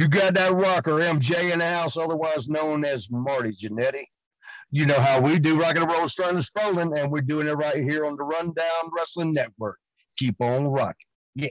You got that rocker, MJ, in the house, otherwise known as Marty Jannetty. You know how we do rock and roll, starting and Spolling, and we're doing it right here on the Rundown Wrestling Network. Keep on rocking. Yeah.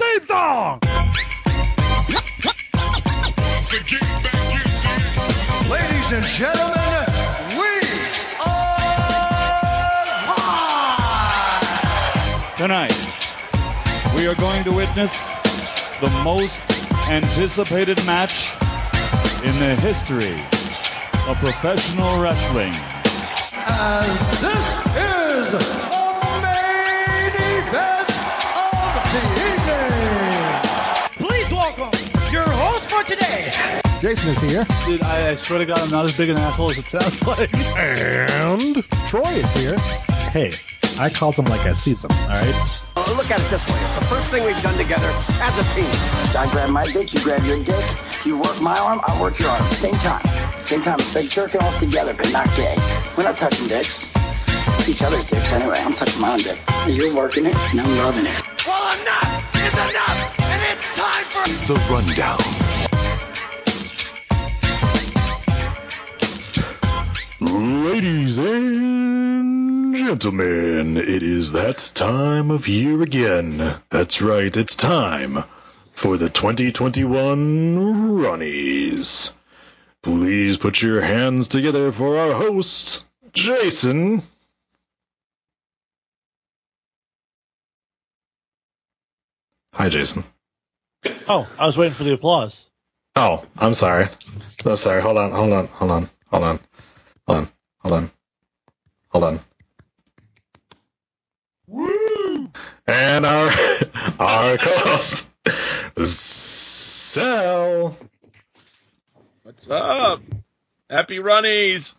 Theme song! Ladies and gentlemen, we are live! Tonight, we are going to witness the most anticipated match in the history of professional wrestling. And this is today, Jason is here. Dude, I, I swear to God, I'm not as big an asshole as it sounds like. And Troy is here. Hey, I called him like I sees him, alright? Uh, look at it this way. It's the first thing we've done together as a team. I grab my dick, you grab your dick. You work my arm, I work your arm. Same time. Same time. It's like jerking off together, but not gay. We're not touching dicks. Each other's dicks anyway. I'm touching my own dick. You're working it, and I'm loving it. Well, enough is enough, and it's time for The Rundown. Ladies and gentlemen, it is that time of year again. That's right, it's time for the 2021 Runnies. Please put your hands together for our host, Jason. Hi, Jason. Oh, I was waiting for the applause. Oh, I'm sorry. I'm sorry. Hold on, hold on, hold on, hold on, hold on, hold on, hold on. Woo! And our our co-host, Sal. What's up? Happy runnies.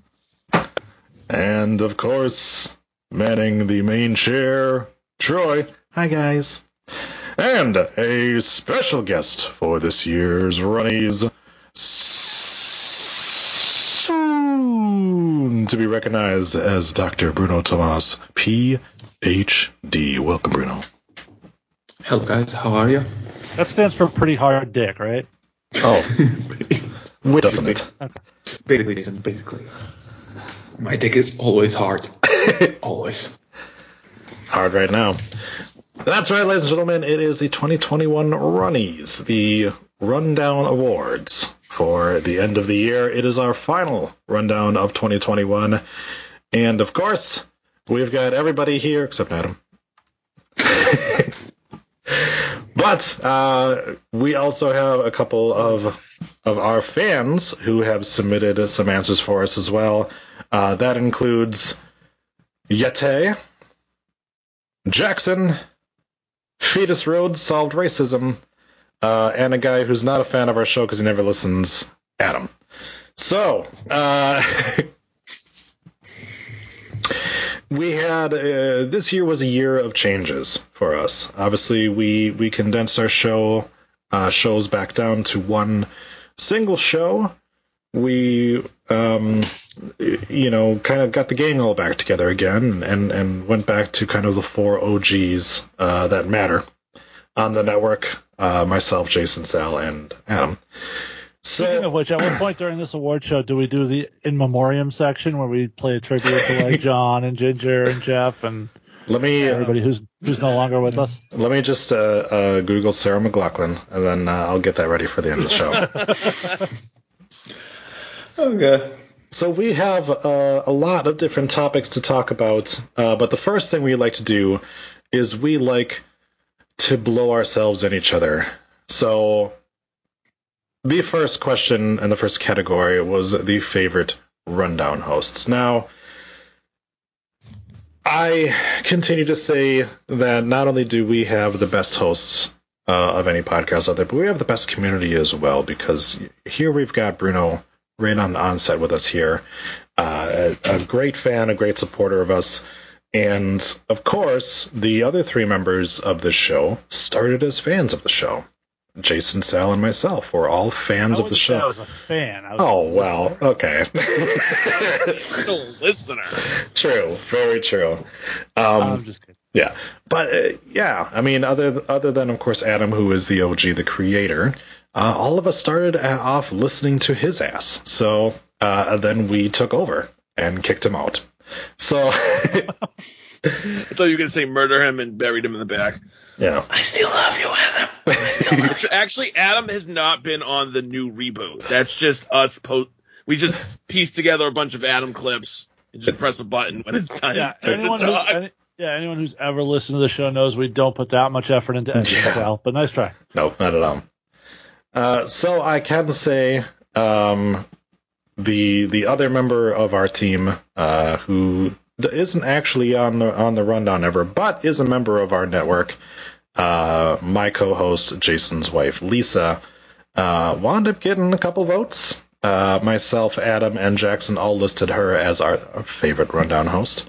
And of course, manning the main chair, Troy. Hi, guys. And a special guest for this year's Runnies, soon to be recognized as Dr. Bruno Tomas, PhD. Welcome, Bruno. Hello, guys. How are you? That stands for pretty hard dick, right? Oh, doesn't it? Basically, Jason, basically. My dick is always hard. always. Hard right now. That's right, ladies and gentlemen. It is the 2021 Runnies, the Rundown Awards for the end of the year. It is our final rundown of 2021. And of course, we've got everybody here except Adam. but uh, we also have a couple of of our fans who have submitted some answers for us as well. Uh, that includes Yete, Jackson, Fetus Road solved racism, uh, and a guy who's not a fan of our show because he never listens, Adam. So, uh, we had uh, this year was a year of changes for us. Obviously, we we condensed our show uh, shows back down to one single show. We um, you know, kind of got the gang all back together again and, and went back to kind of the four OGs uh, that matter on the network uh, myself, Jason, Sal, and Adam. So, Speaking of which, at what point during this award show do we do the in memoriam section where we play a tribute to like John and Ginger and Jeff and let me everybody who's who's no longer with us? Let me just uh, uh, Google Sarah McLachlan and then uh, I'll get that ready for the end of the show. okay. So we have uh, a lot of different topics to talk about, uh, but the first thing we like to do is we like to blow ourselves and each other. So the first question and the first category was the favorite rundown hosts. Now, I continue to say that not only do we have the best hosts uh, of any podcast out there, but we have the best community as well because here we've got Bruno right on onset with us here, uh, a, a great fan, a great supporter of us. And of course, the other three members of the show started as fans of the show. Jason, Sal, and myself were all fans of the show. I was a fan. I was Oh well, okay. The listener. true, very true. Um, I'm just kidding. yeah, but uh, yeah, I mean, other other than of course Adam, who is the OG, the creator, uh, all of us started uh, off listening to his ass. So uh, then we took over and kicked him out. So I thought you were gonna say murder him and buried him in the back. yeah, I still love you, Adam. Actually, Adam has not been on the new reboot. That's just us. Po- we just piece together a bunch of Adam clips and just press a button when it's time Yeah, to anyone who's, any, yeah, anyone who's ever listened to the show knows we don't put that much effort into editing, Yeah. Sal, but nice try. no, not at all. Uh, so I can say um, the the other member of our team uh, who isn't actually on the on the rundown ever, but is a member of our network. Uh, my co-host Jason's wife Lisa uh, wound up getting a couple votes. Uh, myself, Adam, and Jackson all listed her as our favorite rundown host.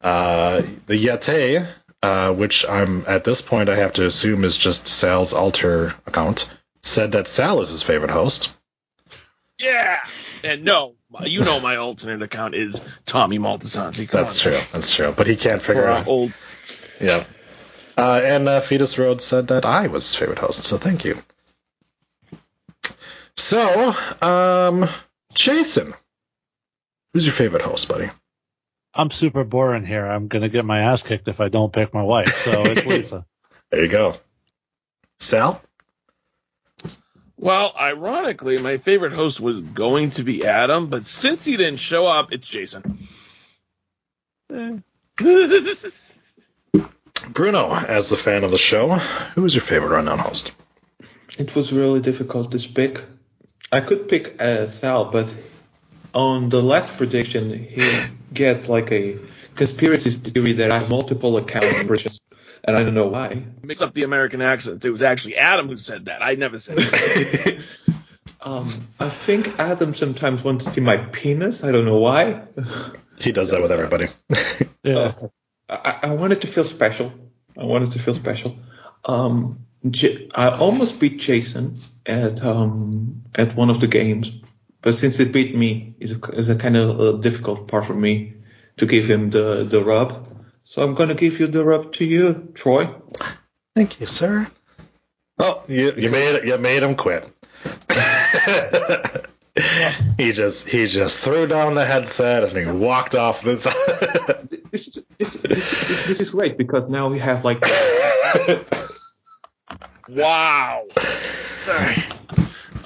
Uh, the Yate, uh, which I'm at this point I have to assume is just Sal's alter account, said that Sal is his favorite host. Yeah. And no, you know my alternate account is Tommy Maltasanti. That's on. true. That's true. But he can't figure For our out. old. Yeah. Uh, and uh, Fetus Road said that I was his favorite host, so thank you. So, um, Jason, who's your favorite host, buddy? I'm super boring here. I'm gonna get my ass kicked if I don't pick my wife. So it's Lisa. There you go. Sal? Well, ironically, my favorite host was going to be Adam, but since he didn't show up, it's Jason. Eh. Bruno, as the fan of the show, who is your favorite rundown host? It was really difficult to pick. I could pick uh, Sal, but on the last prediction, he get like a conspiracy theory that I have multiple accounts, and I don't know why. Mixed up the American accents. It was actually Adam who said that. I never said that. Um, I think Adam sometimes wants to see my penis. I don't know why. He does that with everybody. Yeah. I, I wanted to feel special. I wanted to feel special. Um, J- I almost beat Jason at um, at one of the games, but since he beat me, is a, is a kind of a difficult part for me to give him the the rub. So I'm gonna give you the rub to you, Troy. Thank you, sir. Oh, you, you made you made him quit. he just he just threw down the headset and he walked off the This is this, this, this is great because now we have like wow. Sorry.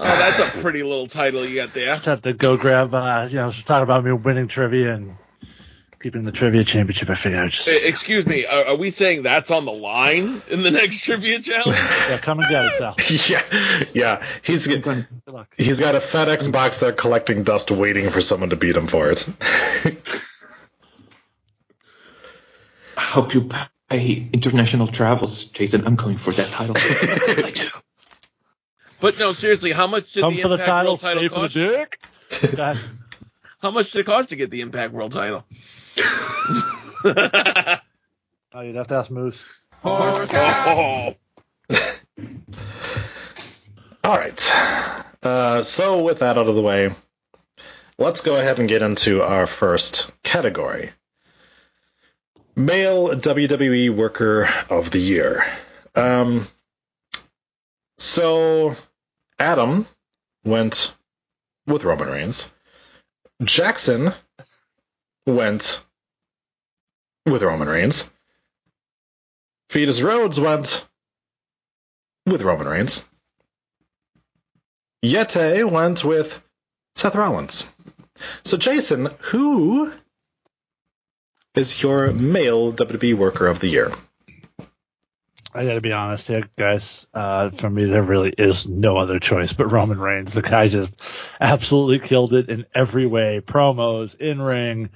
Oh, that's a pretty little title you got there. Just have to go grab, uh, you know, talk about me winning trivia and keeping the trivia championship. I figured I'd just Excuse me, are, are we saying that's on the line in the next trivia challenge? yeah, come and get it, Sal. yeah yeah he's Good luck. he's got a FedEx box there collecting dust, waiting for someone to beat him for it. I hope you pay international travels, Jason. I'm going for that title. I do. But no, seriously, how much did Come the for the Impact title, World title stay for the cost? dick. How much did it cost to get the Impact World title? Oh, you'd have to ask Moose. Horse Oh. All right. Uh, so with that out of the way, let's go ahead and get into our first category. Male WWE Worker of the Year. Um, so Adam went with Roman Reigns. Jackson went with Roman Reigns. Fetus Rhodes went with Roman Reigns. Yete went with Seth Rollins. So, Jason, who is your male WWE Worker of the Year? I got to be honest here, guys. Uh, for me, there really is no other choice but Roman Reigns. The guy just absolutely killed it in every way: promos, in ring,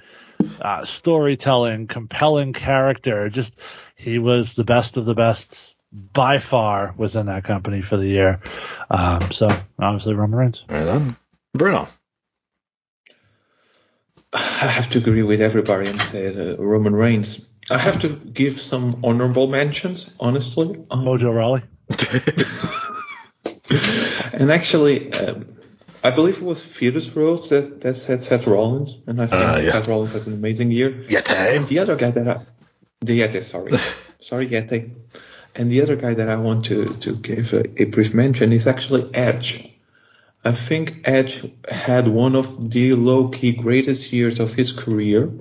uh, storytelling, compelling character. Just he was the best of the best by far within that company for the year. Um, so obviously Roman Reigns. Right on. Bruno. I have to agree with everybody and say uh, Roman Reigns. I have to give some honorable mentions, honestly. Um, Mojo Rawley. and actually, um, I believe it was Fetus Rose that, that said Seth Rollins, and I think Uh, yeah. Seth Rollins had an amazing year. Yeti. And the other guy that I, the Yeti, sorry, sorry Yeti, and the other guy that I want to to give a, a brief mention is actually Edge. I think Edge had one of the low key greatest years of his career,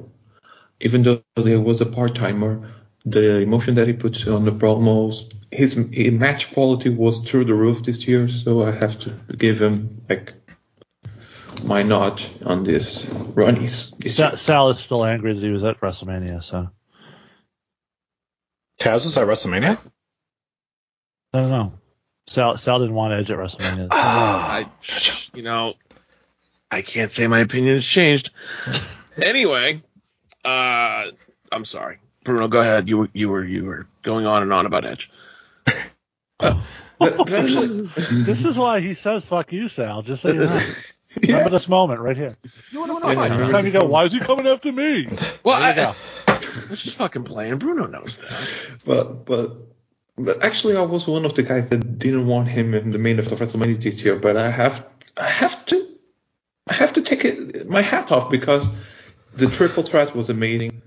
even though there was a part timer. The emotion that he puts on the promos, his his match quality was through the roof this year. So I have to give him like my nod on this run. He's, he's Sa- Sal is still angry that he was at WrestleMania. So Taz was at WrestleMania? I don't know. Sal Sal didn't want Edge at WrestleMania. I, you know, I can't say my opinion has changed. anyway, uh, I'm sorry, Bruno. Go ahead. You were you were you were going on and on about Edge. this is why he says "fuck you, Sal." Just so you know. Remember this moment right here. No, no, no. Yeah, Every time you go, why is he coming after me? well, There you I. I was just fucking playing. Bruno knows that. But but but actually, I was one of the guys that didn't want him in the main event of WrestleMania this year. But I have I have to I have to take it, my hat off because the triple threat was amazing.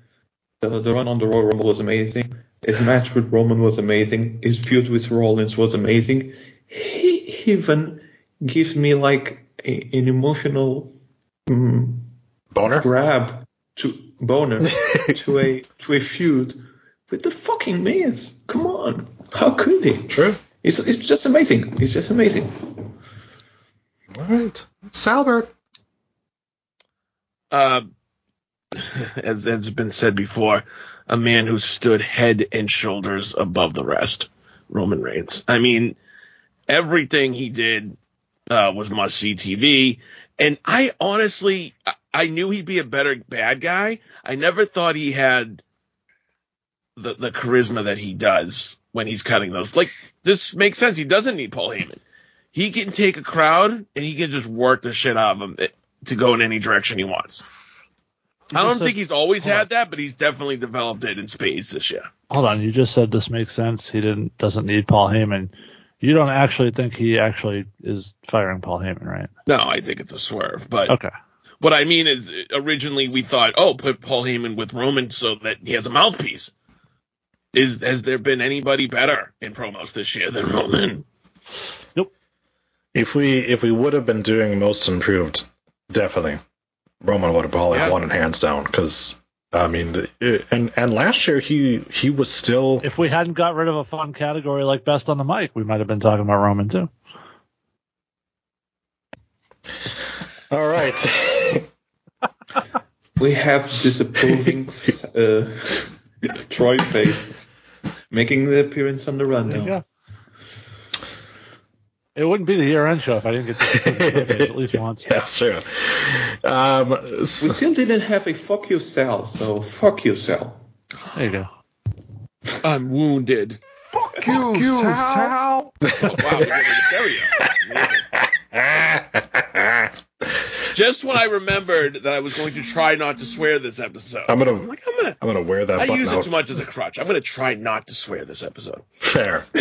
The, the run on the Royal Rumble was amazing. His match with Roman was amazing. His feud with Rollins was amazing. He even gives me like a, an emotional mm, Boner? grab to boner to a to a feud with the fucking Miz. Come on, how could he? True. It's it's just amazing. It's just amazing. All right. Salbert. Uh, as has been said before, a man who stood head and shoulders above the rest, Roman Reigns. I mean, everything he did uh, was must see TV. And I honestly, I- knew he'd be a better bad guy. I never thought he had the the charisma that he does when he's cutting those. Like this makes sense. He doesn't need Paul Heyman. He can take a crowd and he can just work the shit out of them eh, to go in any direction he wants. I don't said- think he's always had that, but he's definitely developed it in spades this year. Hold on, you just said this makes sense. He didn't doesn't need Paul Heyman. You don't actually think he actually is firing Paul Heyman, right? No, I think it's a swerve. But Okay. what I mean is, originally we thought, oh, put Paul Heyman with Roman so that he has a mouthpiece. Is has there been anybody better in promos this year than Roman? Nope. If we if we would have been doing most improved, definitely Roman would have probably Yeah. won it hands down. Because I mean, it- and and last year he he was still If we hadn't got rid of a fun category like best on the mic, we might have been talking about Roman too. all right. We have disapproving uh, Troy face making the appearance on the run There you now. go. It wouldn't be the year end show if I didn't get this at least once. That's true. Um, We still didn't have a fuck you cell, so fuck you cell. There you go. I'm wounded. Fuck you, Sal. Oh, wow, we got rid of stereo. Just when I remembered that I was going to try not to swear this episode, I'm gonna I'm like, I'm gonna. I'm gonna wear that I button use it too much as a crutch. I'm gonna try not to swear this episode. Fair.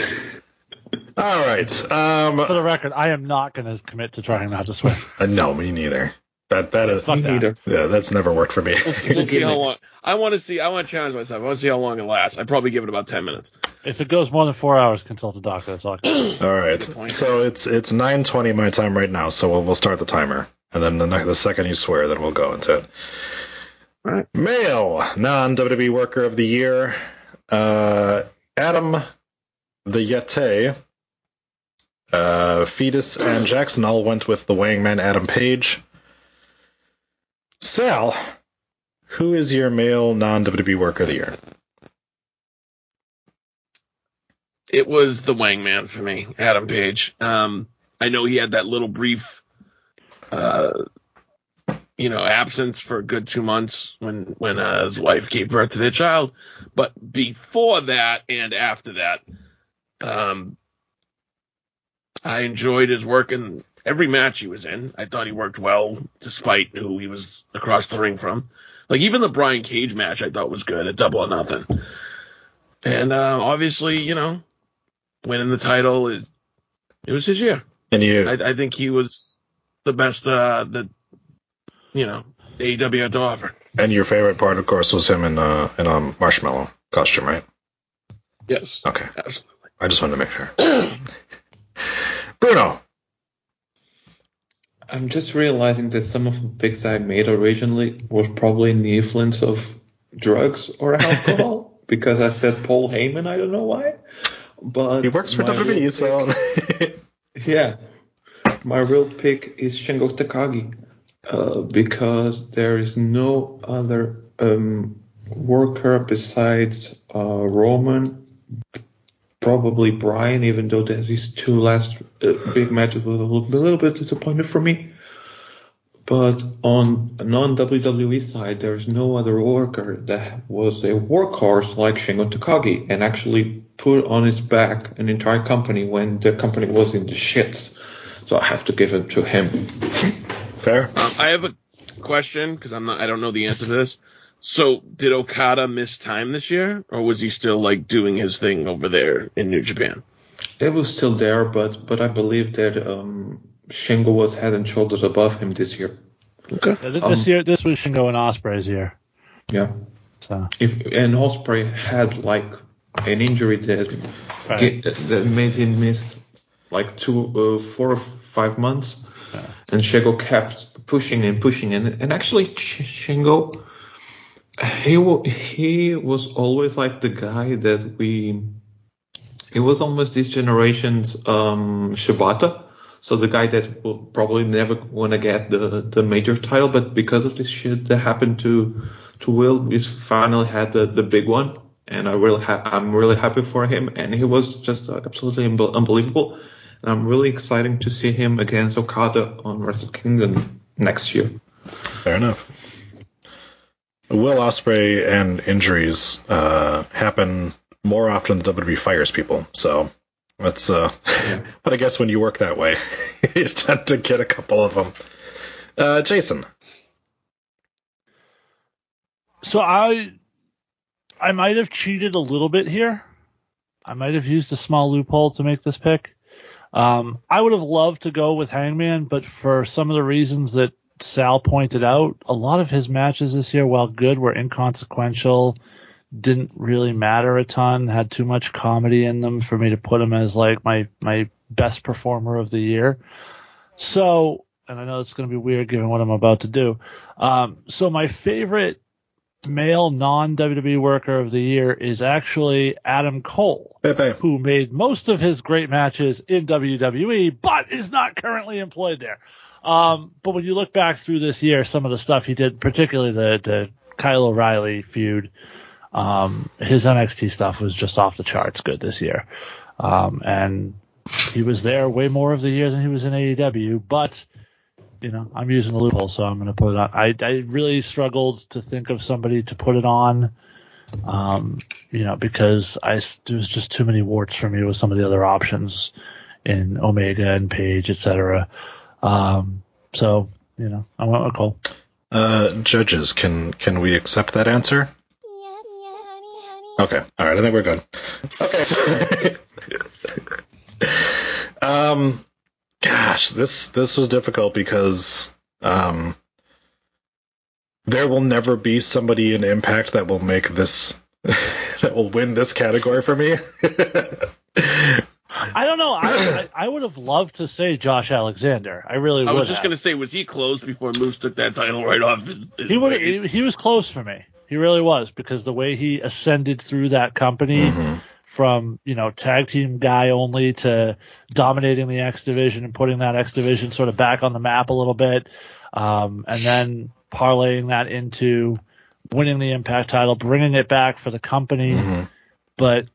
all right. Um, For the record, I am not going to commit to trying not to swear. uh, no, me neither. That that is Fuck Me that. neither. yeah, that's never worked for me. We'll see, we'll see how long. I want to see. I want to challenge myself. I want to see how long it lasts. I probably give it about ten minutes. If it goes more than four hours, consult a doctor. That's all. All right. point. So it's it's 9:20 my time right now. So we'll we'll start the timer, and then the ne- the second you swear, then we'll go into it. All right. Male non WWE Worker of the Year, uh, Adam the Yeti. Uh, Fetus and Jackson all went with the weighing man Adam Page. Sal, who is your male non WWE Worker of the Year? It was the Hangman for me, Adam Page. Um, I know he had that little brief, uh, you know, absence for a good two months when when uh, his wife gave birth to their child, but before that and after that, Um, I enjoyed his work in every match he was in. I thought he worked well despite who he was across the ring from. Like even the Brian Cage match, I thought was good at Double or Nothing. And uh, obviously, you know, winning the title, it, it was his year. And you, I, I think he was the best uh, that you know AEW had to offer. and your favorite part, of course, was him in uh in um marshmallow costume, right? Yes, Okay, absolutely. I just wanted to make sure. Bruno, I'm just realizing that some of the picks I made originally was probably in the influence of drugs or alcohol because I said Paul Heyman. I don't know why, but he works for WWE, so Yeah. My real pick is Shingo Takagi uh, because there is no other um, worker besides uh, Roman, probably Brian, even though there's these two last uh, big matches was a little, a little bit disappointed for me. But on a non-WWE side, there's no other worker that was a workhorse like Shingo Takagi and actually put on his back an entire company when the company was in the shits. So I have to give it to him. fair. Um, I have a question because I'm not. I don't know the answer to this. So did Okada miss time this year, or was he still like doing his thing over there in New Japan? It was still there, but but I believe that um, Shingo was head and shoulders above him this year. Okay. Yeah, this, Um, year, this was Shingo and Ospreay's year. Yeah. So If and Ospreay had like an injury that Right. get, that made him miss like two, uh, four or five months, and Shingo kept pushing and pushing and and actually Sh- Shingo, he he was always like the guy that we. He was almost this generation's um, Shibata. So the guy that will probably never want to get the, the major title, but because of this shit that happened to to Will, he's finally had the, the big one, and I really ha- I'm really happy for him, and he was just absolutely unbe- unbelievable, and I'm really excited to see him against Okada on Wrestle Kingdom next year. Fair enough. Will Ospreay and injuries uh, happen more often than WWE fires people, so that's. Uh, but I guess when you work that way, you tend to get a couple of them. Uh, Jason, So I I might have cheated a little bit here. I might have used a small loophole to make this pick. Um, I would have loved to go with Hangman, but for some of the reasons that Sal pointed out, a lot of his matches this year, while good, were inconsequential, didn't really matter a ton, had too much comedy in them for me to put him as like my my best performer of the year. So, and I know it's going to be weird given what I'm about to do. Um, so my favorite male non WWE worker of the year is actually Adam Cole, who made most of his great matches in WWE, but is not currently employed there. Um, but when you look back through this year, some of the stuff he did, particularly the, the Kyle O'Reilly feud, um, his NXT stuff was just off the charts good this year. Um, and he was there way more of the year than he was in AEW, but you know, I'm using the loophole, so I'm going to put it on. I, I really struggled to think of somebody to put it on, um, you know, because I there was just too many warts for me with some of the other options in Omega and Page, etc. Um, so you know, I went with Cole. uh, judges, can can we accept that answer? Okay, all right, I think we're good. Okay. um, gosh, this this was difficult because um, there will never be somebody in Impact that will make this that will win this category for me. I don't know. I, I I would have loved to say Josh Alexander. I really I was just have. gonna say, was he close before Moose took that title right off? his- his he would he, he was close for me. He really was because the way he ascended through that company from you know tag team guy only to dominating the X division and putting that X division sort of back on the map a little bit, um, and then parlaying that into winning the Impact title, bringing it back for the company. But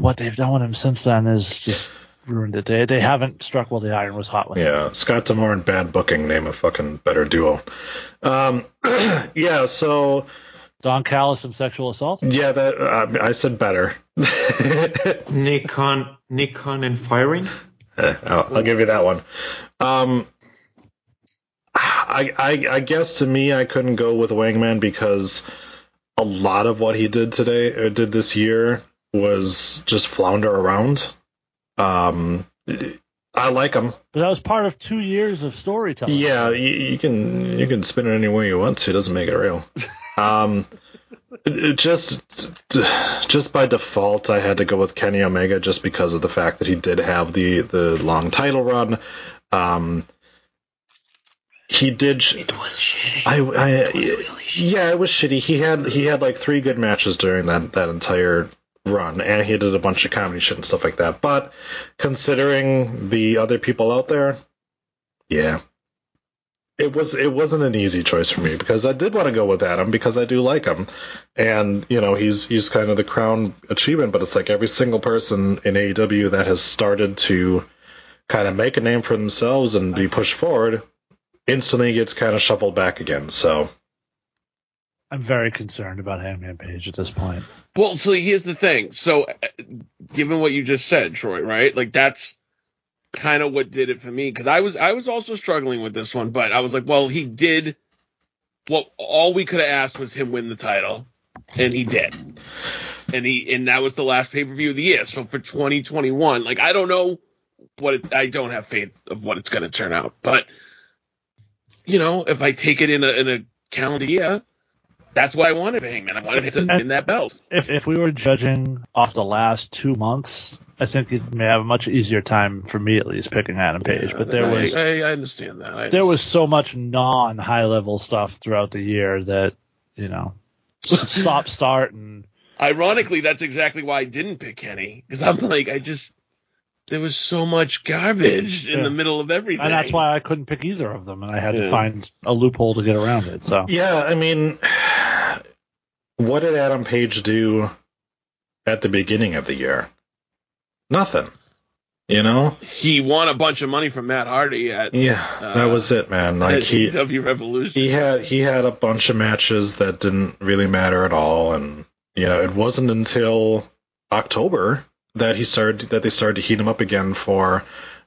what they've done with him since then is just ruined it. They they haven't struck while the iron was hot with him. Yeah, Scott D'Amore and bad booking name a fucking better duo. Um, yeah, so Don Callis and sexual assault. Yeah, that uh, I said better. Nick Khan, Nikon and firing. Eh, I'll, I'll give you that one. Um, I, I I guess to me, I couldn't go with Hangman because a lot of what he did today or did this year was just flounder around. Um, I like him. But that was part of two years of storytelling. Yeah, you, you can you can spin it any way you want to. It doesn't make it real. Um, it- it just just by default, I had to go with Kenny Omega just because of the fact that he did have the the long title run. Um, he did. Sh- It was shitty. I, I It was really shitty. yeah, it was shitty. He had he had like three good matches during that that entire run, and he did a bunch of comedy shit and stuff like that. But considering the other people out there, yeah, it was it wasn't an easy choice for me because I did want to go with Adam because I do like him, and you know he's he's kind of the crown achievement. But it's like every single person in AEW that has started to kind of make a name for themselves and be pushed forward instantly gets kind of shuffled back again. So I'm very concerned about Hangman Page at this point. Well, so here's the thing. So, uh, given what you just said, Troy, right? Like that's kind of what did it for me because I was I was also struggling with this one, but I was like, well, he did. Well, all we could have asked was him win the title, and he did. And he and that was the last pay per view of the year. So for 2021, like I don't know what it, I don't have faith of what it's going to turn out, but you know, if I take it in a in a calendar year, that's why I wanted for Hangman. I wanted him to win that belt. If if we were judging off the last two months, I think it may have a much easier time for me at least picking Adam Page. But there I, was I, I understand that. I there was so much non high level stuff throughout the year that you know stop start and Ironically, that's exactly why I didn't pick Kenny because I'm like, I just there was so much garbage in Yeah. the middle of everything, and that's why I couldn't pick either of them, and I had Yeah. to find a loophole to get around it. So yeah, I mean, what did Adam Page do at the beginning of the year? Nothing. You know? he won a bunch of money from Matt Hardy at Yeah, that Uh, was it, man. Like he AEW Revolution. he had he had a bunch of matches that didn't really matter at all, and you know it wasn't until October that he started that they started to heat him up again for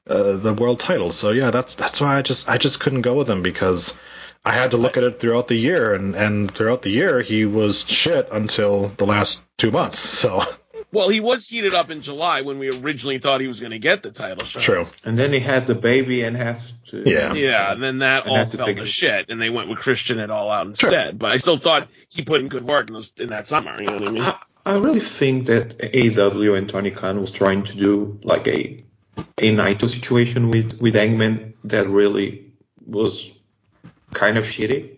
uh, the world title. So yeah, that's that's why I just I just couldn't go with him because I had to look at it throughout the year, and and throughout the year he was shit until the last two months. So Well, he was heated up in July when we originally thought he was going to get the title shot. true. And then he had the baby and has to. Yeah. Yeah, and then that And all have to fell take to shit, and they went with Christian at all out instead. But I still thought he put in good work in, those, in that summer. You know what I mean? I, I really think that AEW and Tony Khan was trying to do like a a Naito situation with with Hangman that really was kind of shitty.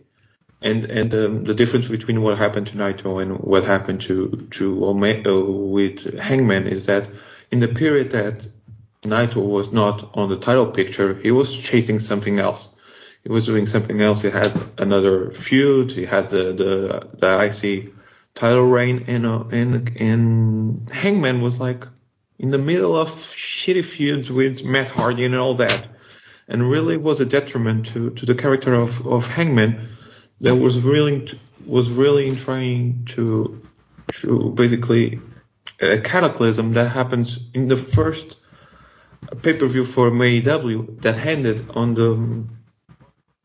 And and um, the difference between what happened to Naito and what happened to to Ome- uh, with Hangman is that in the period that Naito was not on the title picture, he was chasing something else. He was doing something else. He had another feud. He had the the the IC title reign, and uh, and and Hangman was like in the middle of shitty feuds with Matt Hardy and all that, and really was a detriment to to the character of of Hangman that was really was really trying to to basically a cataclysm that happens in the first pay per view for AEW that ended on the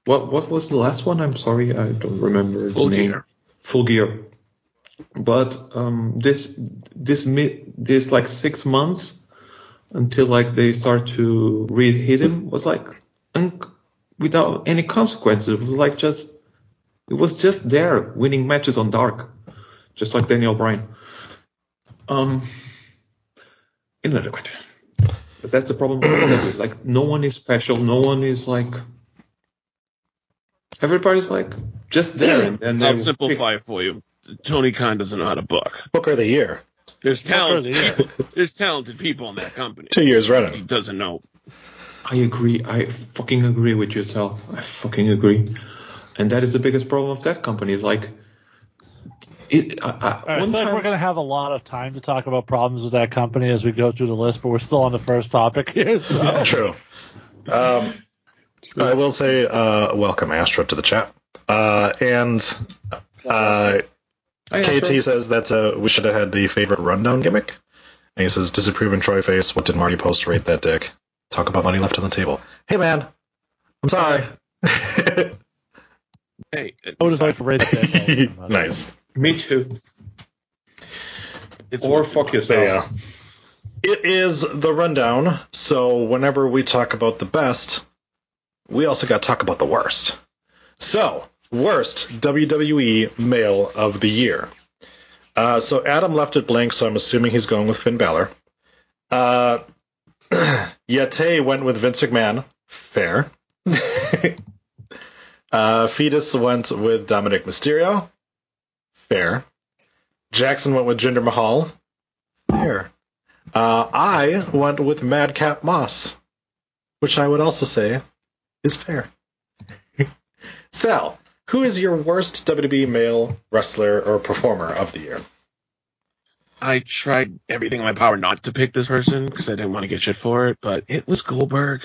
what what was the last one? I'm sorry, I don't remember Full the name. Gear. Full gear. But um, this this mi- this like six months until like they start to re-hit him was like un- without any consequences. It was like just it was just there winning matches on dark, just like Daniel Bryan. Um, inadequate. But that's the problem with Like no one is special. No one is like. Everybody's like just there, and then I'll they simplify it for you. Tony Khan doesn't know how to book. Booker of the year, There's Booker of the talented, there's talented people in that company. two years running. He doesn't know. I agree. I fucking agree with yourself. I fucking agree. And that is the biggest problem of that company. Is like, it, I, I, All right, I one feel like time, we're going to have a lot of time to talk about problems with that company as we go through the list, but we're still on the first topic here. So. True. Um, I will say, uh, welcome Astro to the chat. Uh, and uh, yeah, KT sure. says that uh, we should have had the favorite rundown gimmick. And he says, disapproving Troy face. What did Marty post rate that dick? Talk about money left on the table. Hey, man. I'm sorry. Hey, I would have voted for Ray the nice. Me too. it's Or fuck yourself. yeah. It is the rundown. So whenever we talk about the best, we also got to talk about the worst. So, worst WWE male of the year. Uh, so Adam left it blank, so I'm assuming he's going with Finn Balor. Uh, Yate went with Vince McMahon. Fair. uh, Fetus went with Dominik Mysterio. Fair. Jackson went with Jinder Mahal. Fair. Uh, I went with Madcap Moss, which I would also say is fair. Sal, who is your worst WWE male wrestler or performer of the year? I tried everything in my power not to pick this person because I didn't want to get shit for it, but it was Goldberg.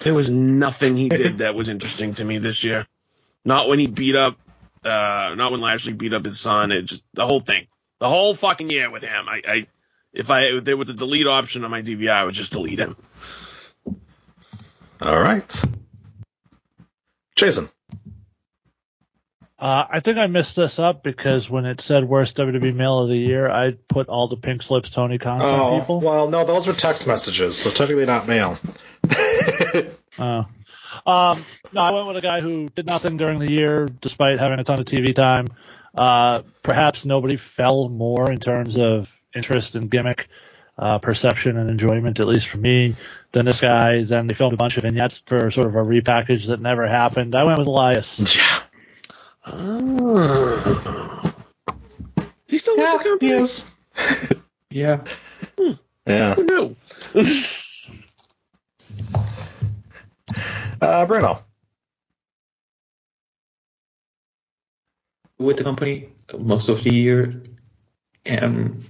There was nothing he did that was interesting to me this year. Not when he beat up, uh, not when Lashley beat up his son. It just the whole thing, the whole fucking year with him. I, I if I if there was a delete option on my DVI, I would just delete him. All right. Jason. Uh, I think I messed this up because when it said worst WWE male of the year, I put all the pink slips Tony Khan sent Oh, people. well, no, those were text messages, so technically not mail. Oh. Um, no, I went with a guy who did nothing during the year despite having a ton of TV time. Uh, perhaps nobody fell more in terms of interest and gimmick, uh, perception and enjoyment, at least for me, than this guy. Then they filmed a bunch of vignettes for sort of a repackage that never happened. I went with Elias. Yeah. Oh. Is he still with the company? Yes. Yeah. Yeah. Who knew? Uh, Bruno. with the company most of the year, and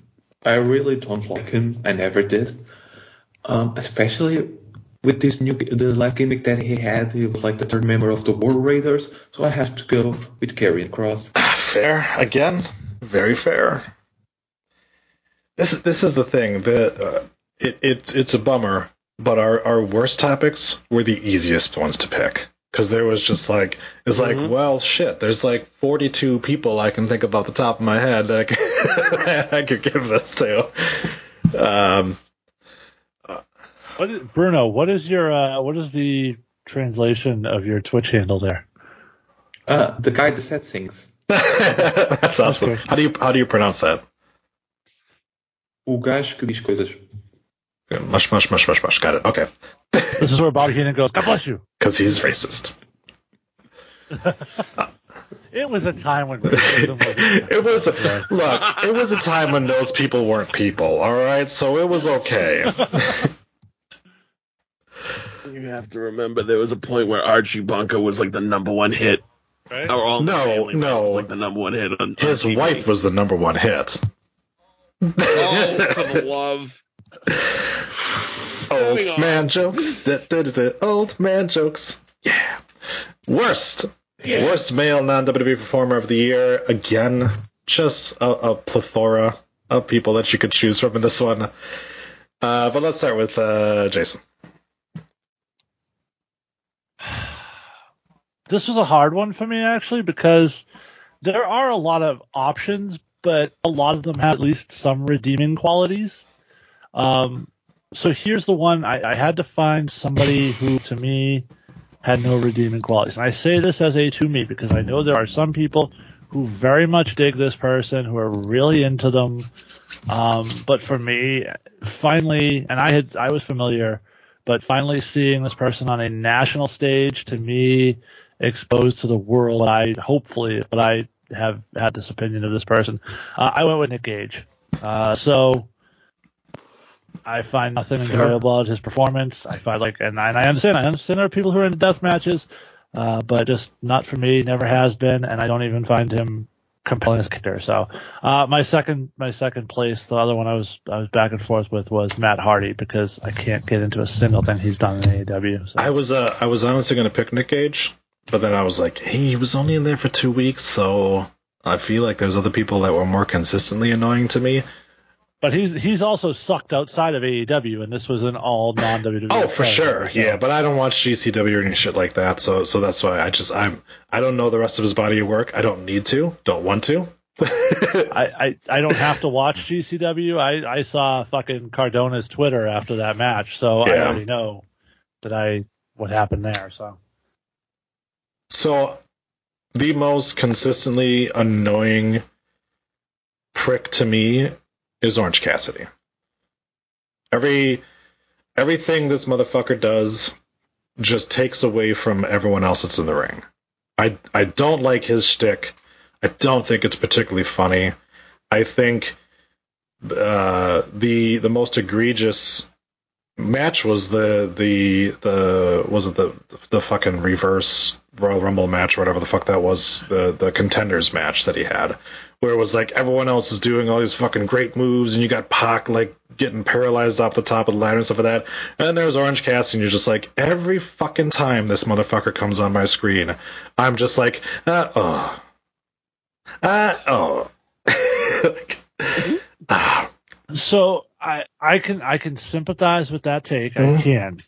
I really don't like him. I never did, um, especially with this new the last gimmick that he had. He was like the third member of the War Raiders, so I have to go with Karrion Kross. Fair again, very fair. This is this is the thing that uh, it, it it's a bummer, but our our worst topics were the easiest ones to pick because there was just like it's like well shit. There's like 42 people I can think about the top of my head that I could, I could give this to. Um, What is, Bruno, what is your uh, what is the translation of your Twitch handle there? Uh, the guy that said things. that's awesome. Okay. How do you how do you pronounce that? O gajo que diz coisas. Mush mush mush mush mush. Got it. Okay. This is where Bobby Heenan goes. God bless you. Because he's racist. It was a time when racism. It was look. It was a time when those people weren't people. All right, so it was okay. You have to remember there was a point where Archie Bunker was like the number one hit. Right? Or all in the No, no. was like the number one hit on, on His TV. wife was the number one hit. Oh, for the love. Old man jokes. Da, da, da, da. Old man jokes. Yeah. Worst. Yeah. Worst male non WWE performer of the year. Again, just a, a plethora of people that you could choose from in this one. Uh, but let's start with uh, Jason. This was a hard one for me actually because there are a lot of options, but a lot of them have at least some redeeming qualities. Um, so here's the one I, I had to find somebody who to me had no redeeming qualities. And I say this as a to me because I know there are some people who very much dig this person, who are really into them. Um, but for me, finally, and I had I was familiar, but finally seeing this person on a national stage to me exposed to the world, I hopefully, but I have had this opinion of this person. Uh, I went with Nick Gage. Uh, so I find nothing Fair. enjoyable about his performance. I find like, and I, and I understand, I understand there are people who are into death matches, uh, but just not for me. Never has been, and I don't even find him compelling as a character. So uh, my second, my second place, the other one I was I was back and forth with was Matt Hardy because I can't get into a single thing he's done in AEW. So. I was uh, I was honestly going to pick Nick Gage, but then I was like, hey, he was only in there for two weeks, so I feel like there's other people that were more consistently annoying to me. But he's he's also sucked outside of AEW, and this was an all non WWE. Oh, for sure, so- yeah. But I don't watch GCW or any shit like that, so so that's why I just I'm I don't know the rest of his body of work. I don't need to, don't want to. I, I, I don't have to watch GCW. I, I saw fucking Cardona's Twitter after that match, so I already know that I what happened there. So So, the most consistently annoying prick to me is Orange Cassidy. Every everything this motherfucker does just takes away from everyone else that's in the ring. I I don't like his shtick. I don't think it's particularly funny. I think uh, the the most egregious match was the the the was it the the fucking reverse Royal Rumble match or whatever the fuck that was the the contenders match that he had where it was like everyone else is doing all these fucking great moves and you got Pac like getting paralyzed off the top of the ladder and stuff like that. And then there's Orange Cassidy and you're just like every fucking time this motherfucker comes on my screen I'm just like uh oh. Uh oh. Ah. So I I can I can sympathize with that take. I Mhm. can.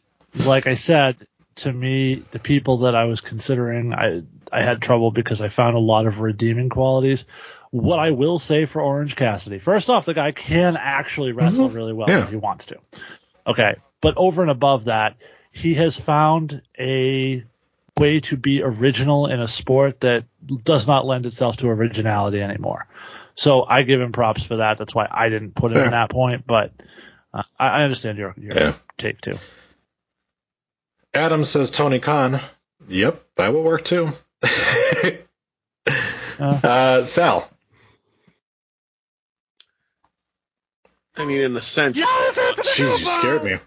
Like I said, to me, the people that I was considering, I I had trouble because I found a lot of redeeming qualities. What I will say for Orange Cassidy, first off, the guy can actually wrestle really well Yeah. if he wants to. Okay, but over and above that, he has found a way to be original in a sport that does not lend itself to originality anymore. So I give him props for that. That's why I didn't put him Yeah. in that point, but uh, I, I understand your your Yeah. take too. Adam says Tony Khan. Yep, that will work too. uh, Sal. I mean, in a sense, Jeez, you scared me.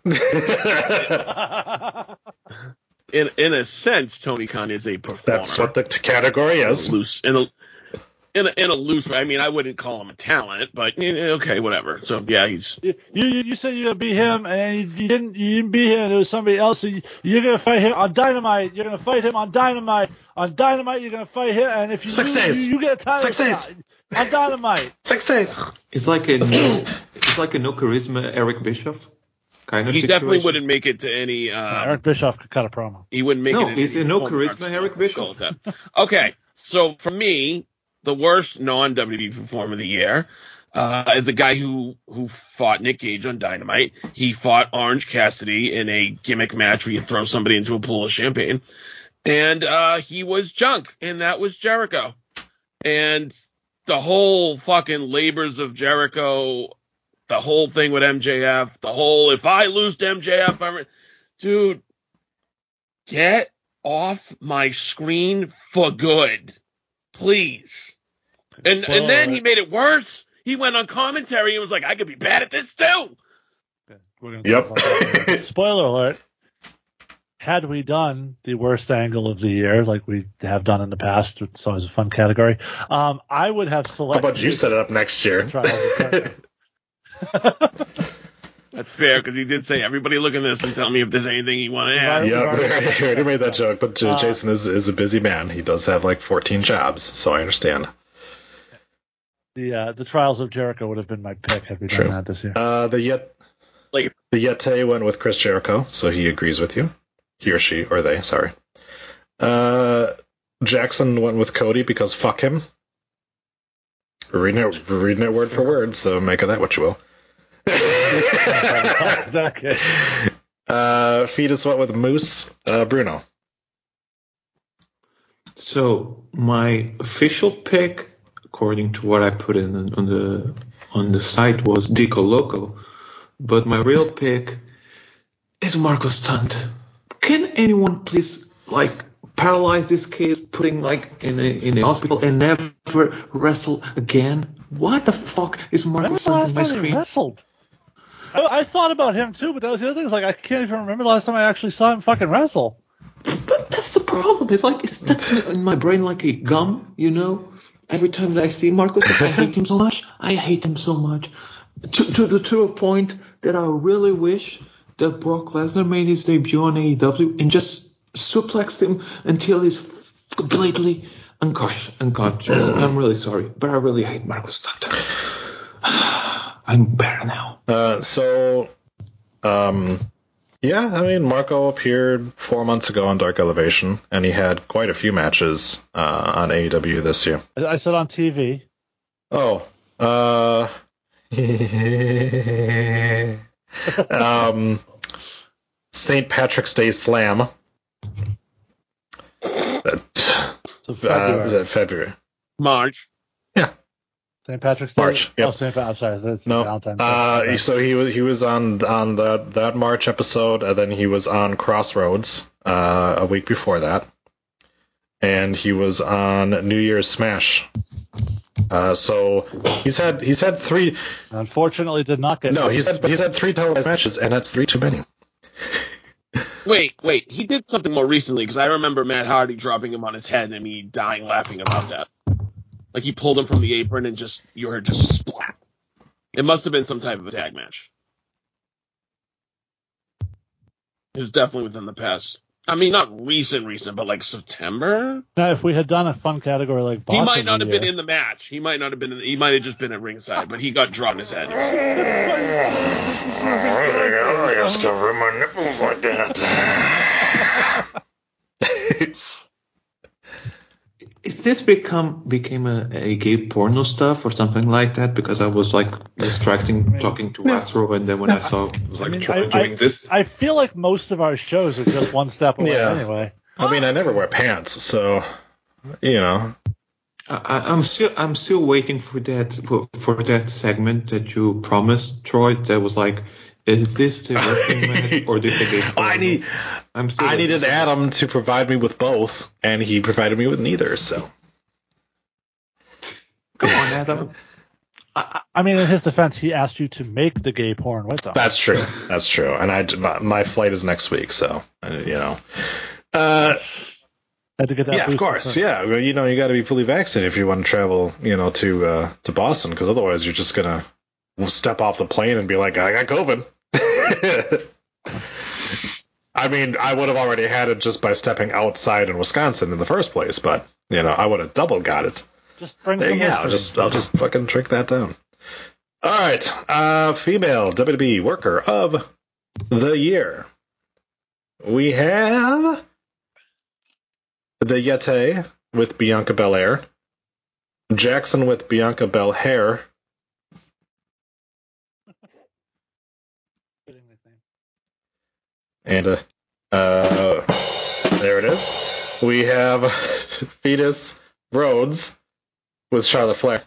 in in a sense, Tony Khan is a performer. That's what the category is. loose in a in a, in a loose. I mean, I wouldn't call him a talent, but eh, okay, whatever. So yeah, he's You, you you said you're gonna beat him, and you, you didn't you didn't beat him. It was somebody else. So you, you're gonna fight him on Dynamite. You're gonna fight him on Dynamite. On Dynamite, you're gonna fight him, and if you Six lose, days. you, you get a title Six days. on Dynamite. Six days. It's like a no, it's like a no charisma Eric Bischoff kind of he situation. definitely wouldn't make it to any. Uh, Eric Bischoff could cut a promo. He wouldn't make No, it. in he's a no charisma Eric Bischoff. call it that. Okay, so for me, the worst non WWE performer of the year uh, is a guy who who fought Nick Gage on Dynamite. He fought Orange Cassidy in a gimmick match where you throw somebody into a pool of champagne, and uh, he was junk, and that was Jericho. And the whole fucking labors of Jericho, the whole thing with MJF, the whole if I lose to MJF, I'm dude, get off my screen for good, please. And Spoiler and then he made it worse. He went on commentary and was like, I could be bad at this too. We're Yep. talk about that. Spoiler alert. Had we done the worst angle of the year, like we have done in the past, it's always a fun category. Um, I would have selected. How about you set it up next year? Trials of Jericho. That's fair because he did say, everybody look at this and tell me if there's anything you want to add. Yeah, Yep, we already made that joke, but Uh, Jason is, is a busy man. He does have like 14 jobs, so I understand. the uh, the Trials of Jericho would have been my pick had we True. done that this year. Uh, the yet Like- the Yeti went with Chris Jericho, so he agrees with you. He or she or they, sorry. Uh, Jackson went with Cody because fuck him. We're reading it, reading it word for word, so make of that what you will. okay. uh, Fetus went with Moose. Uh, Bruno. So my official pick, according to what I put in on the on the site, was Dico Loco, but my real pick is Marco Stunt. Can anyone please like paralyze this kid, putting like in a in a hospital and never wrestle again? What the fuck is Marco When Stunt on my screen? wrestled? I, I thought about him too, but that was the other thing. Is like I can't even remember the last time I actually saw him fucking wrestle. But that's the problem. It's like it's stuck in- in my brain like a gum, you know. Every time that I see Marcus, I hate him so much. I hate him so much. To, to, to, to a point that I really wish that Brock Lesnar made his debut on AEW and just suplexed him until he's completely unconscious. unconscious. I'm really sorry, but I really hate Marcus Stunt. I'm better now. Uh, so, um, yeah, I mean, Marco appeared four months ago on Dark Elevation, and he had quite a few matches uh, on AEW this year. I, I said on TV. Oh, uh, um, St. Patrick's Day Slam. That, So uh, February. was that February? March. St. Patrick's Day. March, yep. Oh, St. Pa- I'm sorry. That's No. Valentine's Uh, Okay. so he was he was on on that that March episode, and then he was on Crossroads uh, a week before that, and he was on New Year's Smash. Uh, so he's had he's had three. Unfortunately, did not get. No, he's had he's had three televised matches, and that's three too many. Wait, wait. He did something more recently because I remember Matt Hardy dropping him on his head and me dying laughing about that. Like he pulled him from the apron and just you heard just splat. It must have been some type of a tag match. It was definitely within the past. I mean, not recent, recent, but like September. Now, if we had done a fun category like He might not the have been in the match. He might not have been. In, the, he might have just been at ringside, but he got dropped in his head. I just cover my nipples like that. Is this become became a, a gay porno stuff or something like that? Because I was like distracting talking to Astro, and then when I saw it was like I, Troy doing I- this. I feel like most of our shows are just one step away Yeah. anyway. I mean, I never wear pants, so you know. I, I'm still I'm still waiting for that for, for that segment that you promised, Troy. That was like, is this the wrestling match or this the gay porno? I need I'm still I needed Adam to provide me with both, and he provided me with neither. So Come on, Adam. I mean, in his defense, he asked you to make the gay porn with him. that's true. That's true. And I my, my flight is next week, so uh, you know. Uh, Had to get that. yeah, of course. first. Yeah, well, you know, you got to be fully vaccinated if you want to travel, you know, to uh, to Boston, because otherwise you're just gonna step off the plane and be like, I got COVID. I mean, I would have already had it just by stepping outside in Wisconsin in the first place, but you know, I would have double got it. Just bring There, some yeah, I'll just I'll just fucking trick that down. All right, uh, female WWE worker of the year. We have the Yeti with Bianca Belair, Jackson with Bianca Belair, and uh, uh, there it is. We have Fetus Rhodes with Charlotte Flair,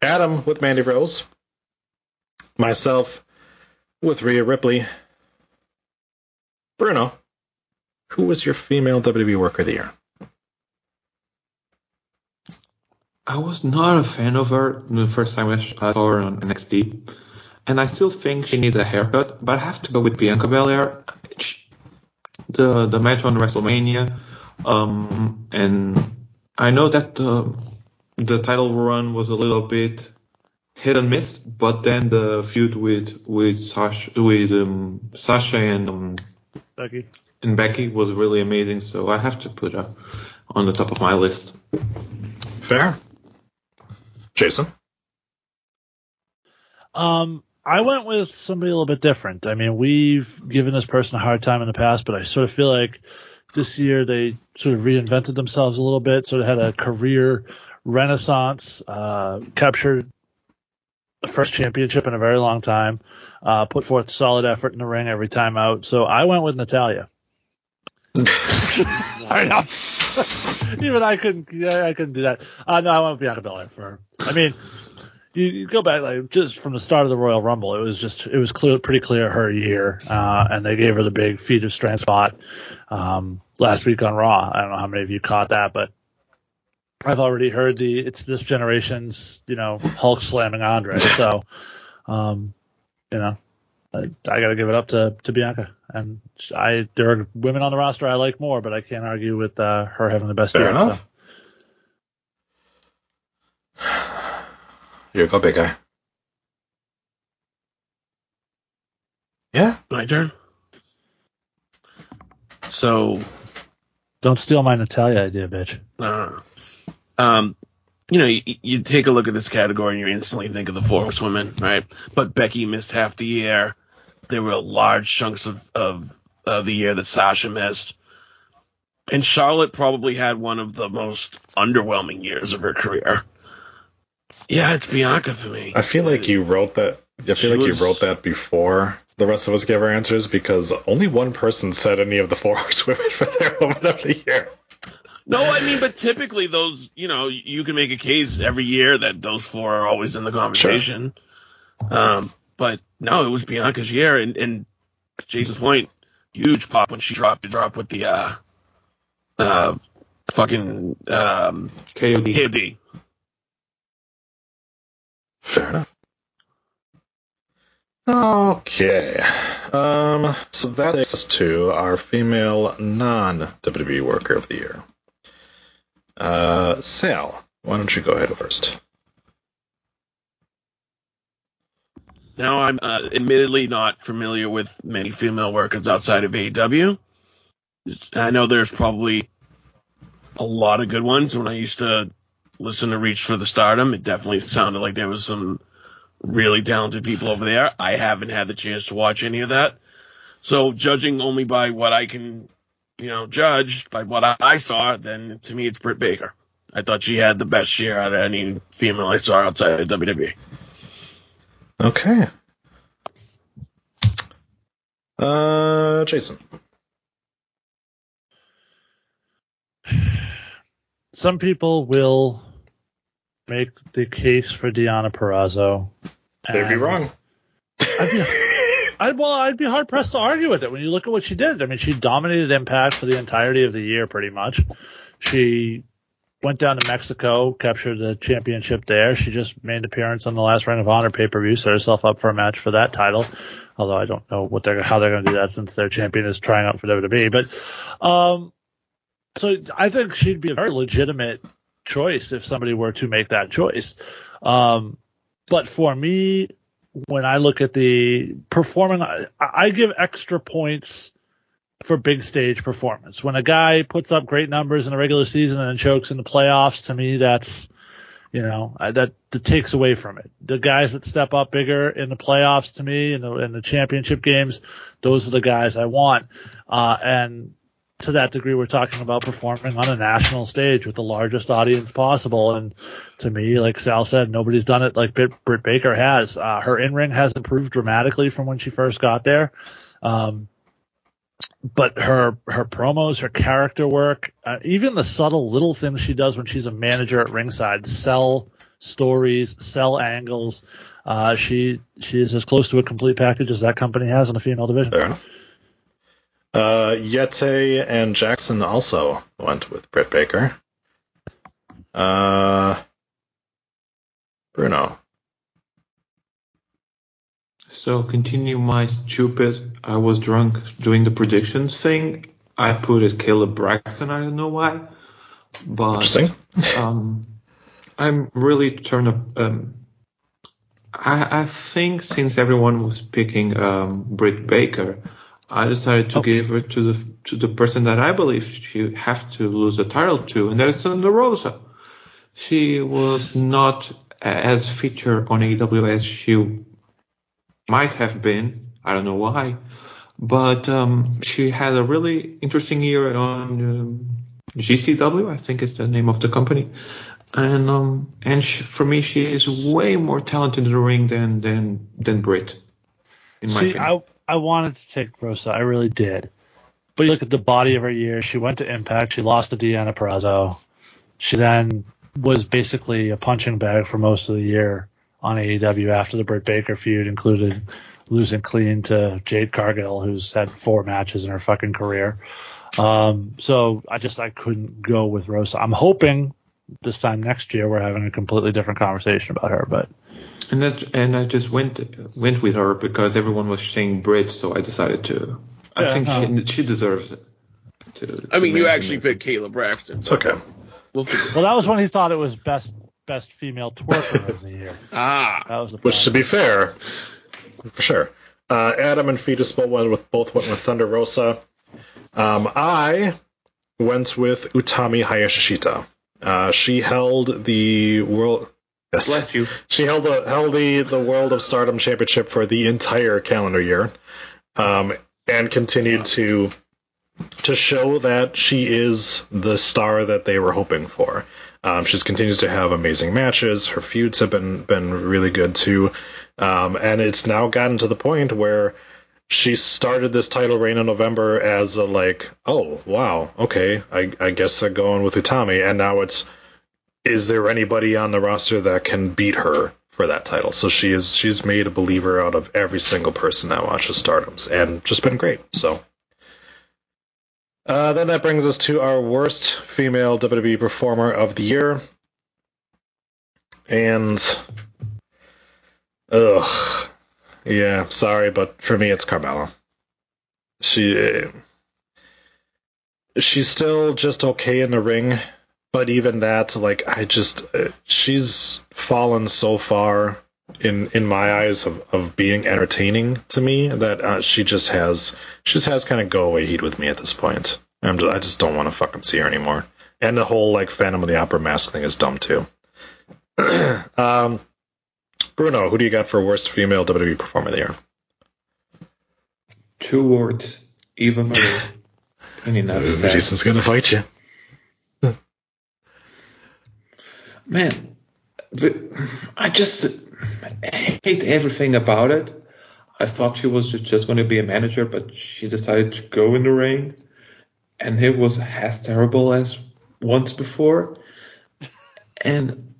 Adam with Mandy Rose, myself with Rhea Ripley, Bruno. Who was your female WWE worker of the year? I was not a fan of her the first time I saw her on NXT, and I still think she needs a haircut. But I have to go with Bianca Belair. She- The the match on WrestleMania, um, and I know that the the title run was a little bit hit and miss, but then the feud with with Sasha with um, Sasha and um, Becky. and Becky was really amazing. So I have to put her on the top of my list. Fair. Jason. Um, I went with somebody a little bit different. I mean, we've given this person a hard time in the past, but I sort of feel like this year they sort of reinvented themselves a little bit, sort of had a career renaissance, uh, captured the first championship in a very long time, uh, put forth solid effort in the ring every time out. So I went with Natalya. Even I couldn't. I couldn't do that. Uh, no, I went with Bianca Belair for. I mean, you, you go back like just from the start of the Royal Rumble, it was just it was clear, pretty clear her year, uh, and they gave her the big feat of strength spot um, last week on Raw. I don't know how many of you caught that, but I've already heard the it's this generation's you know Hulk slamming Andre. So, um, you know, I, I got to give it up to to Bianca. And I there are women on the roster I like more, but I can't argue with uh, her having the best Fair year. enough. so. Here you go, big guy. Yeah. My turn. So, Don't steal my Natalya idea, bitch. Uh, um, you know, you, you take a look at this category and you instantly think of the four horsewomen, right? But Becky missed half the year. There were large chunks of, of, of the year that Sasha missed. And Charlotte probably had one of the most underwhelming years of her career. Yeah, it's Bianca for me. I feel like you wrote that. I feel She like was- you wrote that before the rest of us gave our answers because only one person said any of the four horsewomen for their woman of the year. No, I mean, but typically those, you know, you can make a case every year that those four are always in the conversation. Sure. Um, but no, it was Bianca's year, and, and Jason's point, huge pop when she dropped the drop with the uh, uh, fucking um, KOD. KOD. Fair enough. Okay. Um, so that takes us to our female non WWE worker of the year. Uh, Sal, why don't you go ahead first? Now, I'm uh, admittedly not familiar with many female workers outside of AEW. I know there's probably a lot of good ones. When I used to listen to Reach for the Stardom, it definitely sounded like there was some really talented people over there. I haven't had the chance to watch any of that. So, judging only by what I can, you know, judge by what I, saw, then to me it's Britt Baker. I thought she had the best year out of any female I saw outside of. WWE. Okay. Uh, Jason. Some people will make the case for Deonna Purrazzo. They'd be wrong. I'd be, I'd, well, I'd be hard pressed to argue with it when you look at what she did. I mean, she dominated Impact for the entirety of the year, pretty much. She went down to Mexico, captured the championship there. She just made an appearance on the last Ring of Honor pay per view, set herself up for a match for that title. Although I don't know what they're how they're going to do that since their champion is trying out for WWE. But um, so I think she'd be a very legitimate choice if somebody were to make that choice. Um, but for me, when I look at the performing, I, I give extra points for big stage performance. When a guy puts up great numbers in the regular season and then chokes in the playoffs, to me, that's you know that, that takes away from it. The guys that step up bigger in the playoffs, to me, in the in the championship games, those are the guys I want. Uh, and to that degree, we're talking about performing on a national stage with the largest audience possible. And to me, like Sal said, nobody's done it like Britt, Britt Baker has. Uh, her in ring has improved dramatically from when she first got there. Um, but her her promos, her character work, uh, even the subtle little things she does when she's a manager at ringside, sell stories, sell angles. Uh, she she is as close to a complete package as that company has in the female division. Uh, Yeti and Jackson also went with Britt Baker. Uh, Bruno. So continue my stupid. I was drunk doing the predictions thing. I put it Caleb Braxton. I don't know why, but Interesting. um, I'm really turned up. Um, I, I think since everyone was picking um, Britt Baker, I decided to give it to the to the person that I believe she have to lose the title to, and that is Thunder Rosa. She was not as featured on AEW as she might have been. I don't know why, but um, she had a really interesting year on um, GCW. I think is the name of the company, and um, and she, for me, she is way more talented in the ring than than than Britt. In my See, opinion. I I wanted to take Rosa, I really did. But you look at the body of her year. She went to Impact. She lost to Deonna Purrazzo. She then was basically a punching bag for most of the year on AEW after the Britt Baker feud included losing clean to Jade Cargill, who's had four matches in her fucking career. Um, so I just I couldn't go with Rosa. I'm hoping this time next year we're having a completely different conversation about her, but And that, and I just went went with her because everyone was saying Brit, so I decided to. I Yeah, think no. she she deserves it. To, I to mean, you actually it. picked Caleb Braxton. It's okay. We'll well, that was when he thought it was best best female twerker of the year. Ah, That was the Which, to be fair, for sure, uh, Adam and Fetus both went with both went with Thunder Rosa. Um, I went with Utami Hayashishita. Uh, she held the world. Yes. Bless you. She held the held the the World of Stardom Championship for the entire calendar year, um, and continued to to show that she is the star that they were hoping for. Um, she continues to have amazing matches. Her feuds have been been really good too, um, and it's now gotten to the point where she started this title reign in November as a like, oh wow, okay, I, I guess I'm going with Utami, and now it's, is there anybody on the roster that can beat her for that title? So she is she's made a believer out of every single person that watches Stardom's, and just been great. So. Uh, then that brings us to our worst female WWE performer of the year. And ugh, yeah, sorry, but for me, it's Carmella. She she's still just okay in the ring, but even that, like, I just she's fallen so far in in my eyes of, of being entertaining to me that uh, she just has she just has kind of go away heat with me at this point. I'm just, I just don't want to fucking see her anymore. And the whole like Phantom of the Opera mask thing is dumb too. um, Bruno, who do you got for worst female WWE performer of the year? Two words. Eva Marie. and enough. Jason's gonna fight you. Man, I just hate everything about it. I thought she was just going to be a manager, but she decided to go in the ring, and it was as terrible as once before. And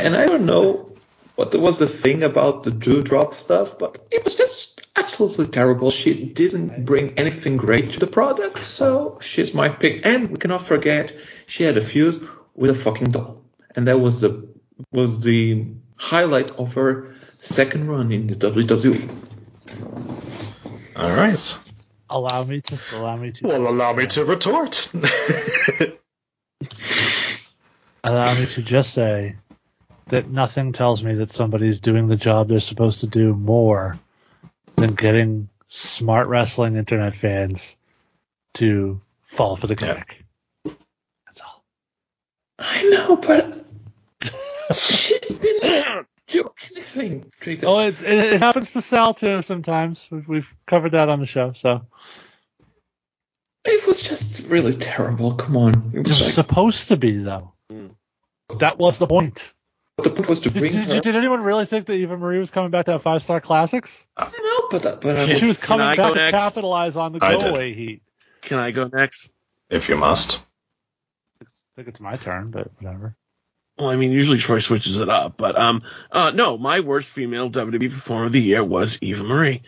and I don't know what was the thing about the Doudrop stuff, but it was just absolutely terrible. She didn't bring anything great to the product, so she's my pick. And we cannot forget she had a feud with a fucking doll, and that was the was the highlight of her second run in the WWE. All right. Allow me to allow me to Well, allow me to retort. allow me to just say that nothing tells me that somebody's doing the job they're supposed to do more than getting smart wrestling internet fans to fall for the gimmick. That's all. I know, but she didn't do anything. Jason. Oh, it, it, it happens to Sal too sometimes. We've, we've covered that on the show. So It was just really terrible. Come on. It it was was like, supposed to be though. Mm. That was the point. the point was to Did, bring did, her. did anyone really think that Eva Marie was coming back to have five star classics? I don't know, but but I She was coming I back to next? capitalize on the I go did. away heat. Can I go next? if you must. I think it's my turn, but whatever. Well, I mean, usually Troy switches it up, but um, uh, no, my worst female WWE performer of the year was Eva Marie,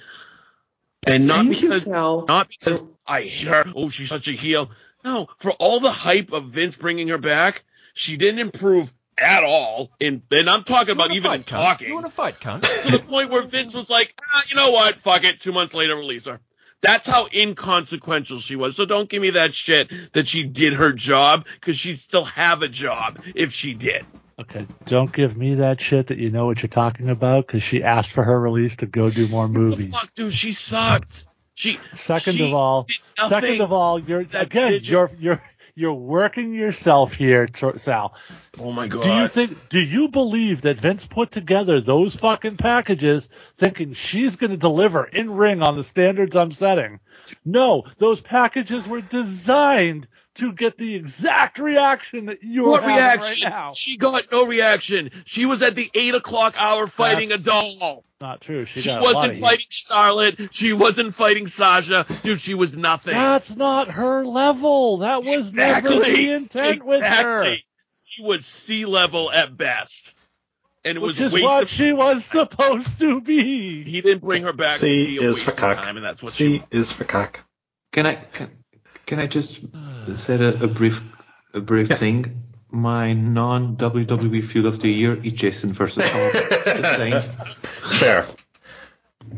and not Thank because Sal. not because I hate her. Oh, she's such a heel. No, for all the hype of Vince bringing her back, she didn't improve at all. In and I'm talking about even in talking. You want to fight, cunt? to the point where Vince was like, ah, you know what? Fuck it. Two months later, release her. That's how inconsequential she was. So don't give me that shit that she did her job because she'd still have a job if she did. Okay, don't give me that shit that you know what you're talking about because she asked for her release to go do more What the movies. fuck, dude? She sucked. She Second she of all, second of all, you're again, you're you're you're working yourself here, Sal. Oh my god. Do you think? Do you believe that Vince put together those fucking packages thinking she's going to deliver in ring on the standards I'm setting? No, those packages were designed to get the exact reaction that you're what having reaction? right now. She got no reaction. She was at the eight o'clock hour fighting That's- a doll. Not true. She, She got a lot of wasn't heat. fighting Charlotte. She wasn't fighting Sasha. Dude, she was nothing. That's not her level. That was never the Exactly. intent with her. Exactly. She was sea level at best. And it Which was is waste what of she was supposed to be. He didn't bring her back. to C is for cock. Time, and that's what she is for cock. Can I can, can I just uh, say a, a brief a brief thing? My non WWE feud of the year is Jason versus Hall. Fair.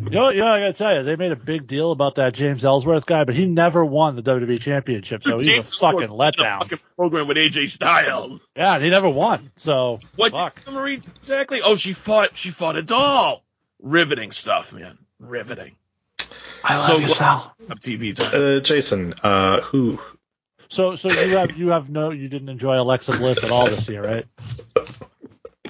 You know, you know, I gotta tell you, they made a big deal about that James Ellsworth guy, but he never won the WWE Championship, so he's a fucking Ellsworth in a letdown. fucking program with AJ Styles. Yeah, he never won. So What fuck. did Marie exactly? Oh, she fought. She fought a doll. Riveting stuff, man. Riveting. I love So you, Sal. Up TV time. Uh, Jason, uh, who So so you have you have no you didn't enjoy Alexa Bliss at all this year, right?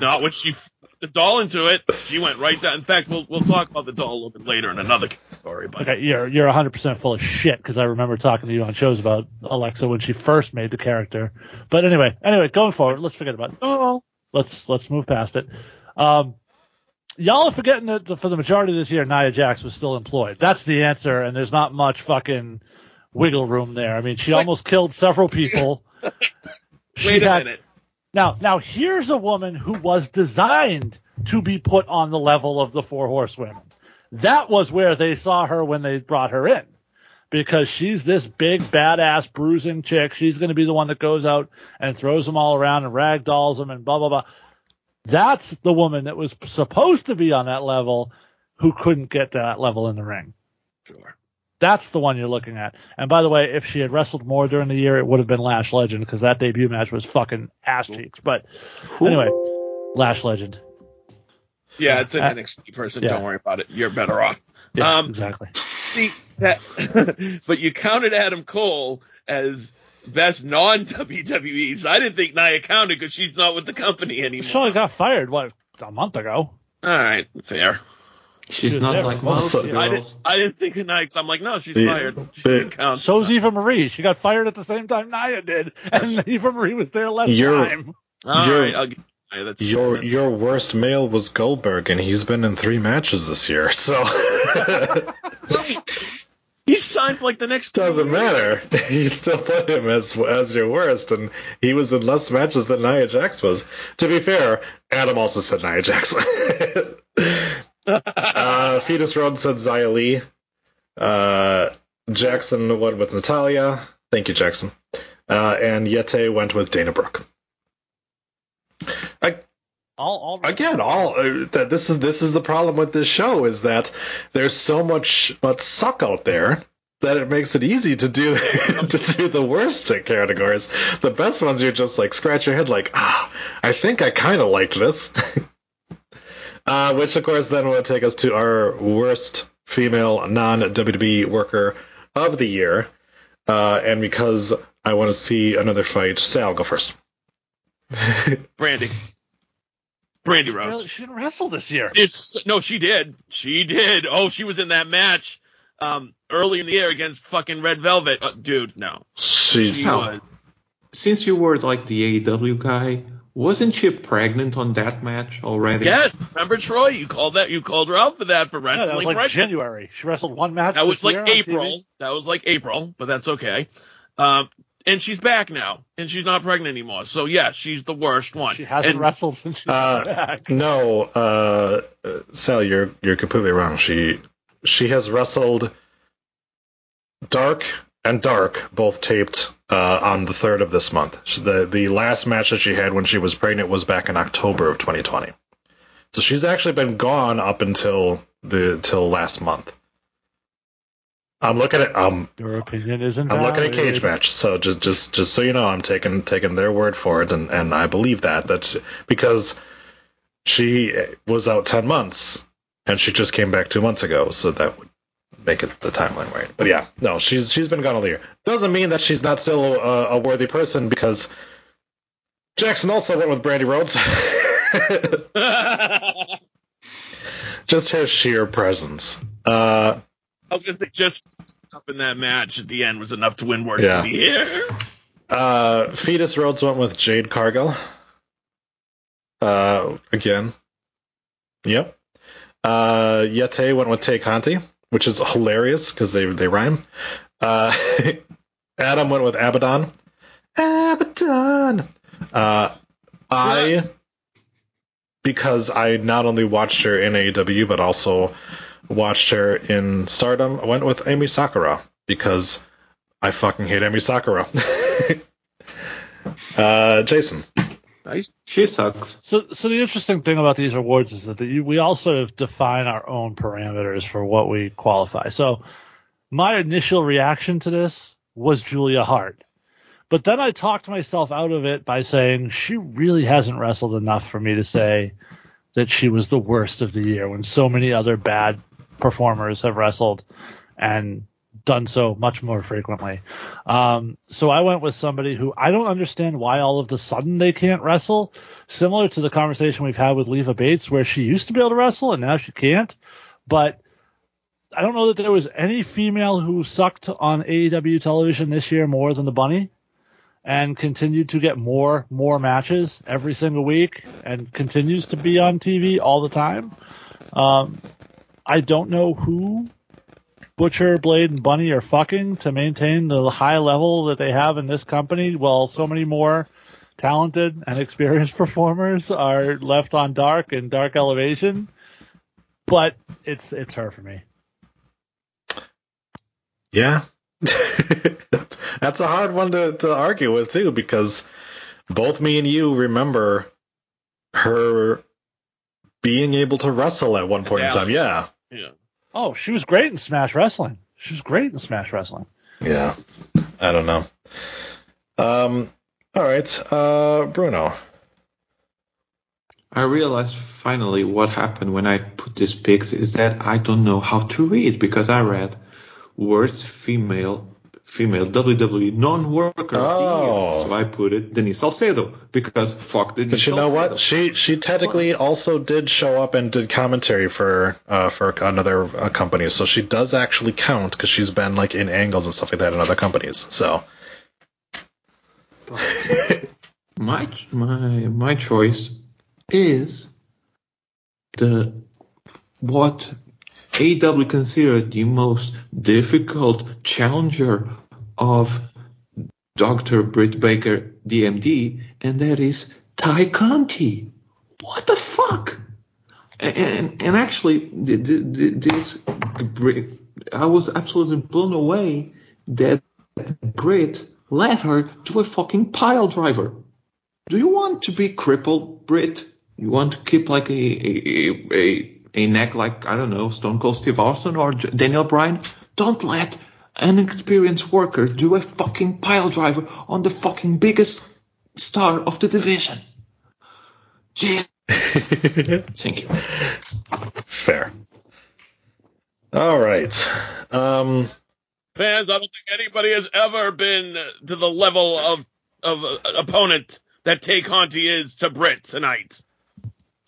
Not when she f- the doll into it, she went right down. In fact, we'll we'll talk about the doll a little bit later in another story. But Okay, you're you're 100 percent full of shit because I remember talking to you on shows about Alexa when she first made the character. But anyway, anyway, going forward, let's forget about it. oh, Let's let's move past it. Um, y'all are forgetting that the, for the majority of this year, Nia Jax was still employed. That's the answer, and there's not much fucking wiggle room there. I mean, she almost killed several people. She wait a had- minute. Now, now here's a woman who was designed to be put on the level of the four horsewomen. That was where they saw her when they brought her in. Because she's this big, badass, bruising chick. She's going to be the one that goes out and throws them all around and ragdolls them and blah, blah, blah. That's the woman that was supposed to be on that level who couldn't get to that level in the ring. Sure. That's the one you're looking at. And by the way, if she had wrestled more during the year, it would have been Lash Legend because that debut match was fucking ass cheeks. But anyway, Lash Legend. Yeah, it's an Uh, NXT person. yeah. Don't worry about it. You're better off. Yeah, um, exactly. see that, but you counted Adam Cole as best non WWE. So I didn't think Nia counted because she's not with the company anymore. She only got fired what a month ago. All right, fair. She's She not there. like most so- I girls. didn't. I didn't think of Nia. 'cause I'm like, no, she's Yeah. fired. She didn't count. So's Eva Marie. She got fired at the same time Nia did, and Eva Marie was there less You're- time. All You're- right, I'll give Nia. That's Your fine. your worst male was Goldberg, and he's been in three matches this year, so He's signed for like the next. doesn't matter. You still put him as as your worst, and he was in less matches than Nia Jax was. To be fair, Adam also said Nia Jax. uh, Fetus Road said Xia Li. Uh, Jackson went with Natalya. Thank you, Jackson. Uh, and Yeti went with Dana Brooke. I, All, all again, all uh, that this is this is the problem with this show is that there's so much much suck out there that it makes it easy to do to do the worst categories. The best ones you're just like scratch your head like ah, I think I kind of liked this. uh, which of course then will take us to our worst female non WWE worker of the year. Uh, and because I want to see another fight, Sal, go first. Brandi. Brandi Really, Rhodes. she didn't wrestle this year. It's, no, she did. She did. Oh, she was in that match um, early in the year against fucking Red Velvet. Uh, dude, no. She, She No. Since you were like the AEW guy, wasn't she pregnant on that match already? Yes, remember Troy? You called that. You called her out for that for Yeah, wrestling. that was like right? January. She wrestled one match. That this was like year April. That was like April, but that's okay. Um, and she's back now, and she's not pregnant anymore. So yeah, she's the worst one. She hasn't and, wrestled since she's Uh, back. No, uh, Sal, you're you're completely wrong. She she has wrestled Dark and Dark, both taped uh, on the third of this month. She- The the last match that she had when she was pregnant was back in October of 2020. So she's actually been gone up until the till last month. I'm looking at um Your opinion isn't. I'm looking at Cagematch, so just just just so you know, I'm taking taking their word for it, and and I believe that that she- because she was out ten months and she just came back two months ago, so that would make it the timeline right. But yeah, no, she's she's been gone all year. Doesn't mean that she's not still a, a worthy person because Jackson also went with Brandi Rhodes. just her sheer presence. Uh, I was gonna say just up in that match at the end was enough to win worse Yeah. than the year. Uh, Fetus Rhodes went with Jade Cargill. Uh, again. Yep. Uh, Yeti went with Tay Conti, which is hilarious because they they rhyme. Uh, Adam went with Abaddon. Abaddon. Uh, I because I not only watched her in AEW but also watched her in Stardom. I went with Emi Sakura because I fucking hate Emi Sakura. uh, Jason. Nice. She sucks. So, so the interesting thing about these awards is that the, we all sort of define our own parameters for what we qualify. So, my initial reaction to this was Julia Hart, but then I talked myself out of it by saying she really hasn't wrestled enough for me to say that she was the worst of the year when so many other bad performers have wrestled, and done so much more frequently. Um, so I went with somebody who I don't understand why all of the sudden they can't wrestle. Similar to the conversation we've had with Leva Bates, where she used to be able to wrestle and now she can't. But I don't know that there was any female who sucked on AEW television this year more than the Bunny and continued to get more more matches every single week and continues to be on TV all the time. Um, I don't know who Butcher, Blade, and Bunny are fucking to maintain the high level that they have in this company while so many more talented and experienced performers are left on dark and dark elevation. But it's it's her for me. Yeah. that's, a hard one to, to argue with too, because both me and you remember her being able to wrestle at one point in time. Yeah. Yeah. Oh, she was great in Smash Wrestling. She was great in Smash Wrestling. Yeah. I don't know. Um all right. Uh Bruno. I realized finally what happened when I put these pics is that I don't know how to read because I read worst female female WWE non-worker of the year. So I put it Denise Salcedo because fuck Denise But you know what? She she technically also did show up and did commentary for uh, for another uh, company, so she does actually count because she's been like in angles and stuff like that in other companies. So my my my choice is the what AW considered the most difficult challenger of Dr. Britt Baker, DMD, and that is Ty Conti. What the fuck? And and, actually, th- th- th- this Brit- I was absolutely blown away that Britt led her to a fucking pile driver. Do you want to be crippled, Britt? You want to keep like a, a, a, a neck like I don't know Stone Cold Steve Austin or Daniel Bryan? Don't let an experienced worker do a fucking pile driver on the fucking biggest star of the division. Gee. Thank you. fair. All right. Um, Fans, I don't think anybody has ever been to the level of of uh, opponent that Tay Conti is to Britt tonight.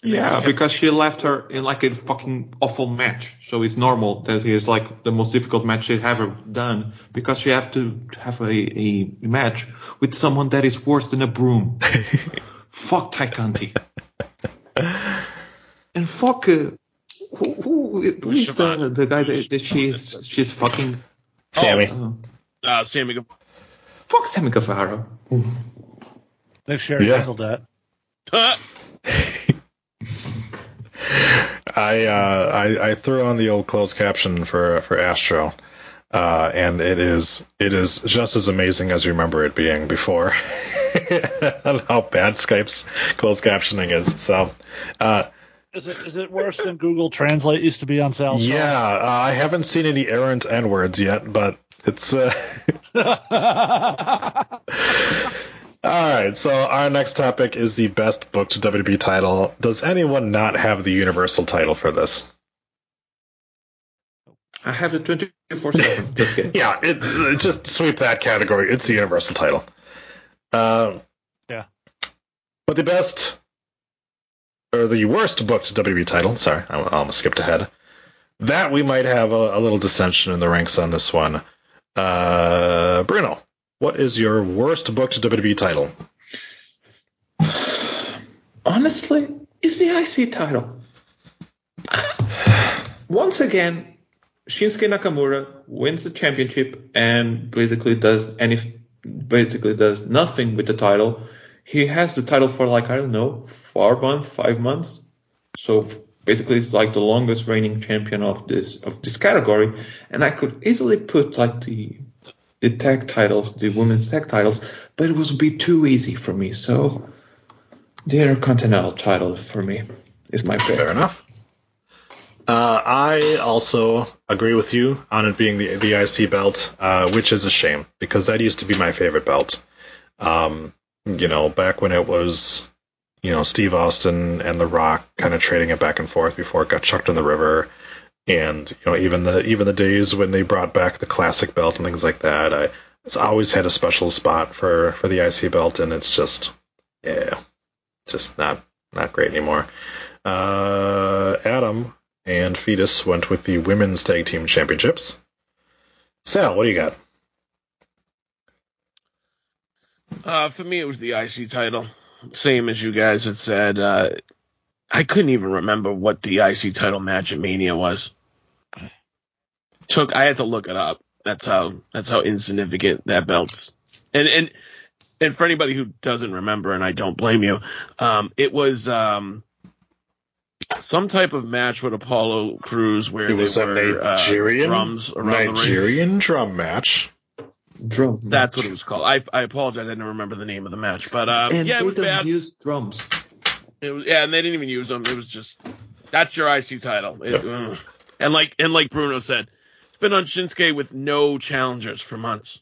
Yeah, because she left her in like a fucking awful match. So it's normal that it is like the most difficult match she's ever done because she have to have a, a match with someone that is worse than a broom. fuck Ty Conti. and fuck uh, who, who, who is the, the guy that, that she's she's fucking Sammy. Uh, Uh, Sammy, Guevara. fuck Sammy Guevara. Nick Sherry Yeah. handled that. I, uh, I I threw on the old closed caption for for Astro, uh, and it is it is just as amazing as you remember it being before. on how bad Skype's closed captioning is. So, uh, Is it is it worse than Google Translate used to be on sales? yeah, uh, I haven't seen any errant N words yet, but it's. Uh, All right, so our next topic is the best booked WWE title. Does anyone not have the Universal title for this? I have the 24 7. Yeah, it, it- just sweep that category. It's the Universal title. Uh, Yeah. But the best, or the worst booked WWE title, sorry, I, I almost skipped ahead. That we might have a, a little dissension in the ranks on this one. Uh, Bruno, what is your worst booked WWE title? Honestly, it's the IC title. Once again, Shinsuke Nakamura wins the championship and basically does any basically does nothing with the title. He has the title for like I don't know four months, five months. So basically, it's like the longest reigning champion of this of this category. And I could easily put like the the tag titles, the women's tag titles, but it a bit too easy for me. So the Intercontinental title for me is my pick. Fair enough. Uh, I also agree with you on it being the the IC belt, uh, which is a shame because that used to be my favorite belt. Um, you know, back when it was, you know, Steve Austin and The Rock kind of trading it back and forth before it got chucked in the river. And you know even the even the days when they brought back the classic belt and things like that, I it's always had a special spot for for the IC belt, and it's just yeah, just not not great anymore. Uh, Adam and Fetus went with the women's tag team championships. Sal, what do you got? Uh, for me, it was the IC title. Same as you guys had said. Uh, I couldn't even remember what the IC title match at Mania was. Took I had to look it up. That's how that's how insignificant that belt's. And and and for anybody who doesn't remember, and I don't blame you, um, it was um, some type of match with Apollo Crews where It was they a were uh, Nigerian drums around the ring. Nigerian drum match. Drum. That's what it was called. I I apologize. I didn't remember the name of the match, but uh, and yeah, it they was bad. use drums. It was yeah, and they didn't even use them. It was just that's your IC title. It- ugh. And like and like Bruno said, it's been on Shinsuke with no challengers for months.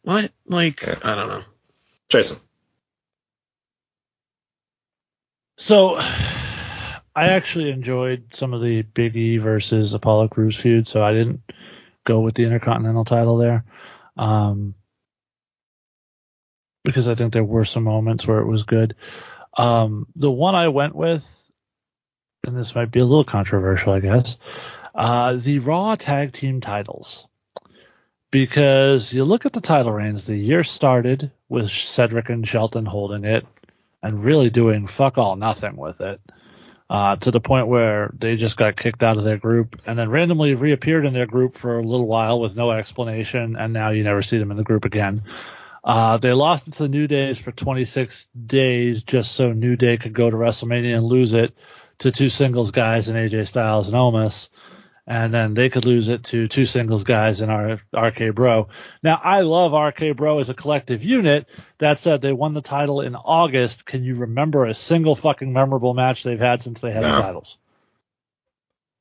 What? Like I don't know. Jason. So, I actually enjoyed some of the Big E versus Apollo Crews feud, so I didn't go with the Intercontinental title there, um, because I think there were some moments where it was good. Um, the one I went with, and this might be a little controversial, I guess, uh, the Raw Tag Team titles. Because you look at the title reigns, the year started with Cedric and Shelton holding it and really doing fuck all nothing with it. Uh, to the point where they just got kicked out of their group and then randomly reappeared in their group for a little while with no explanation, and now you never see them in the group again. Uh, they lost it to the New Days for 26 days just so New Day could go to WrestleMania and lose it to two singles guys in AJ Styles and Omos. And then they could lose it to two singles guys in our RK Bro. Now, I love RK Bro as a collective unit. That said, they won the title in August. Can you remember a single fucking memorable match they've had since they had No. the titles?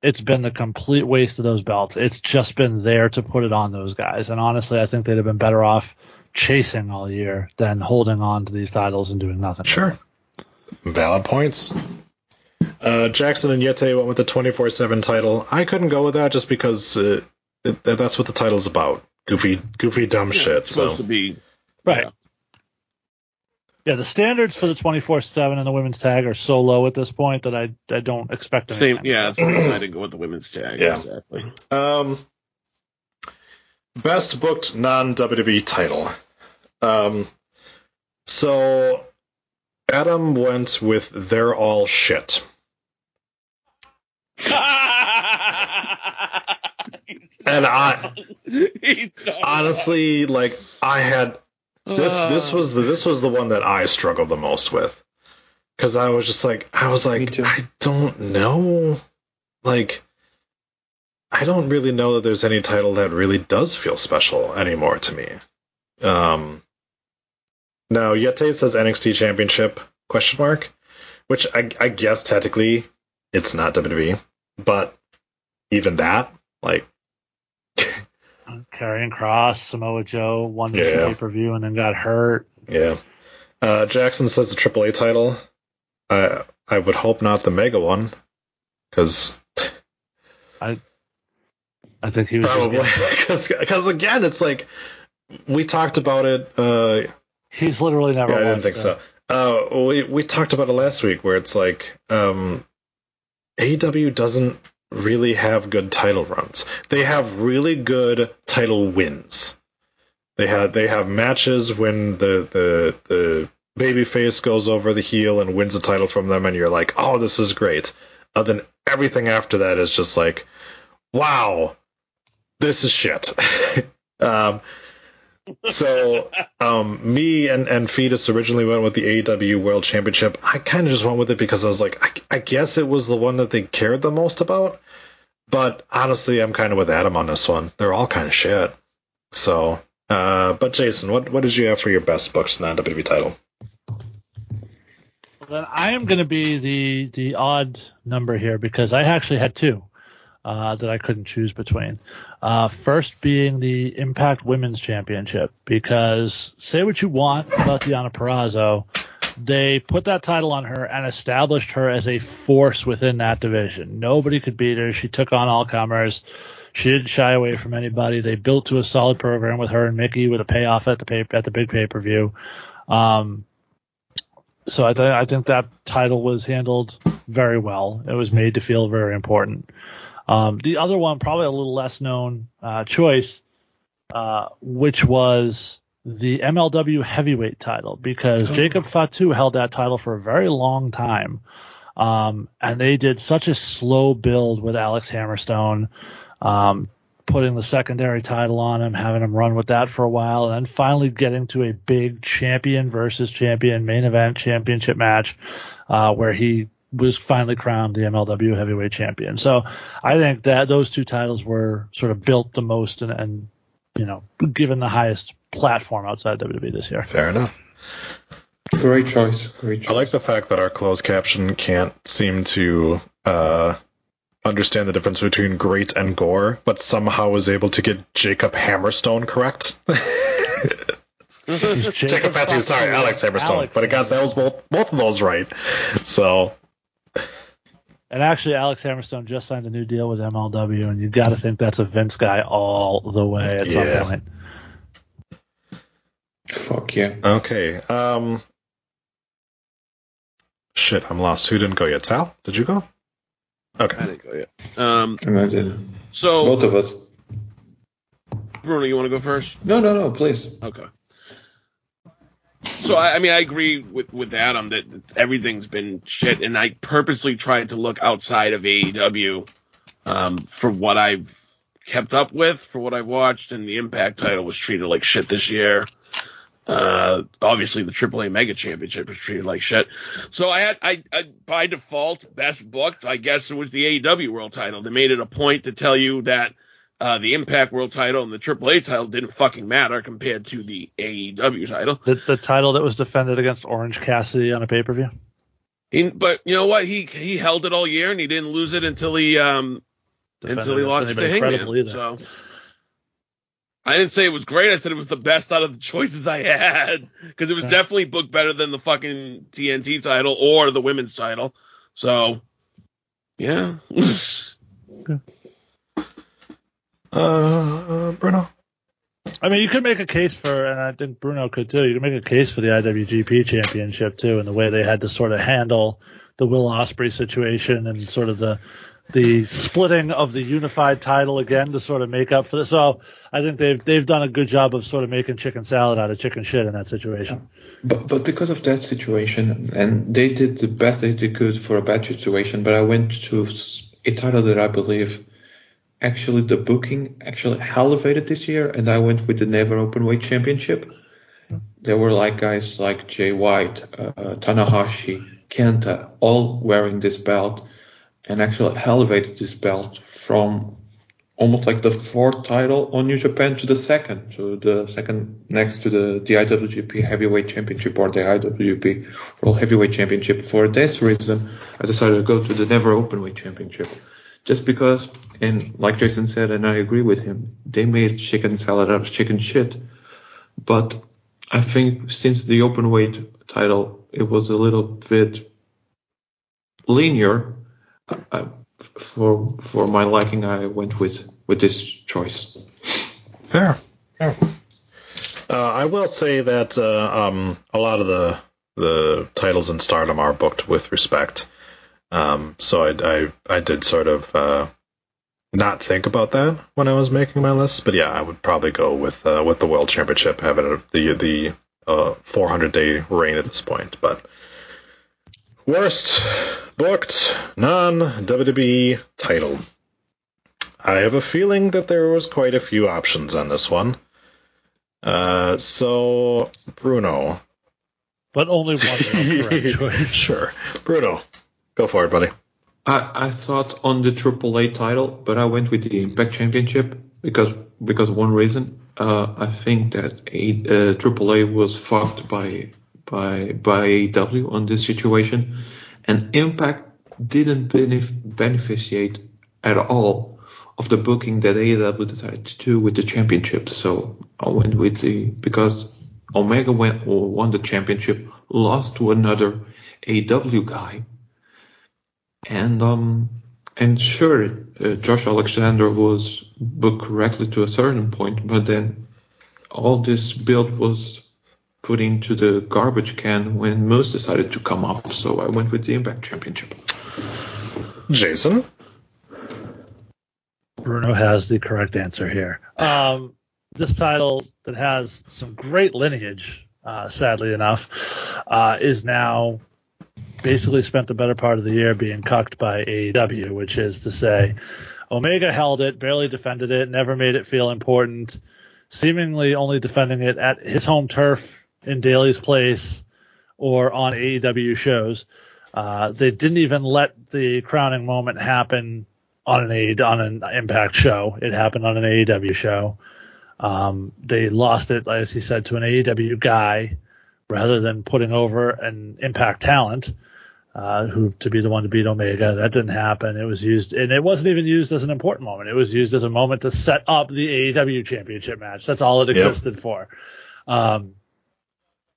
It's been the complete waste of those belts. It's just been there to put it on those guys. And honestly, I think they'd have been better off chasing all year than holding on to these titles and doing nothing. Sure. Valid points. Uh, Jackson and Yeti went with the 24 7 title. I couldn't go with that just because uh, it, that's what the title's about. Goofy, goofy, dumb shit. It's supposed So to be Right. Yeah, the standards for the 24/7 and the women's tag are so low at this point that I I don't expect them. same. Yeah, that's the reason I didn't go with the women's tag. Yeah. Exactly. Um, best booked non WWE title. Um, so Adam went with "They're All Shit," and I honestly like I had this. This was the this was the one that I struggled the most with because I was just like I was like I don't know, like. I don't really know that there's any title that really does feel special anymore to me. Um, now Yeti says NXT Championship question mark, which I, I guess technically it's not WWE, but even that, like, Karrion Kross, Samoa Joe won this Yeah. pay per view and then got hurt. yeah. Uh, Jackson says the AAA title. I I would hope not the Mega one, because I I think he was probably getting- because again it's like we talked about it. Uh, he's literally never. Yeah, I didn't think so. Uh, we we talked about it last week, where it's like um, AEW doesn't really have good title runs. They have really good title wins. They had they have matches when the the the babyface goes over the heel and wins the title from them, and you're like, oh, this is great. Uh, then everything after that is just like, wow, this is shit. um, so um, me and, and Fetus originally went with the AEW World Championship. I kind of just went with it because I was like, I, I guess it was the one that they cared the most about. But honestly, I'm kind of with Adam on this one. They're all kind of shit. So, uh, but Jason, what what did you have for your best books non WWE title? Then I am going to be the the odd number here because I actually had two uh, that I couldn't choose between. Uh, first being the Impact Women's Championship because say what you want about Deonna Purrazzo, they put that title on her and established her as a force within that division. Nobody could beat her. She took on all comers. She didn't shy away from anybody. They built to a solid program with her and Mickey with a payoff at the pay, at the big pay per view. Um, so I, th- I think that title was handled very well. It was made to feel very important. Um, the other one, probably a little less known uh, choice, uh, which was the MLW heavyweight title, because Oh. Jacob Fatu held that title for a very long time. Um, and they did such a slow build with Alex Hammerstone, um, putting the secondary title on him, having him run with that for a while, and then finally getting to a big champion versus champion main event championship match, uh, where he was finally crowned the MLW heavyweight champion. So I think that those two titles were sort of built the most and, and you know, given the highest platform outside WWE this year. Fair enough. Great choice. Great choice. I like the fact that our closed caption can't seem to uh, understand the difference between great and gore, but somehow was able to get Jacob Hammerstone correct. Jacob Fatu, sorry, Alex Hammerstone, Alex but it got those both both of those right. So And actually, Alex Hammerstone just signed a new deal with MLW, and you've got to think that's a Vince guy all the way at Yeah. some point. Fuck yeah. okay, um, shit, I'm lost. Who didn't go yet? Sal, did you go? Okay. I didn't go yet. Um, And I did. so Both of us. Bruno, you want to go first? No, no, no, please. Okay. So I, I mean, I agree with with Adam that everything's been shit, and I purposely tried to look outside of AEW um, for what I've kept up with, for what I've watched, and the Impact title was treated like shit this year. Uh, obviously, the AAA Mega Championship was treated like shit. So I had, I, I by default, best booked. I guess it was the AEW World Title. They made it a point to tell you that uh, the Impact World Title and the AAA title didn't fucking matter compared to the AEW title. The, the title that was defended against Orange Cassidy on a pay per view. But you know what? He he held it all year and he didn't lose it until he um Defended until he lost it to Hangman. So I didn't say it was great. I said it was the best out of the choices I had because it was Yeah. definitely booked better than the fucking TNT title or the women's title. So yeah. Uh, Bruno. I mean, you could make a case for, and I think Bruno could too. You could make a case for the IWGP Championship too, and the way they had to sort of handle the Will Ospreay situation and sort of the the splitting of the unified title again to sort of make up for this. So I think they've they've done a good job of sort of making chicken salad out of chicken shit in that situation. But but because of that situation, and they did the best they could for a bad situation. But I went to s- a title that I believe actually the booking actually elevated this year, and I went with the Never Openweight Championship. There were like guys like Jay White, uh, uh, Tanahashi, Kenta, all wearing this belt, and actually elevated this belt from almost like the fourth title on New Japan to the second, to the second next to the, the IWGP Heavyweight Championship or the IWGP World Heavyweight Championship. For this reason, I decided to go to the Never Openweight Championship. Just because, and like Jason said, and I agree with him, they made chicken salad out of chicken shit. But I think since the open weight title, it was a little bit linear. I, for for my liking, I went with with this choice. Fair. Fair. Uh, I will say that uh, um, a lot of the the titles in Stardom are booked with respect. Um, so I, I I did sort of uh, not think about that when I was making my list, but yeah, I would probably go with uh, with the World Championship having the the uh, 400 day reign at this point. But worst booked non WWE title. I have a feeling that there was quite a few options on this one. Uh, so Bruno, But only one correct choice. sure, Bruno, go for it, buddy. I, I thought on the AAA title, but I went with the Impact Championship because because one reason. Uh, I think that a, uh, AAA was fucked by by by AEW on this situation, and Impact didn't benef- beneficiate at all of the booking that AEW decided to do with the championship. So I went with the because Omega went, won the championship, lost to another AW guy, and um, and sure, uh, Josh Alexander was booked correctly to a certain point, but then all this build was put into the garbage can when Moose decided to come up. So I went with the Impact Championship. Jason? Bruno has the correct answer here. Um, this title that has some great lineage, uh, sadly enough, uh, is now basically spent the better part of the year being cucked by AEW, which is to say, Omega held it, barely defended it, never made it feel important, seemingly only defending it at his home turf in Daily's Place or on AEW shows. Uh, they didn't even let the crowning moment happen on an A on an Impact show. It happened on an AEW show. Um, they lost it, as he said, to an AEW guy rather than putting over an Impact talent uh, who to be the one to beat Omega. That didn't happen. It was used, and it wasn't even used as an important moment. It was used as a moment to set up the AEW championship match. That's all it existed yep. for. Um,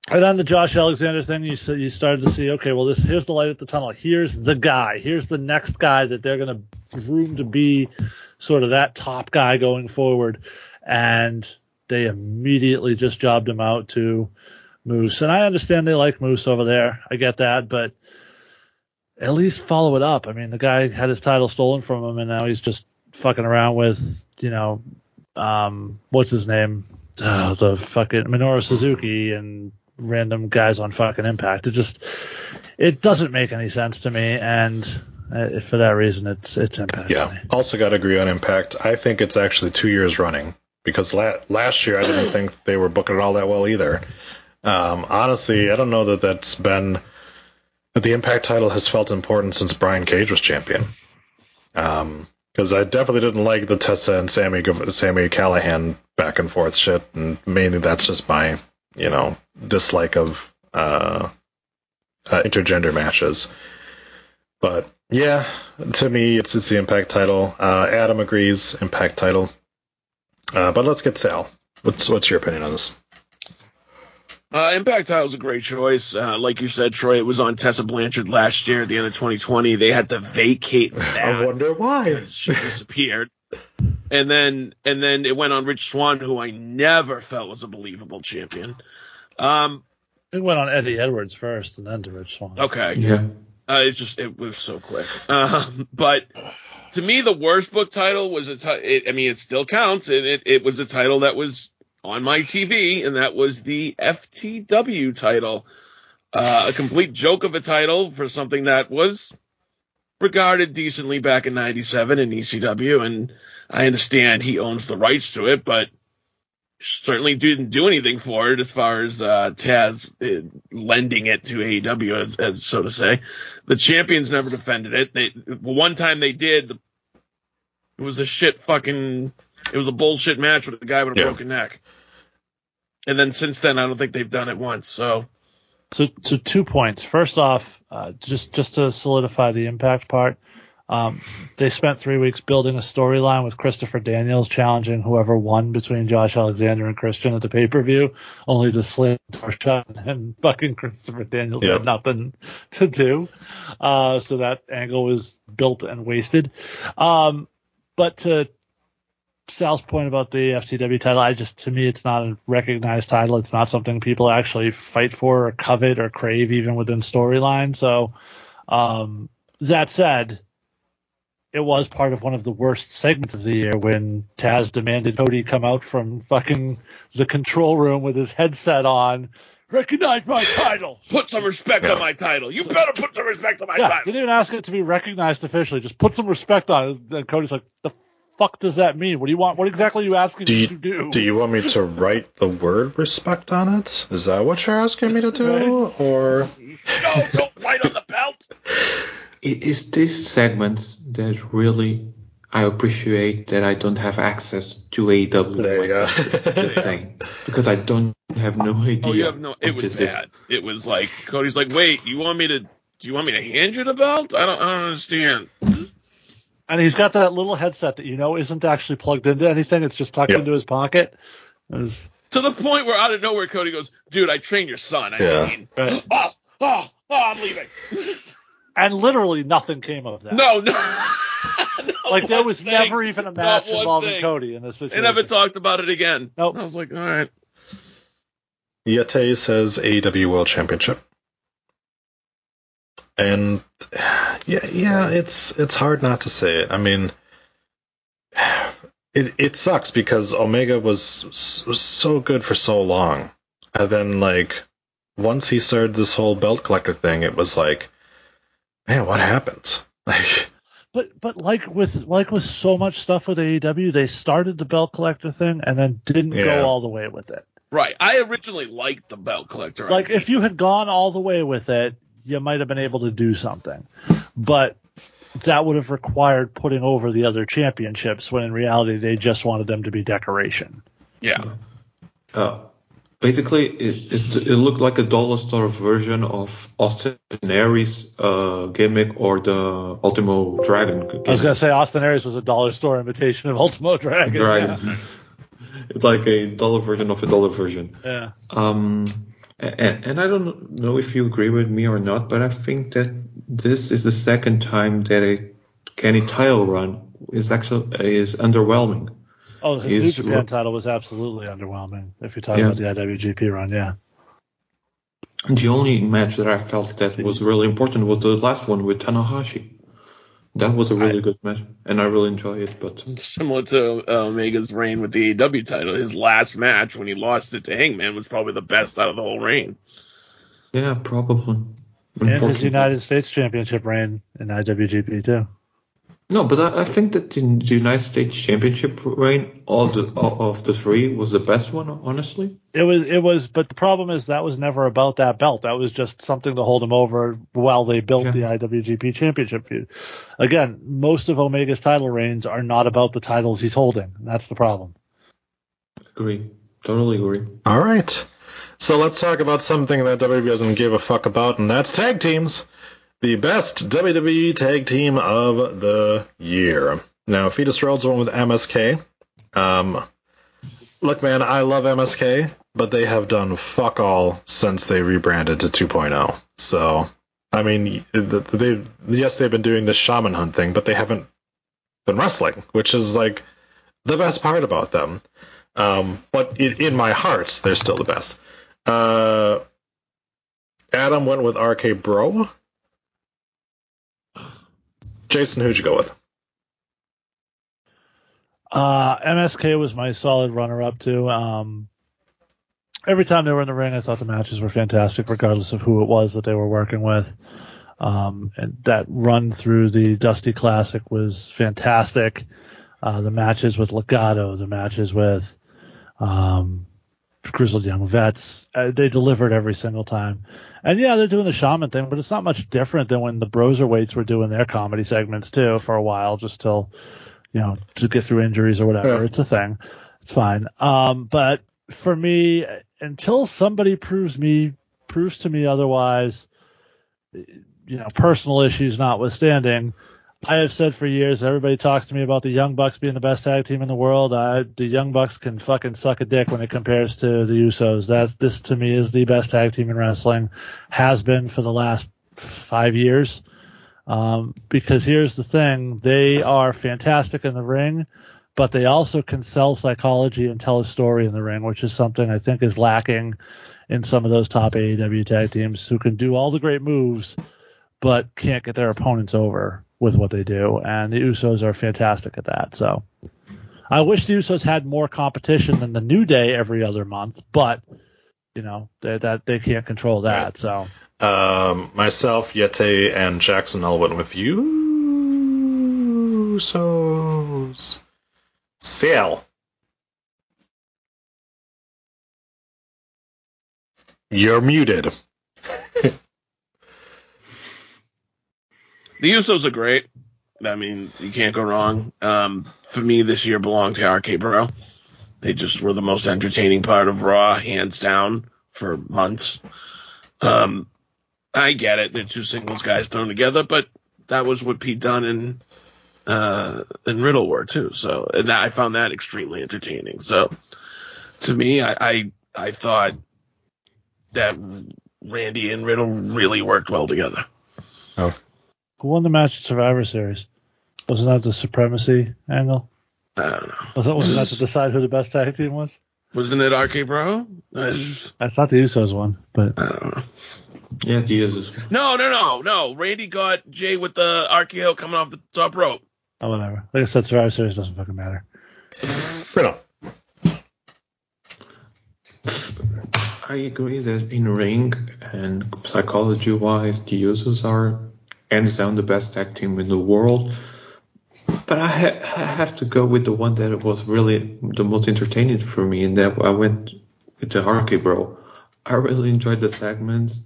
and then the Josh Alexander thing, you said you started to see, okay, well, this here's the light at the tunnel. Here's the guy. Here's the next guy that they're going to groom to be sort of that top guy going forward. And they immediately just jobbed him out to Moose. And I understand they like Moose over there. I get that, but at least follow it up. I mean, the guy had his title stolen from him, and now he's just fucking around with, you know, um, what's his name? Uh, the fucking Minoru Suzuki and random guys on fucking Impact. It just it doesn't make any sense to me, and uh, for that reason, it's it's Impact. Yeah. Also, got to agree on Impact. I think it's actually two years running because la- last year I didn't think they were booking it all that well either. Um, honestly, I don't know that that's been the Impact title has felt important since Brian Cage was champion. Um, because I definitely didn't like the Tessa and Sammy Sami Callihan back and forth shit, and mainly that's just my you know dislike of uh, uh, intergender matches. But yeah, to me, it's it's the Impact title. Uh, Adam agrees, Impact title. Uh, but let's get Sal. What's what's your opinion on this? Uh, Impact title is a great choice. Uh, like you said, Troy, it was on Tessa Blanchard last year at the end of 2020. They had to vacate that. I wonder why. She disappeared and then and then it went on Rich Swann, who I never felt was a believable champion. Um, it went on Eddie Edwards first, and then to Rich Swann. Okay. Yeah. Uh, it just it was so quick. Um, but to me, the worst book title was i mean, it still counts, and it it was a title that was on my TV, and that was the FTW title. Uh, a complete joke of a title for something that was regarded decently back in '97 in ECW, and I understand he owns the rights to it, but certainly didn't do anything for it as far as uh, Taz uh, lending it to AEW, as, as, so to say. The champions never defended it. They one time they did. It was a shit fucking. It was a bullshit match with a guy with a yeah. broken neck. And then since then, I don't think they've done it once. So. So, so two points. First off, uh, just just to solidify the impact part, um, they spent three weeks building a storyline with Christopher Daniels challenging whoever won between Josh Alexander and Christian at the pay per view, only to slam shot and fucking Christopher Daniels yep. had nothing to do. Uh, so that angle was built and wasted. Um, but to Sal's point about the FTW title, I just to me it's not a recognized title. It's not something people actually fight for or covet or crave even within storyline. So um, that said, it was part of one of the worst segments of the year when Taz demanded Cody come out from fucking the control room with his headset on. Recognize my title. Put some respect on my title. You better put some respect on my yeah, title. Didn't even ask it to be recognized officially. Just put some respect on it. And Cody's like, the fuck does that mean? What do you want? What exactly are you asking do you, me to do? Do you want me to write the word respect on it? Is that what you're asking me to do? Or no, don't write on the belt. It is this segment that really I appreciate that I don't have access to AEW. There you go. Just saying, because I don't have no idea. Oh, you have no. It was bad. It was like Cody's like, wait, you want me to? Do you want me to hand you the belt? I don't. I don't understand. And he's got that little headset that you know isn't actually plugged into anything. It's just tucked yep. into his pocket. Was... to the point where out of nowhere Cody goes, "Dude, I trained your son." I Yeah. mean, oh, oh, oh, I'm leaving. And literally nothing came of that. No, no. like there was thing. never even a match involving thing. Cody in this situation. They never talked about it again. Nope. I was like, all right. Yeti says AEW World Championship. And yeah, yeah, it's it's hard not to say it. I mean, it it sucks because Omega was, was so good for so long, and then like once he started this whole belt collector thing, it was like, man, what happened? Like, But but like with like with so much stuff with AEW, they started the belt collector thing and then didn't Yeah. go all the way with it. Right. I originally liked the belt collector. Like idea. if you had gone all the way with it, you might have been able to do something. But that would have required putting over the other championships when in reality they just wanted them to be decoration. yeah. Uh, basically, it, it, it looked like a dollar store version of Austin Aries uh, gimmick or the Ultimo Dragon. Gimmick. I was gonna say Austin Aries was a dollar store imitation of Ultimo Dragon. Dragon. it's like a dollar version of a dollar version. Yeah. Um, and, and I don't know if you agree with me or not, but I think that this is the second time that a Kenny title run is actually is underwhelming. Oh, his New Japan title was absolutely underwhelming. If you're talking Yeah. about the IWGP run, yeah. The only match that I felt that was really important was the last one with Tanahashi. That was a really good match, and I really enjoy it. But Similar to uh, Omega's reign with the AEW title, his last match when he lost it to Hangman was probably the best out of the whole reign. yeah, probably. And his United States Championship reign in IWGP too. No, but I, I think that the, the United States Championship reign, all the all of the three, was the best one. Honestly. It was, it was, but the problem is that was never about that belt. That was just something to hold him over while they built the IWGP Championship feud. Again, most of Omega's title reigns are not about the titles he's holding. That's the problem. Agree. Totally agree. all right. So let's talk about something that WWE doesn't give a fuck about, and that's tag teams. The best WWE tag team of the year. Now, Fetus Rhodes went with MSK. Um, look, man, I love MSK, but they have done fuck all since they rebranded to 2.0. So, I mean, th- they yes, they've been doing this shaman hunt thing, but they haven't been wrestling, which is like the best part about them. Um, but in, in my heart, they're still the best. Uh, Adam went with RK Bro. Jason, who'd you go with? Uh, MSK was my solid runner up too. Um, every time they were in the ring, I thought the matches were fantastic, regardless of who it was that they were working with. Um, and that run through the Dusty Classic was fantastic. Uh, the matches with Legado, the matches with um, Grizzled Young Vets, uh, they delivered every single time. And yeah, they're doing the shaman thing, but it's not much different than when the Broserweights were doing their comedy segments too for a while, just till you know to get through injuries or whatever. Yeah. It's a thing. It's fine. Um, but for me, until somebody proves me proves to me otherwise, you know, personal issues notwithstanding, I have said for years. Everybody talks to me about the Young Bucks being the best tag team in the world. I, the Young Bucks can fucking suck a dick when it compares to the Usos. That's this to me is the best tag team in wrestling, has been for the last five years. Um, because here's the thing, they are fantastic in the ring, but they also can sell psychology and tell a story in the ring, which is something I think is lacking in some of those top AEW tag teams who can do all the great moves, but can't get their opponents over with what they do. And the Usos are fantastic at that. So I wish the Usos had more competition than the New Day every other month, but you know they, that they can't control that. So Um, myself, Yeti, and Jackson all went with you. So, Sale. You're muted. The Usos are great. I mean, you can't go wrong. Um, for me, this year belonged to RK Bro. They just were the most entertaining part of Raw, hands down, for months. Um, I get it. They're two singles guys thrown together, but that was what Pete Dunne and uh, and Riddle were too. So, and that, I found that extremely entertaining. So, To me, I, I I thought that Randy and Riddle really worked well together. Who won the match at Survivor Series? Wasn't that the supremacy angle? I don't know. Was that wasn't that to decide who the best tag team was? Wasn't it RK Bro? I just- I thought the Usos won, but I don't know. Yeah, the Usos. No, no, no, no. Randy got Jay with the RKO coming off the top rope. oh, whatever. Like I said, Survivor Series doesn't fucking matter. Bruno. I agree that in ring and psychology wise, the Usos are hands down the best tag team in the world. But I, ha- I have to go with the one that was really the most entertaining for me, and that I went with the RK Bro. I really enjoyed the segments.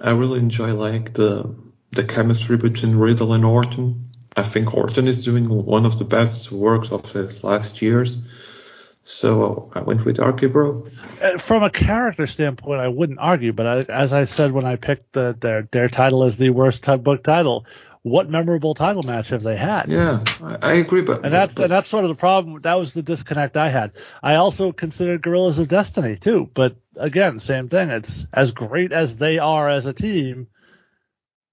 I really enjoy like the the chemistry between Riddle and Orton. I think Orton is doing one of the best works of his last years. So I went with RK Uh, From a character standpoint, I wouldn't argue, but I, as I said when I picked the, their their title as the worst book title, what memorable title match have they had? Yeah, I, agree, but And that's and that's sort of the problem. That was the disconnect I had. I also considered Guerrillas of Destiny too, but again, same thing. It's as great as they are as a team.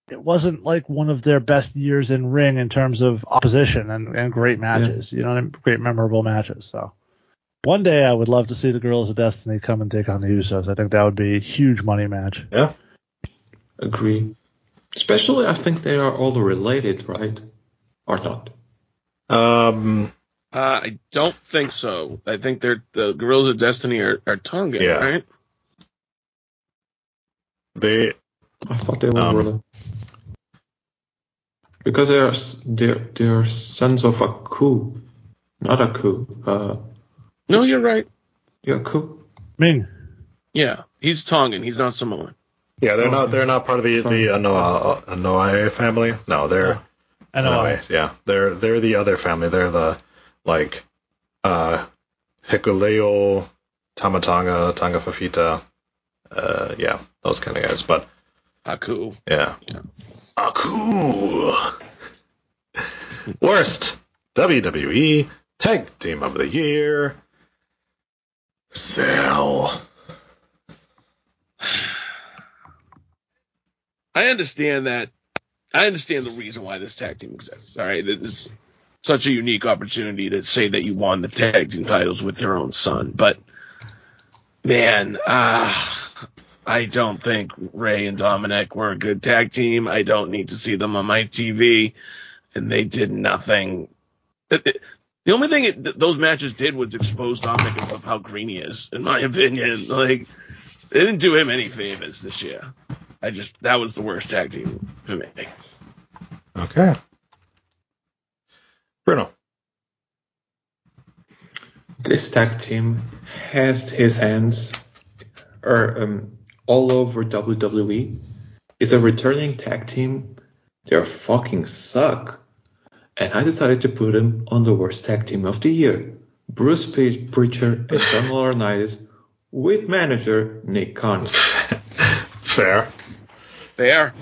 It wasn't like one of their best years in ring in terms of opposition and, and great matches. You know, what I mean? great memorable matches. So one day I would love to see the Guerrillas of Destiny come and take on the Usos. I think that would be a huge money match. Yeah. agree. Especially, I think they are all related, right? Or not? Um, Uh, I don't think so. I think they're the Guerrillas of Destiny are, are Tongan, Yeah. right? they I thought they were Um, related. Because they are they're they're sons of Haku, not Haku. Uh, No, you're right. yeah, coup. Meng. Yeah, he's Tongan. He's not Samoan. yeah they're Oh, not they're not part of the the Anoa'i Anoa'i family. No, they're I know. Anoa'i, Yeah, they're they're the other family. They're the like uh Hikuleo, Tama Tonga, Tanga Fifita. Uh, yeah, those kind of guys. But Aku. yeah, Yeah. Aku. Worst WWE Tag Team of the Year. Cell. I understand that. I understand the reason why this tag team exists. All right, it's such a unique opportunity to say that you won the tag team titles with your own son, but man, ah. I don't think Rey and Dominik were a good tag team. I don't need to see them on my TV, and they did nothing. It- it- The only thing it, th- those matches did was expose Dominik of how green he is, in my opinion. Like, they didn't do him any favors this year. I just that was the worst tag team for me. Okay. Bruno. This tag team has his hands are um, all over WWE. It's a returning tag team. They're fucking suck. And I decided to put him on the worst tag team of the year. Bruce Pe- Prichard and John Laurinaitis with manager Nick Khan. Fair. Fair,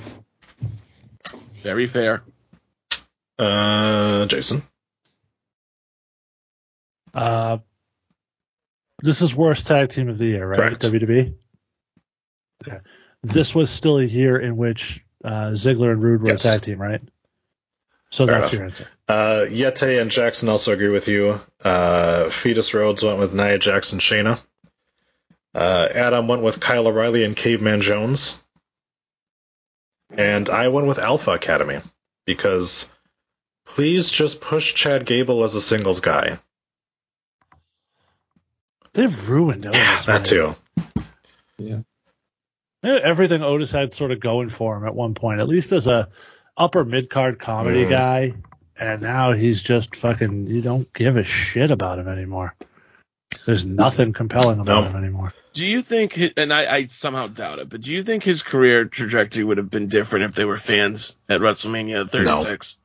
very fair. Uh, Jason. Uh, this is worst tag team of the year, right? Correct. WWE. Okay. This was still a year in which uh, Ziggler and Roode were Yes. a tag team, right? So Fair that's enough. your answer. Uh, Yeti and Jackson also agree with you. Uh, Fetus Rhodes went with Nia Jackson Shayna. Uh, Adam went with Kyle O'Reilly and Caveman Jones. And I went with Alpha Academy because please just push Chad Gable as a singles guy. They've ruined Otis. That man. too. Yeah. Yeah, Everything Otis had sort of going for him at one point, at least as a upper mid card comedy Mm. guy, and now he's just fucking. You don't give a shit about him anymore. There's nothing compelling about No. him anymore. Do you think, and I, I somehow doubt it, but do you think his career trajectory would have been different if they were fans at WrestleMania 36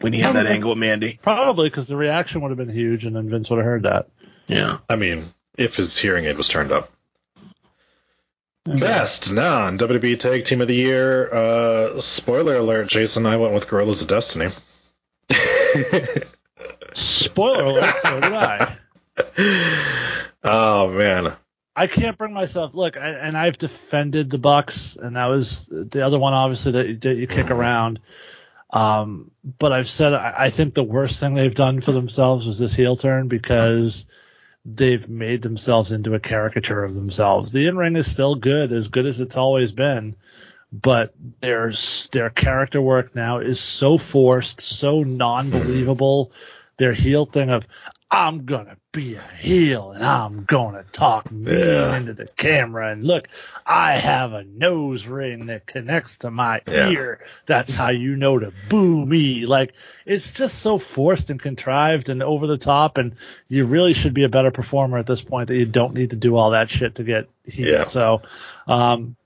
when he had that angle with Mandy? Probably because the reaction would have been huge, and then Vince would have heard that. Yeah. I mean, if his hearing aid was turned up. Best non WWE Tag Team of the Year. Uh, spoiler alert, Jason. I went with Guerrillas of Destiny. Spoiler alert, so did I. Oh man. I can't bring myself. Look, I, and I've defended the Bucks, and that was the other one, obviously that, that you kick around. Um, but I've said I, I think the worst thing they've done for themselves was this heel turn because they've made themselves into a caricature of themselves. The in ring is still good, as good as it's always been, but their their character work now is so forced, so non believable. Their heel thing of I'm gonna be a heel and I'm gonna talk mean into the camera and look, I have a nose ring that connects to my Yeah. ear. That's how you know to boo me. Like it's just so forced and contrived and over the top and you really should be a better performer at this point that you don't need to do all that shit to get heel. Yeah. So um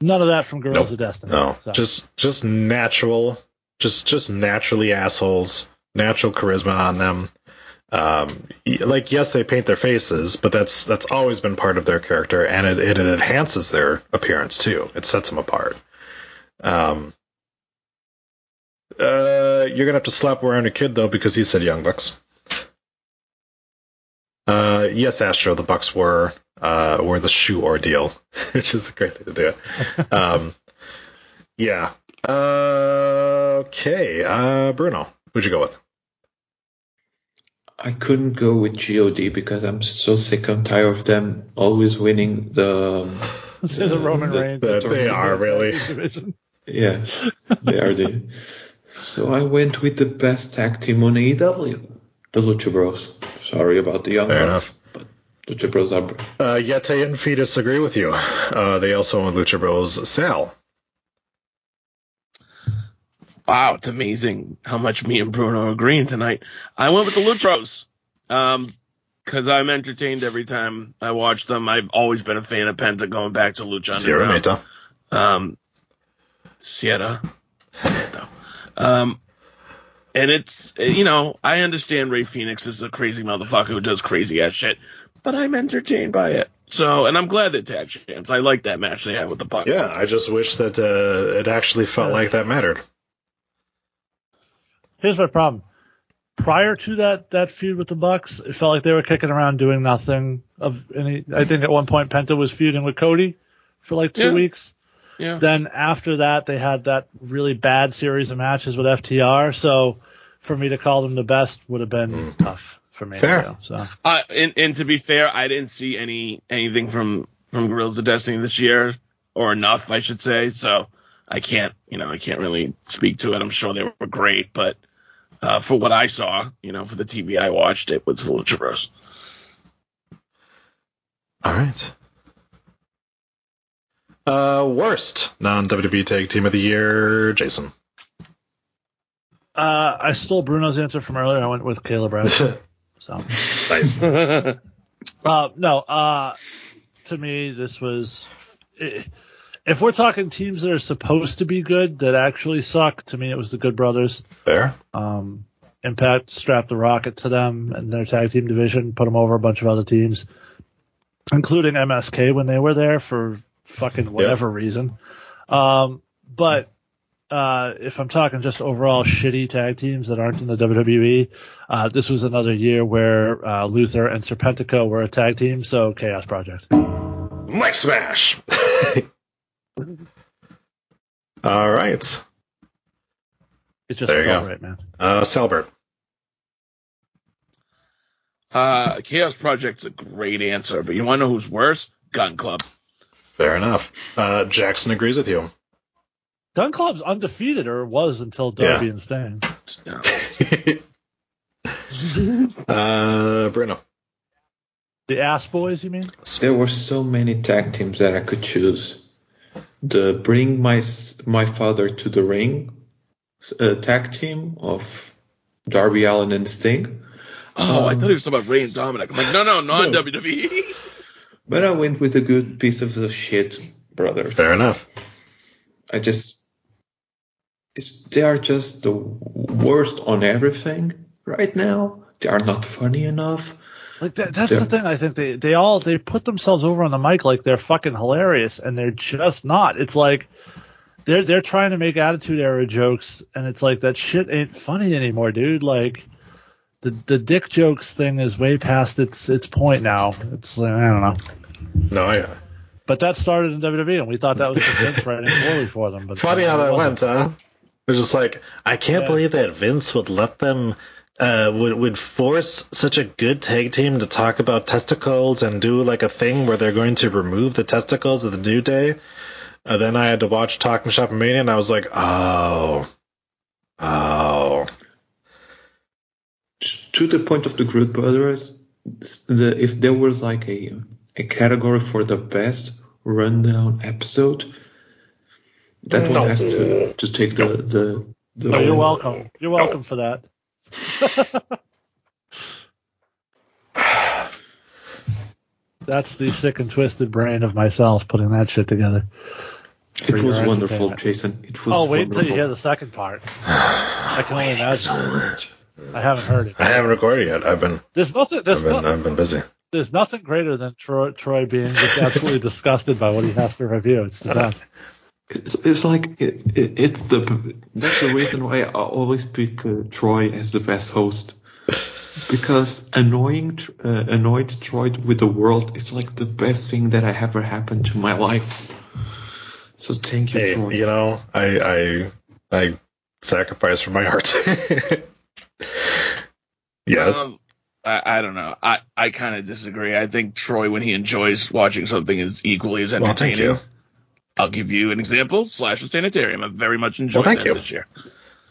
none of that from Girls Nope. of Destiny. No, So. just just natural, just just naturally assholes, natural charisma on them. Um, like yes, they paint their faces, but that's that's always been part of their character, and it, it enhances their appearance too. It sets them apart. Um, uh, you're gonna have to slap around your kid though because he said Young Bucks. Uh, yes, Astro, the Bucks were uh were the shoe ordeal, which is a great thing to do. Um, yeah. Uh, okay. Uh, Bruno, who'd you go with? I couldn't go with God because I'm so sick and tired of them always winning the. the Roman the- Reigns. That they are really. division. Yeah, they are the. So I went with the best tag team on AEW, the Lucha Bros. Sorry about the young Fair ones, enough. but Lucha Bros are. Uh, Yeti and Fetus agree with you. Uh, they also own Lucha Bros. Sal. Wow, it's amazing how much me and Bruno are agreeing tonight. I went with the Lutros. Um, cause I'm entertained every time I watch them. I've always been a fan of Penta going back to Lucha Sierra. Meta. Um, Sierra. Um, and it's, you know, I understand Rey Fénix is a crazy motherfucker who does crazy ass shit, but I'm entertained by it. So, and I'm glad they're tag champs. I like that match they had with the Bucks. Yeah, I just wish that uh, it actually felt like that mattered. Here's my problem. Prior to that that feud with the Bucks, it felt like they were kicking around doing nothing of any. I think at one point Penta was feuding with Cody for like two Yeah. weeks. Yeah. Then after that, they had that really bad series of matches with FTR. So for me to call them the best would have been tough for me. Fair. to So Uh, and, and to be fair, I didn't see any anything from from Guerrillas of Destiny this year, or enough, I should say. So I can't, you know, I can't really speak to it. I'm sure they were great, but uh, for what I saw, you know, for the TV I watched, it was the Lucha Bros. All right. Uh, worst non WWE Tag Team of the Year, Jason. uh, I stole Bruno's answer from earlier. I went with Caleb Brown. So nice. uh, no, uh, to me, this was. If we're talking teams that are supposed to be good that actually suck, to me it was the Good Brothers. Fair. Um, Impact strapped the rocket to them and their tag team division, put them over a bunch of other teams, including MSK when they were there for fucking whatever reason. Um, but uh, if I'm talking just overall shitty tag teams that aren't in the WWE, uh, this was another year where uh, Luther and Serpentico were a tag team, so Chaos Project. Mike Smash. All right. It just There you go. right, man. Uh, Salbert. Uh, Chaos Project's a great answer, but you want to know who's worse? Gun Club. Fair enough. Uh, Jackson agrees with you. Gun Club's undefeated, or was until Darby Yeah. and Sting. No. uh, Bruno. The Ass Boys, you mean? There were so many tag teams that I could choose. The Bring My My Father to the Ring uh, tag team of Darby Allin and Sting. Oh, I Um, thought he was talking about Rey and Dominik. I'm like, no, no, non WWE. But I went with a good piece of the shit, brother. Fair enough. I just, it's, they are just the worst on everything right now. They are not funny enough. Like that, that's Yeah. the thing. I think they they all they put themselves over on the mic like they're fucking hilarious, and they're just not. It's like they're they're trying to make attitude era jokes, and it's like that shit ain't funny anymore, dude. Like the the dick jokes thing is way past its its point now. It's I don't know. No, I. Uh, but that started in WWE, and we thought that was the Vince writing poorly for them. But Funny how that wasn't. went, huh? It's just like I can't Yeah. believe that Vince would let them uh, would would force such a good tag team to talk about testicles and do like a thing where they're going to remove the testicles of the New Day. And then I had to watch Talking Shop Mania, and I was like, oh, oh, to the point of the Groot Brothers, the, if there was like a a category for the best rundown episode, that No. one has to, to take the the. the No, you're welcome. You're welcome for that. That's the sick and twisted brain of myself putting that shit together. It was wonderful, entertainment. Jason. It was Oh, wait until wonderful. you hear the second part. I can only imagine. I haven't heard it. I haven't recorded yet. I've been There's nothing. I've been no, I've been busy. there's nothing greater than Troy, Troy being just absolutely disgusted by what he has to review. It's the best. It's, it's like it, it, it's the that's the reason why I always pick uh, Troy as the best host because annoying Tr- uh, annoyed Troy with the world is like the best thing that I ever happened to my life. So thank you, Hey, Troy. you know, I I I sacrifice for my art. yes. Um, I, I don't know. I, I kind of disagree. I think Troy, when he enjoys watching something, is equally as Well, thank entertaining. you. I'll give you an example. Slash the Sanitarium. I very much enjoyed Well, thank that you. this year.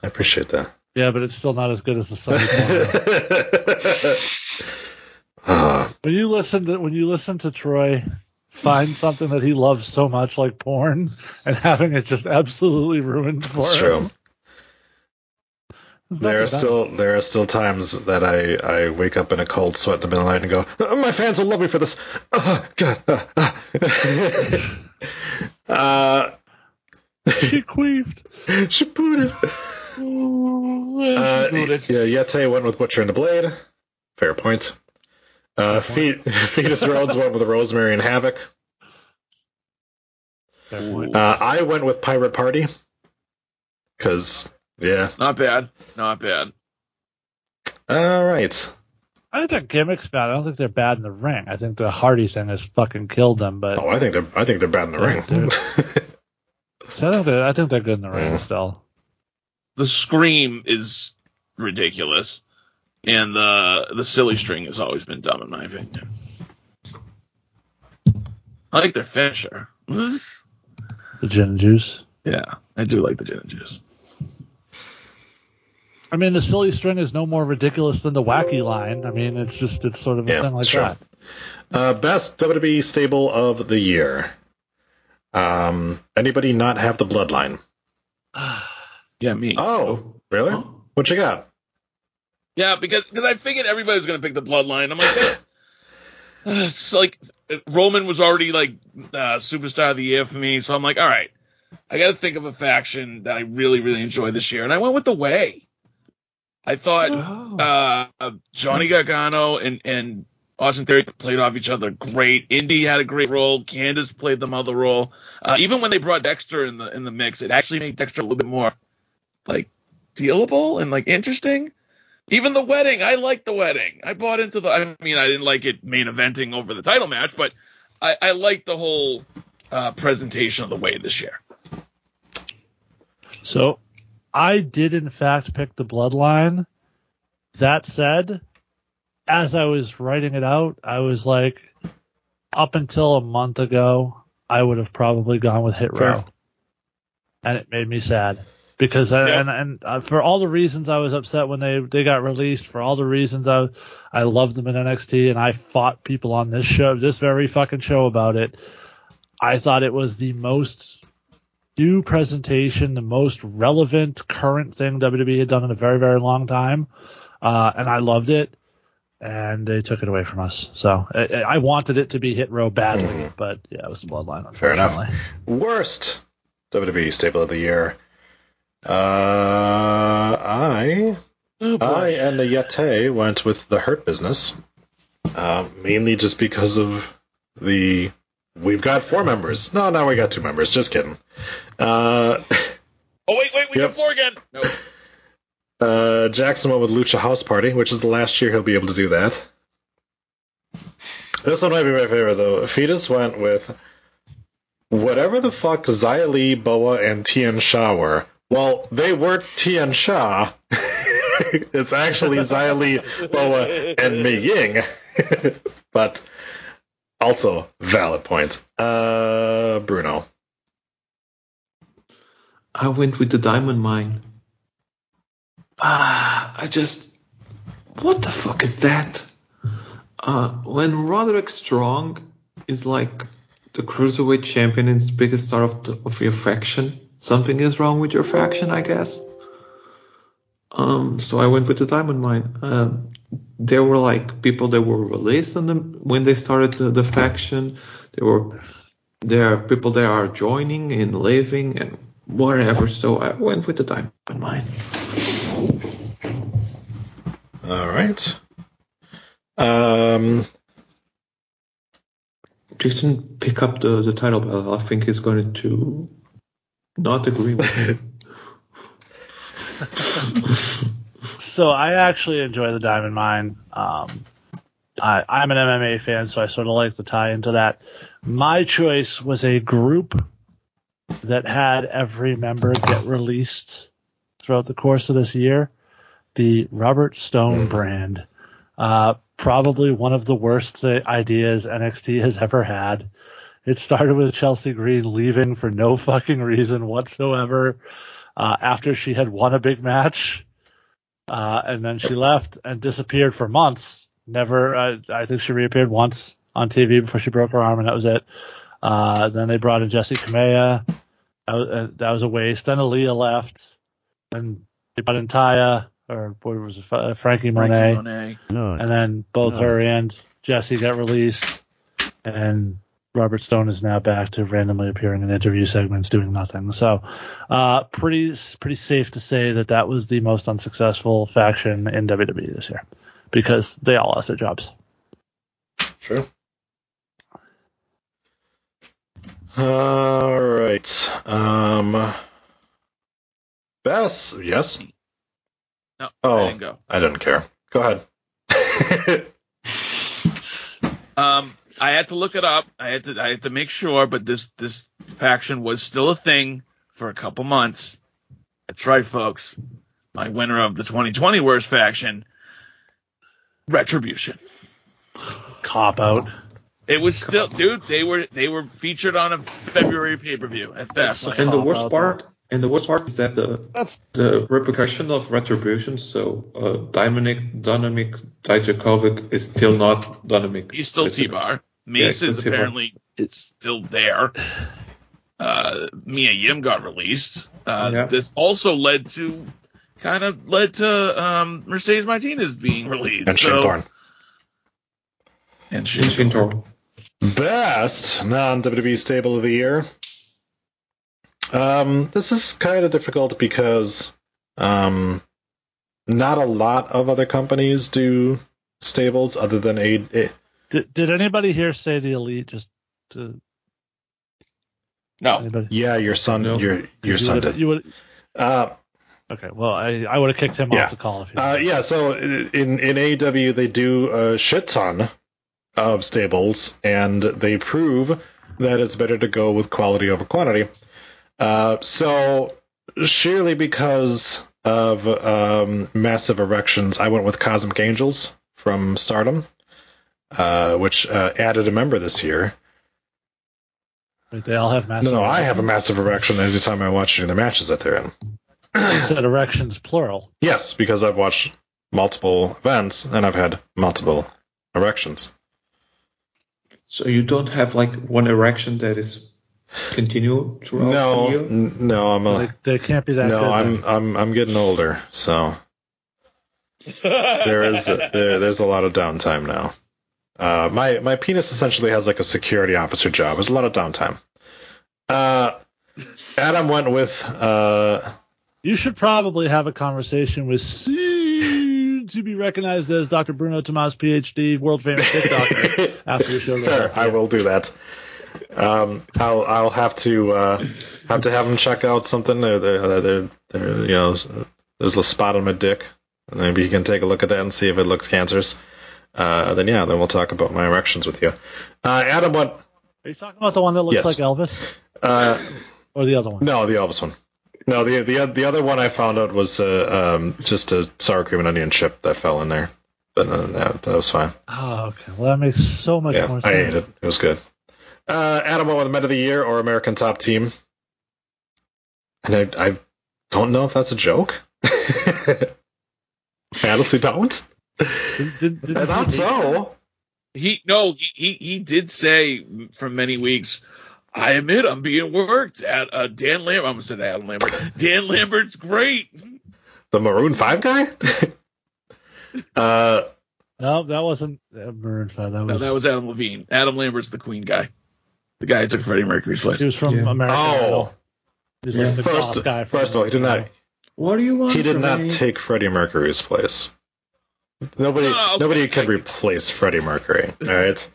I appreciate that. Yeah, but it's still not as good as the Sunday Corner. Uh, when you listen to when you listen to Troy find something that he loves so much, like porn, and having it just absolutely ruined for It's him. true. There are nothing still there are still times that I, I wake up in a cold sweat in the middle of the night and go, "Oh, my fans will love me for this. Oh, God. ah." uh, She queefed. she booted. Uh, yeah, Yeti went with Butcher and the Blade. Fair point. Uh, Fe- Fetus Rhodes went with Rosemary and Havoc. Fair point. Uh, I went with Pirate Party. Because, yeah. Not bad. Not bad. All right. I think their gimmicks bad. I don't think they're bad in the ring. I think the Hardy thing has fucking killed them. But Oh, I think they're I think they're bad in the Yeah, ring. dude. so I think they're, I think they're good in the ring Yeah. still. The scream is ridiculous, and the the silly string has always been dumb in my opinion. I like their finisher. The gin and juice. yeah, I do like the gin and juice. I mean, the silly string is no more ridiculous than the wacky line. I mean, it's just it's sort of a Yeah, thing like sure. that. Uh, best WWE stable of the year. Um, anybody not have the bloodline? Yeah, me. Oh, really? What you got? Yeah, because because I figured everybody was gonna pick the bloodline. I'm like, that's, it's like Roman was already like uh, superstar of the year for me, so I'm like, all right, I got to think of a faction that I really really enjoyed this year, and I went with the Way. I thought uh, Johnny Gargano and and Austin Theory played off each other great. Indi had a great role. Candice played the mother role. Uh, even when they brought Dexter in the in the mix, it actually made Dexter a little bit more like dealable and like interesting. Even the wedding, I liked the wedding. I bought into the. I mean, I didn't like it main eventing over the title match, but I, I liked the whole uh, presentation of the way this year. So I did in fact pick the bloodline. That said, as I was writing it out, I was like, up until a month ago, I would have probably gone with Hit Row, and it made me sad because I, Yeah. and and uh, for all the reasons I was upset when they they got released, for all the reasons I I loved them in NXT, and I fought people on this show, this very fucking show about it. I thought it was the most new presentation, the most relevant current thing WWE had done in a very, very long time. Uh, and I loved it. And they took it away from us. So I, I wanted it to be Hit Row badly, but yeah, it was the Bloodline. Fair enough. Worst WWE stable of the year. Uh, I I and the Yeti went with the Hurt Business, uh, mainly just because of the we've got four members. No, now we got two members. Just kidding. Uh, Oh wait, wait, we Yep. got four again. No, Uh, Jackson went with Lucha House Party, which is the last year he'll be able to do that. This one might be my favorite though. Fetus went with whatever the fuck Xia Li, Boa, and Tian Sha were. Well, they weren't Tian Sha. it's actually Xia Li, Boa, and Mei Ying. but also valid point. Uh, Bruno. I went with the diamond mine. Ah, I just. What the fuck is that? Uh, when Roderick Strong is like the cruiserweight champion and the biggest star of, the, of your faction, something is wrong with your faction, I guess. Um, so I went with the diamond mine. Um, there were like people that were released on when they started the, the faction. There were there are people that are joining and leaving and whatever. So I went with the diamond mine. All right. Um, Jason, pick up the, the title bell. I think he's going to not agree with me. so I actually enjoy the Diamond Mine. Um, I, I'm an MMA fan, so I sort of like the tie into that. My choice was a group that had every member get released throughout the course of this year. The Robert Stone brand. Uh, probably one of the worst ideas NXT has ever had. It started with Chelsea Green leaving for no fucking reason whatsoever uh, after she had won a big match. Uh, and then she left and disappeared for months. Never, uh, I think she reappeared once on TV before she broke her arm, and that was it. Uh, then they brought in Jessi Kamea. That was, uh, that was a waste. Then Aaliyah left. And they brought in Taya, or what was it, uh, Frankie Monet. Monet. And then both No. her and Jessi got released. And Robert Stone is now back to randomly appearing in interview segments doing nothing. So, uh, pretty pretty safe to say that that was the most unsuccessful faction in WWE this year because they all lost their jobs. True. All right. Um, Bess, yes. No, Oh, I didn't go. I didn't care. Go ahead. Um, I had to look it up. I had to I had to make sure, but this this faction was still a thing for a couple months. That's right, folks. My winner of the 2020 worst faction, Retribution. Cop out. It was still, dude. They were they were featured on a February pay per view at Fastlane. And the worst part, and the worst part is that the the repercussion of retribution. So uh, Dominik Dynamic Dijakovic is still not Dynamic. He's still T Bar. Mace still is T-Bar. apparently still there. Uh, Mia Yim got released. Uh, Yeah. This also led to kind of led to um, Mercedes Martinez being released. And Shane So- Thorne. And Shane Shane Thorne. Best non WWE stable of the year. Um, this is kind of difficult because um, not a lot of other companies do stables other than a. a Did, did anybody here say the elite? Just to No. anybody? yeah, your son, your your You son would've- did. You would. Uh, Okay. Well, I I would have kicked him Yeah. off the call if he. Uh, yeah, so in in AEW they do a shit ton of stables, and they prove that it's better to go with quality over quantity. Uh, so surely because of um, massive erections, I went with Cosmic Angels from Stardom, uh, which uh, added a member this year. Wait, they all have massive. No, no, I have a massive erection every time I watch any of the matches that they're in. You said erections plural. Yes, because I've watched multiple events and I've had multiple erections. So you don't have like one erection that is continual throughout No, the year? n- no, I'm a, They, they can't be that no, good. I'm then. I'm I'm getting older, so there is there, there's a lot of downtime now. Uh, my my penis essentially has like a security officer job. There's a lot of downtime. Uh, Adam went with uh, You should probably have a conversation with soon to be recognized as Dr. Bruno Tomas, PhD, world famous dick doctor, after the show Sure. I will do that. Um, I'll I'll have to uh, have to have him check out something. They're, they're, they're, they're, you know, there's a spot on my dick, and maybe you can take a look at that and see if it looks cancerous. Uh, then yeah, then we'll talk about my erections with you. Uh, Adam, what? Are you talking about the one that looks Yes. like Elvis, Uh, or the other one? no, the Elvis one. No, the the the other one I found out was uh, um, just a sour cream and onion chip that fell in there, but uh, that, that was fine. Oh, okay. Well, that makes so much Yeah, more sense. I sense. ate it. It was good. Uh, Adam, what won the Men of the Year or American Top Team? And I, I don't know if that's a joke. I honestly don't. Did, did, did I thought so. He no, he, he he did say for many weeks. I admit I'm being worked at uh, Dan Lambert. I'm gonna said Adam Lambert. Dan Lambert's great. The Maroon Five guy. uh, No, that wasn't Maroon Five. That was No, that was Adam Levine. Adam Lambert's the Queen guy. The guy who took Freddie Mercury's place. he was from Yeah. American Oh. Idol. He was like the first, goth guy. From first of all, he did not. What do you want? He did not me? take Freddie Mercury's place. Nobody, No, okay. nobody could replace Freddie Mercury. All right.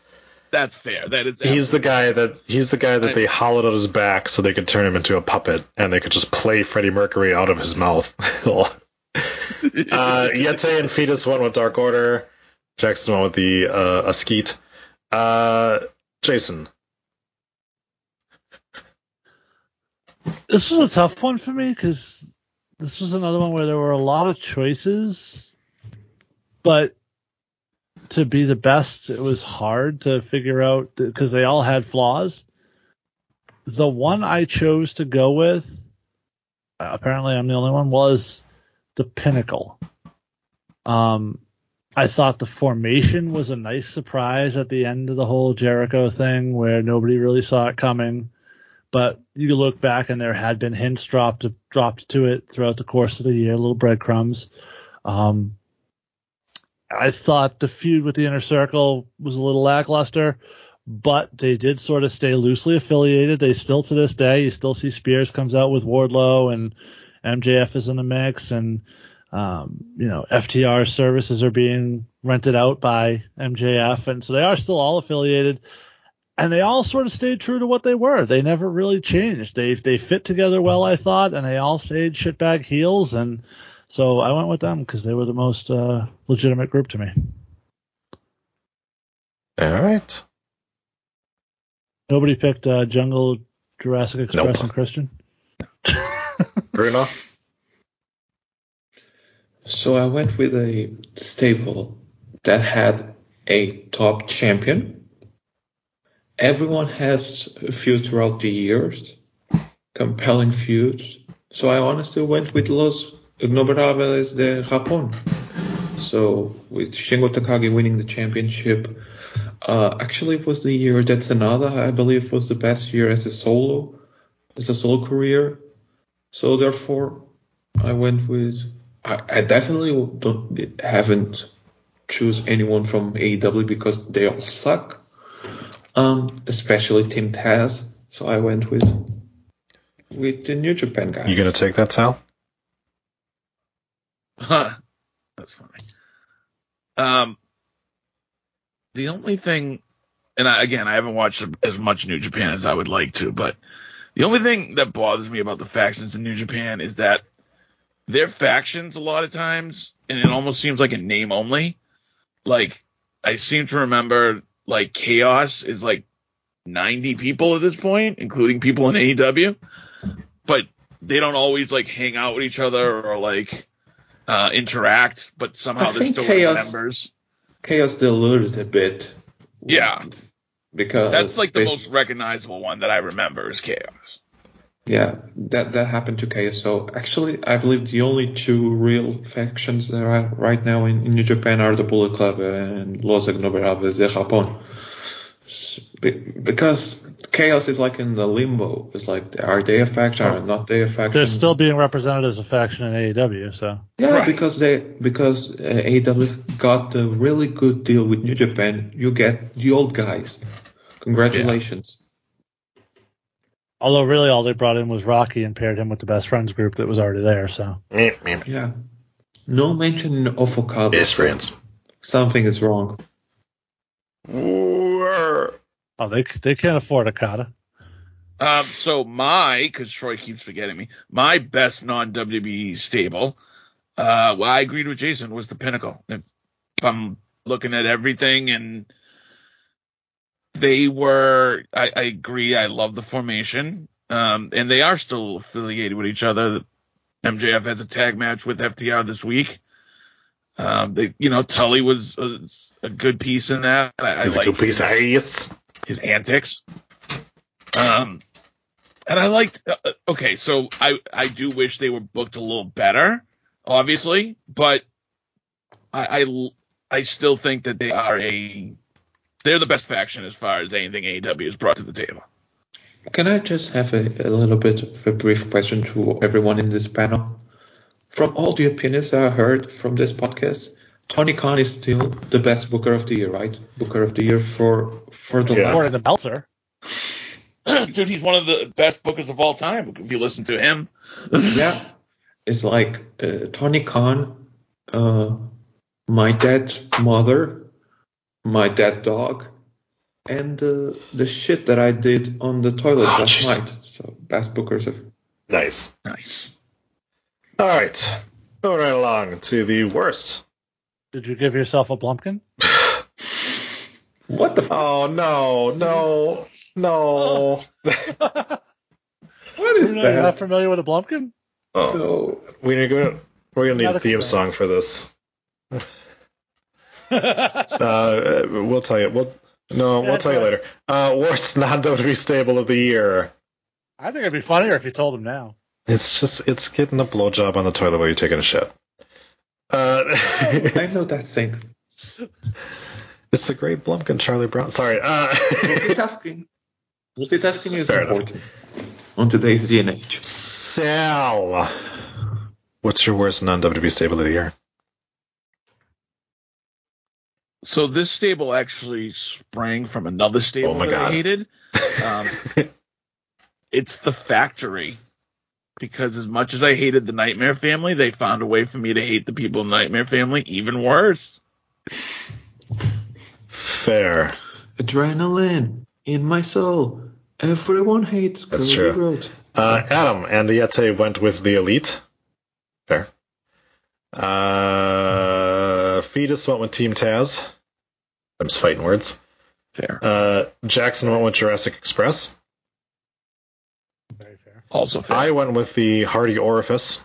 That's fair. That is. He's the guy that he's the guy that I- they hollowed out his back so they could turn him into a puppet and they could just play Freddie Mercury out of his mouth. uh, Yeti and Fetus went with Dark Order. Jackson went with the uh, a skeet. Uh, Jason. This was a tough one for me because this was another one where there were a lot of choices, but to be the best, it was hard to figure out because they all had flaws. The one I chose to go with, apparently I'm the only one, was the Pinnacle. Um, I thought the formation was a nice surprise at the end of the whole Jericho thing where nobody really saw it coming but you look back and there had been hints dropped dropped to it throughout the course of the year, little breadcrumbs. Um, I thought the feud with the inner circle was a little lackluster, but they did sort of stay loosely affiliated. They still to this day, you still see Spears comes out with Wardlow and MJF is in the mix, and um, you know FTR services are being rented out by MJF, and so they are still all affiliated and they all sort of stayed true to what they were. They never really changed. They they fit together well, I thought, and they all stayed shitbag heels. And so I went with them because they were the most uh, legitimate group to me. All right. Nobody picked uh, Jungle, Jurassic Express, Nope. and Christian. Bruno. So I went with a stable that had a top champion. Everyone has a feud throughout the years, compelling feuds. So I honestly went with Los Ignobrables the Japón. So with Shingo Takagi winning the championship, uh, actually it was the year that Sanada, I believe, was the best year as a solo, as a solo career. So therefore, I went with. I, I definitely don't haven't choose anyone from AEW because they all suck. Um, especially Team Taz. So I went with with the New Japan guy. You gonna take that, Sal? That's funny. Um, the only thing, and I, again, I haven't watched as much New Japan as I would like to, but the only thing that bothers me about the factions in New Japan is that their factions a lot of times, and it almost seems like a name only. Like I seem to remember, like Chaos is like 90 people at this point, including people in AEW, but they don't always like hang out with each other or like uh, interact, but somehow they're still Chaos- members. Chaos diluted a bit Yeah, because that's like the most recognizable one that I remember is Chaos. Yeah, that that happened to Chaos. So actually, I believe the only two real factions that are right now in, in New Japan are the Bullet Club and Los Ingobernables de Japón. Be- Because Chaos is like in the limbo. It's like, are they a faction? or not they a faction? They're still being represented as a faction in AEW, so Yeah, Right. because they because uh, AEW got a really good deal with New Japan. You get the old guys. Congratulations. although really all they brought in was Rocky and paired him with the best friends group that was already there. So Yeah. No mention of Okada. Best friends. Something is wrong. Oh, they they can't afford Okada. Um, so my, because Troy keeps forgetting me, my best non WWE stable uh, well, I agreed with Jason. Was the pinnacle. If I'm looking at everything, and they were, I, I agree. I love the formation, um, and they are still affiliated with each other. MJF has a tag match with FTR this week. Um, they, you know, Tully was a, a good piece in that. I, I He's a like good piece of ass. His antics. Um, and I liked. Uh, okay, so I I do wish they were booked a little better, obviously, but I I, I still think that they are a they're the best faction as far as anything AEW has brought to the table. Can I just have a, a little bit of a brief question to everyone in this panel? From all the opinions I heard from this podcast, Tony Khan is still the best Booker of the Year, right? Booker of the Year for for the Yeah. last- According to Meltzer. Dude, he's one of the best bookers of all time. If you listen to him, yeah, it's like uh, Tony Khan, uh, my dead mother, my dead dog, and uh, the shit that I did on the toilet Oh, last jeez. night. So best bookers of Nice. nice. All right. Going right along to the worst. Did you give yourself a Blumpkin? what the f- Oh no, no, no. what is You're not- you're not that? familiar with a Blumpkin? Oh, No. we're gonna we're gonna need a theme concern. song for this. Uh, we'll tell you. We'll no, we'll Yeah, tell you go later. Uh, worst non WWE stable of the year. I think it'd be funnier if you told him now. It's just it's getting a blowjob on the toilet while you're taking a shit. Uh, I know that thing. it's the great Blumpkin Charlie Brown. Sorry. Uh, Multitasking. Multitasking is Fair enough. important on today's day and age. Sal, what's your worst non WWE stable of the year? So this stable actually sprang from another stable Oh my that God. I hated. Um, it's the factory. Because as much as I hated the Nightmare Family, they found a way for me to hate the people in the Nightmare Family even worse. Fair. Adrenaline in my soul. Everyone hates That's Cody true. Rhodes. Uh, Adam and Yeti went with the Elite. Fair. Uh, Fetus went with Team Taz. I'm just fighting words. Fair. Uh, Jackson went with Jurassic Express. Very fair. Also fair. I went with the Hardy Orifice.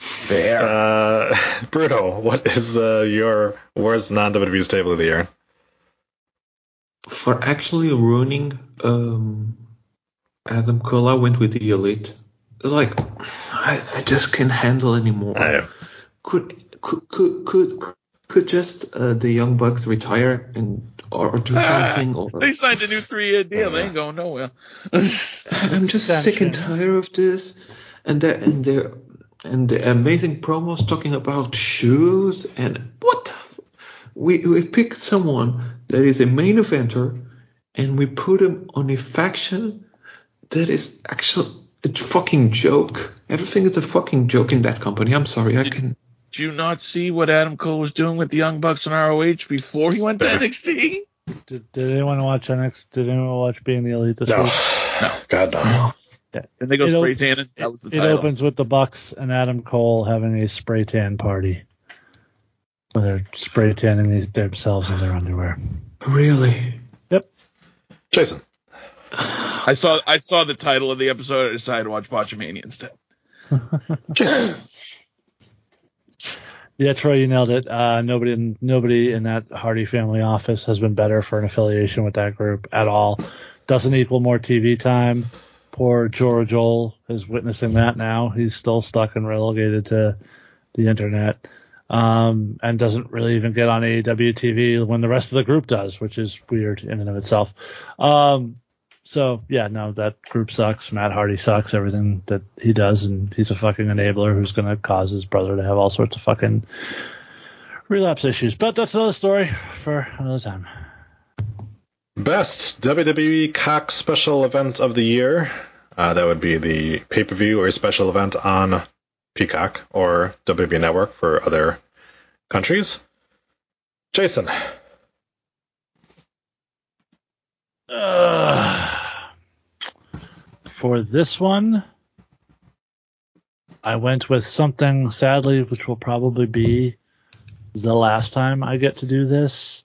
fair. Uh, Bruno, what is uh, your worst non WWE table of the year? For actually ruining um, Adam Cole, I went with the Elite. It's like I, I just can't handle anymore. I, Could could could could, could just uh, the Young Bucks retire and or, or do something? Ah, or they signed a new three-year deal. They ain't going nowhere. I'm just sick and tired of this, and the and the and the amazing promos talking about shoes and what. The f- we we pick someone that is a main eventer, and we put him on a faction that is actually a fucking joke. Everything is a fucking joke in that company. I'm sorry, I can. Did you not see what Adam Cole was doing with the Young Bucks and ROH before he went to NXT? Did, did anyone watch NXT? Did anyone watch Being the Elite this no. week? God, no. And they go It spray op- tanning. That was the title. it opens with the Bucks and Adam Cole having a spray tan party. Where they're spray tanning these- themselves in their underwear. Really? Yep. Jason. I saw I saw the title of the episode. I decided to watch Botchamania instead. Jason. Yeah, Troy, you nailed it. Uh, nobody, in, nobody in that Hardy family office has been better for an affiliation with that group at all. Doesn't equal more TV time. Poor Jora Johl is witnessing that now. He's still stuck and relegated to the internet, um, and doesn't really even get on AEW TV when the rest of the group does, which is weird in and of itself. Um, so yeah, no, that group sucks. Matt Hardy sucks. Everything that he does, and he's a fucking enabler who's going to cause his brother to have all sorts of fucking relapse issues. But that's another story for another time. Best WWE cock special event of the year. Uh, that would be the pay per view or special event on Peacock or WWE Network for other countries. Jason. Uh, for this one, I went with something, sadly, which will probably be the last time I get to do this.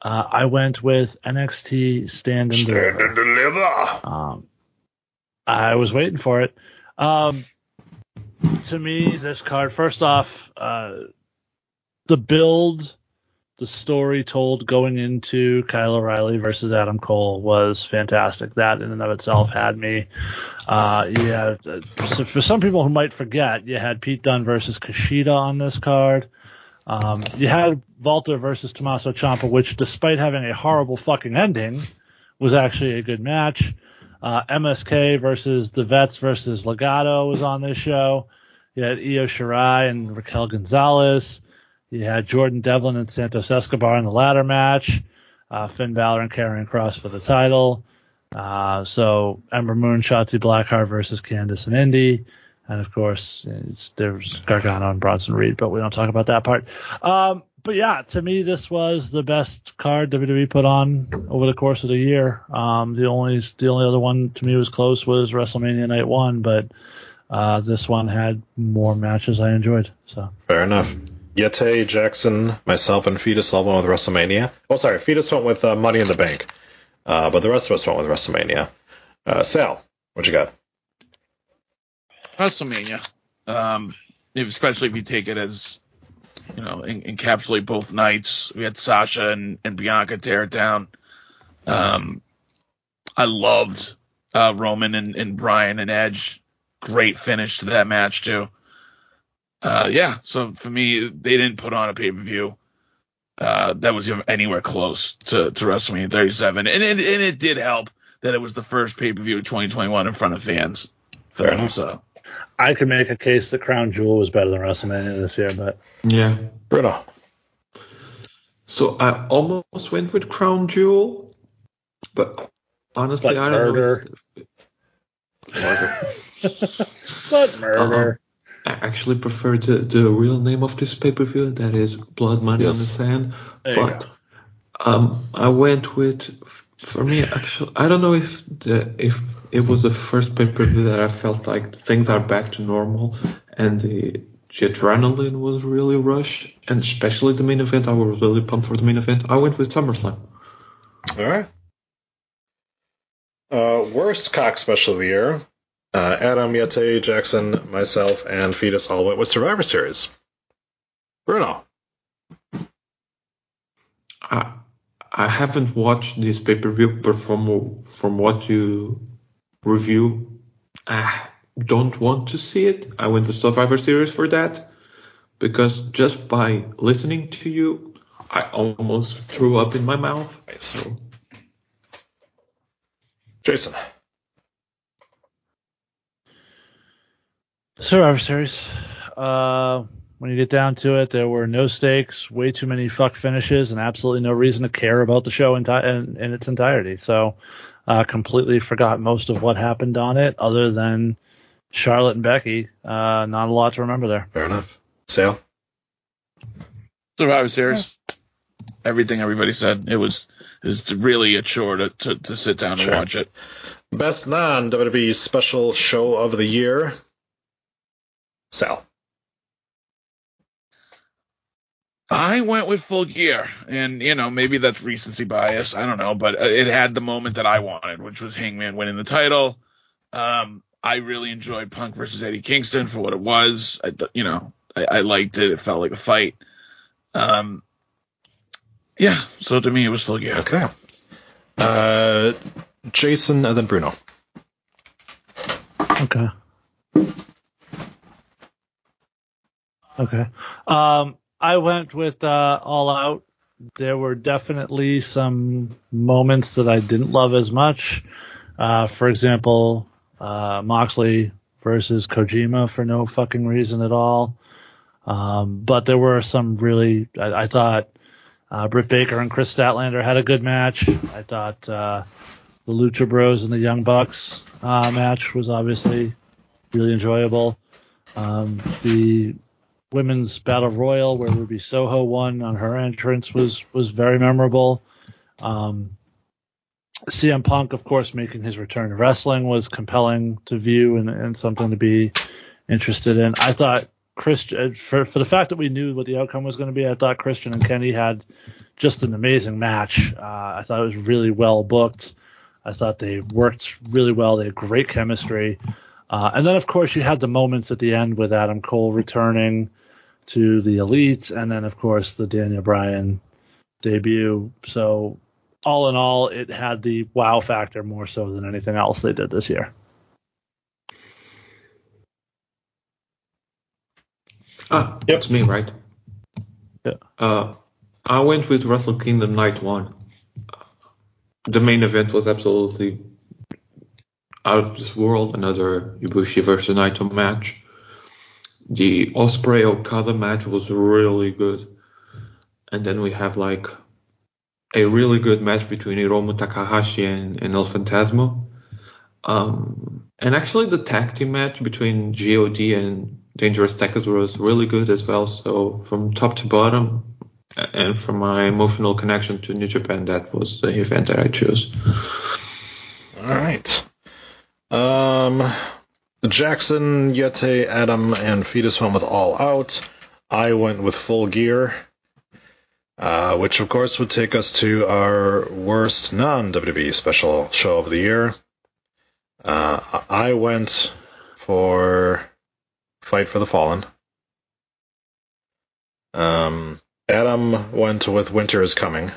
Uh, I went with NXT Stand and Stand Deliver. and deliver. Um, I was waiting for it. Um, to me, this card, first off, uh, the build, the story told going into Kyle O'Reilly versus Adam Cole was fantastic. That in and of itself had me. Uh, uh, so for some people who might forget, you had Pete Dunne versus Kushida on this card. Um, you had Walter versus Tommaso Ciampa, which, despite having a horrible fucking ending, was actually a good match. Uh, MSK versus the Vets versus Legado was on this show. You had Io Shirai and Raquel Gonzalez. You had Jordan Devlin and Santos Escobar in the ladder match. Uh, Finn Balor and Karrion Kross for the title. Uh, so Ember Moon, Shotzi Blackheart versus Candice and Indi. And of course, there's Gargano and Bronson Reed, but we don't talk about that part. Um, but yeah, to me, this was the best card WWE put on over the course of the year. Um, the only the only other one to me was close was WrestleMania Night One, but uh, this one had more matches I enjoyed. So Fair enough. Yeti, Jackson, myself, and Fetus all went with WrestleMania. Oh, sorry, Fetus went with uh, Money in the Bank, uh, but the rest of us went with WrestleMania. Uh, Sal, what you got? WrestleMania, um, especially if you take it as you know en- encapsulate both nights. We had Sasha and, and Bianca tear it down. Um, I loved uh, Roman and, and Brian and Edge. Great finish to that match too. Uh, yeah, so for me, they didn't put on a pay per view uh, that was anywhere close to, to WrestleMania 37, and it, and it did help that it was the first pay per view of 2021 in front of fans. Fair them, enough. so I could make a case that Crown Jewel was better than WrestleMania this year, but Yeah. Bruno. So I almost went with Crown Jewel, but honestly, But I don't murder. know. If murder. but murder. I actually prefer the, the real name of this pay per view, that is Blood Money on the Sand. There But um, I went with, for me, actually, I don't know if the if it was the first pay per view that I felt like things are back to normal and the, the adrenaline was really rushed, and especially the main event. I was really pumped for the main event. I went with SummerSlam. All right. Uh, worst cock special of the year. Uh, Adam, Yeti, Jackson, myself, and Fetus all went with Survivor Series. Bruno. I I haven't watched this pay per view, but from from what you review, I don't want to see it. I went to Survivor Series for that because just by listening to you, I almost threw up in my mouth. Nice. So, Jason. Survivor Series. Uh, when you get down to it, there were no stakes, way too many fuck finishes, and absolutely no reason to care about the show enti- in, in its entirety. So, uh, completely forgot most of what happened on it, other than Charlotte and Becky. Uh, not a lot to remember there. Fair enough. Sal. Survivor Series. Everything everybody said. It was it was really a chore to, to, to sit down and watch it. Best non WWE special show of the year. Sal. I went with Full Gear, and you know maybe that's recency bias. I don't know, but uh, it had the moment that I wanted, which was Hangman winning the title. Um, I really enjoyed Punk versus Eddie Kingston for what it was. I, you know, I, I liked it. It felt like a fight. Um, yeah. So to me, it was Full Gear. Okay. Uh, Jason and then Bruno. Okay. Okay. Um, I went with uh, All Out. There were definitely some moments that I didn't love as much. Uh, for example, uh, Moxley versus Kojima for no fucking reason at all. Um, but there were some really, I, I thought uh, Britt Baker and Kris Statlander had a good match. I thought uh, the Lucha Bros and the Young Bucks uh, match was obviously really enjoyable. Um, the women's battle royal where Ruby Soho won on her entrance was was very memorable. Um, CM Punk, of course, making his return to wrestling was compelling to view and, and something to be interested in. I thought Christian for for the fact that we knew what the outcome was going to be. I thought Christian and Kenny had just an amazing match. Uh, I thought it was really well booked. I thought they worked really well. They had great chemistry. Uh, and then, of course, you had the moments at the end with Adam Cole returning to the Elite, and then, of course, the Daniel Bryan debut. So, all in all, it had the wow factor more so than anything else they did this year. Ah, it's me, right? Yeah. Uh, I went with Wrestle Kingdom Night One. The main event was absolutely out of this world. Another Ibushi versus Naito match. The Ospreay Okada match was really good, and then we have like a really good match between Hiromu Takahashi and, and El Fantasma. Um, and actually, the tag team match between God and Dangerous Tekkers was really good as well. So from top to bottom, and from my emotional connection to New Japan, that was the event that I chose. All right. Um, Jackson, Yeti, Adam, and Fetus went with All Out. I went with Full Gear, uh, which of course would take us to our worst non WWE special show of the year. Uh, I went for Fight for the Fallen. Um, Adam went with Winter is Coming.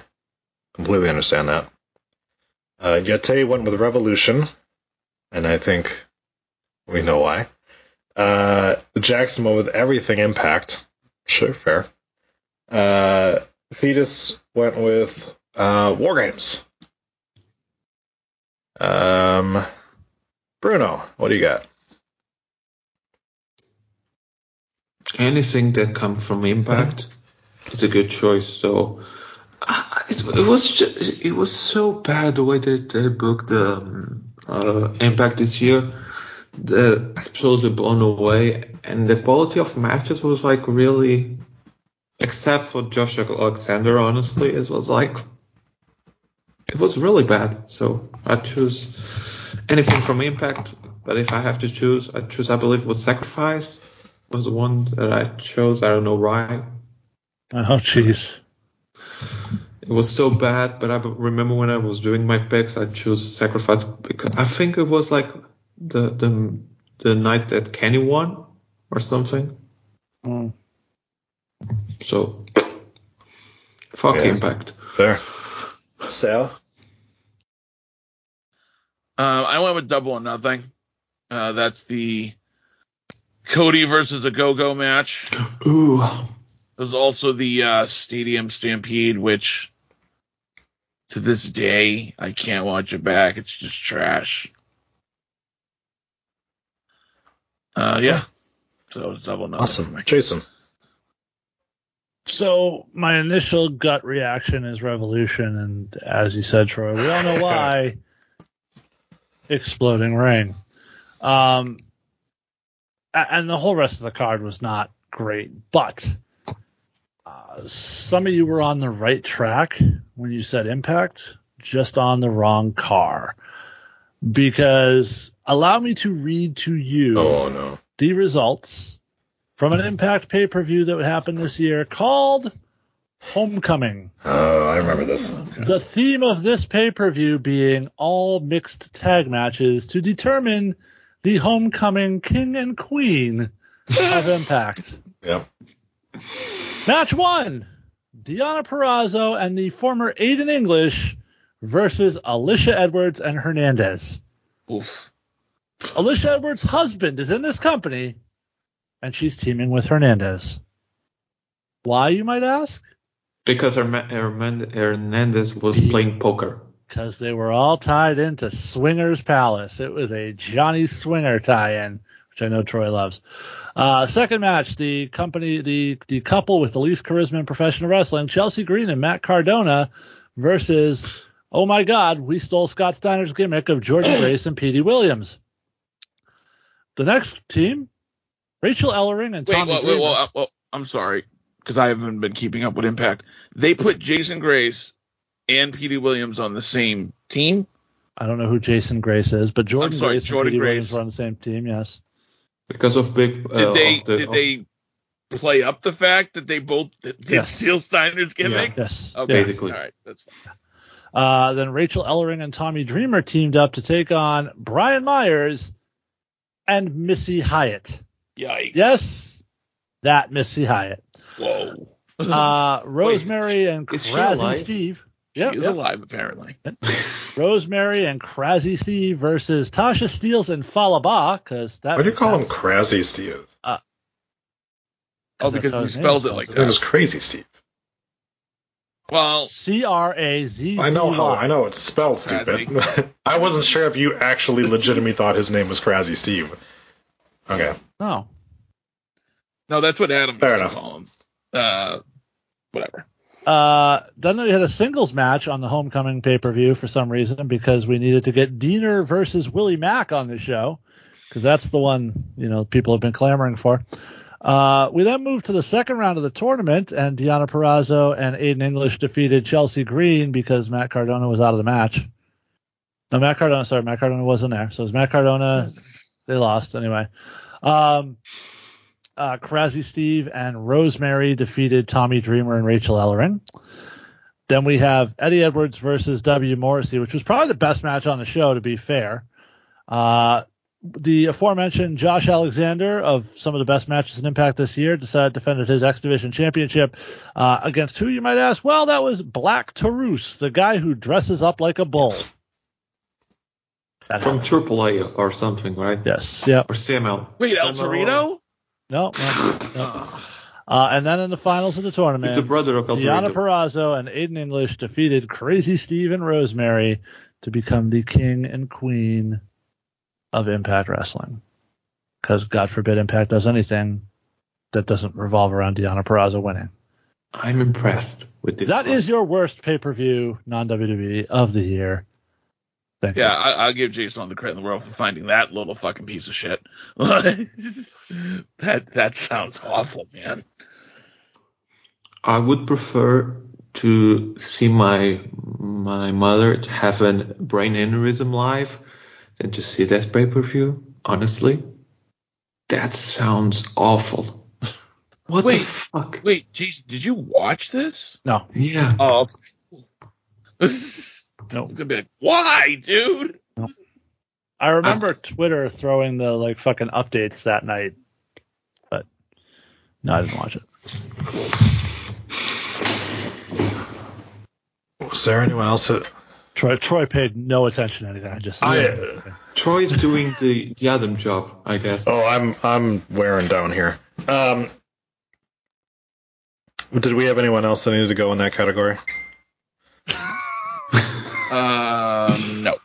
Completely understand that. Uh, Yeti went with Revolution, and I think we know why. Uh, Jackson went with Everything Impact. Sure, fair. Uh, Fetus went with uh, War Games. Um, Bruno, what do you got? Anything that comes from Impact is a good choice. So uh, it, it was just, it was so bad the way that they booked the um, uh, Impact this year. They're absolutely blown away, and the quality of matches was like really, except for Josh Alexander. Honestly, it was like it was really bad. So I choose anything from Impact. But if I have to choose, I choose. I believe was Sacrifice was the one that I chose. I don't know why. Oh, jeez. It was so bad, but I remember when I was doing my picks, I chose Sacrifice because I think it was like the the the night that Kenny won or something. Mm. So fuck Yeah. Impact. Fair. Sal? Uh, I went with double or nothing. Uh, that's the Cody versus a Go-Go match. Ooh. There's also the uh, Stadium Stampede, which to this day I can't watch it back. It's just trash. Uh, yeah. So double nothing. for Awesome. me. Jason. So my initial gut reaction is Revolution, and as you said, Troy, we all know why. Exploding ring. Um, and the whole rest of the card was not great, but uh, some of you were on the right track when you said Impact, just on the wrong car. Because allow me to read to you Oh, no. the results from an Impact pay per view that would happen this year called Homecoming. Oh, I remember this. The theme of this pay per view being all mixed tag matches to determine the homecoming king and queen of Impact. Yep. Match one Deonna Purrazzo and the former Aiden English versus Alisha Edwards and Hernandez. Oof. Alisha Edwards' husband is in this company, and she's teaming with Hernandez. Why, you might ask? Because Hernandez was playing poker. Because they were all tied into Swinger's Palace. It was a Johnny Swinger tie-in, which I know Troy loves. Uh, second match, the company, the the couple with the least charisma in professional wrestling, Chelsea Green and Matt Cardona, versus, oh my God, we stole Scott Steiner's gimmick of Jordynne Grace and Petey Williams. The next team, Rachel Ellering and Wait, Tommy wait, wait, Dreamer. well, uh, well, I'm sorry because I haven't been keeping up with Impact. They put Jason Grace and Petey Williams on the same team. I don't know who Jason Grace is, but Jordan sorry, Grace Jordan and Petey Grace. Williams were on the same team. Yes. because of big. Uh, Did they the- did of- they play up the fact that they both did Yes. steal Steiner's gimmick? Yes. Okay. Basically. All right. That's fine. Uh, then Rachel Ellering and Tommy Dreamer teamed up to take on Brian Myers and Missy Hyatt. Yikes. Yes, that Missy Hyatt. Whoa. Uh, Rosemary and Crazy alive? Steve. She Yep, is yep. alive apparently. Rosemary and Crazy Steve versus Tasha Steelz and Fallah Bahh, because that. Why do you makes call him. Crazy Steve? Oh, because how you spelled it like that. name was Crazy Steve. Well, C R A Z. I know how I know it's spelled stupid. I wasn't sure if you actually legitimately thought his name was Crazy Steve. Okay. No. no, that's what Adam Fair used to enough. call him. Uh, whatever. Uh, then we had a singles match on the homecoming pay per view for some reason because we needed to get Diener versus Willie Mack on the show because that's the one you know people have been clamoring for. Uh, we then moved to the second round of the tournament, and Deonna Purrazzo and Aiden English defeated Chelsea Green because Matt Cardona was out of the match. No, Matt Cardona, sorry, Matt Cardona wasn't there. So it was Matt Cardona. They lost anyway. Um, uh, Crazy Steve and Rosemary defeated Tommy Dreamer and Rachel Ellering. Then we have Eddie Edwards versus W. Morrissey, which was probably the best match on the show, to be fair. Uh, the aforementioned Josh Alexander of some of the best matches in Impact this year decided defended his X Division Championship uh, against who you might ask? Well, that was Black Taurus, the guy who dresses up like a bull. That from happened. Triple A or something, right? Yes. Yeah. Or CML. Wait, El CML. Torito? No. no, no. Uh, and then in the finals of the tournament, He's the brother of El Deonna Purrazzo and Aiden English defeated Crazy Steve and Rosemary to become the king and queen of Impact Wrestling. Because God forbid Impact does anything that doesn't revolve around Deonna Purrazzo winning. I'm impressed with this. That one. is your worst pay per view non WWE of the year. Thank Yeah, you. I, I'll give Jason all the credit in the world for finding that little fucking piece of shit. that that sounds awful, man. I would prefer to see my my mother have a brain aneurysm live than to see this pay per view. Honestly, that sounds awful. What Wait. the fuck? Wait, Jason, did you watch this? No. Yeah. Oh, this No. gonna be like, why, dude? I remember Twitter throwing the like fucking updates that night. But no, I didn't watch it. Was there anyone else that Troy Troy paid no attention to anything. I just I- Troy's doing the the Adam job, I guess. Oh, I'm I'm wearing down here. Um, did we have anyone else that needed to go in that category? Um, no.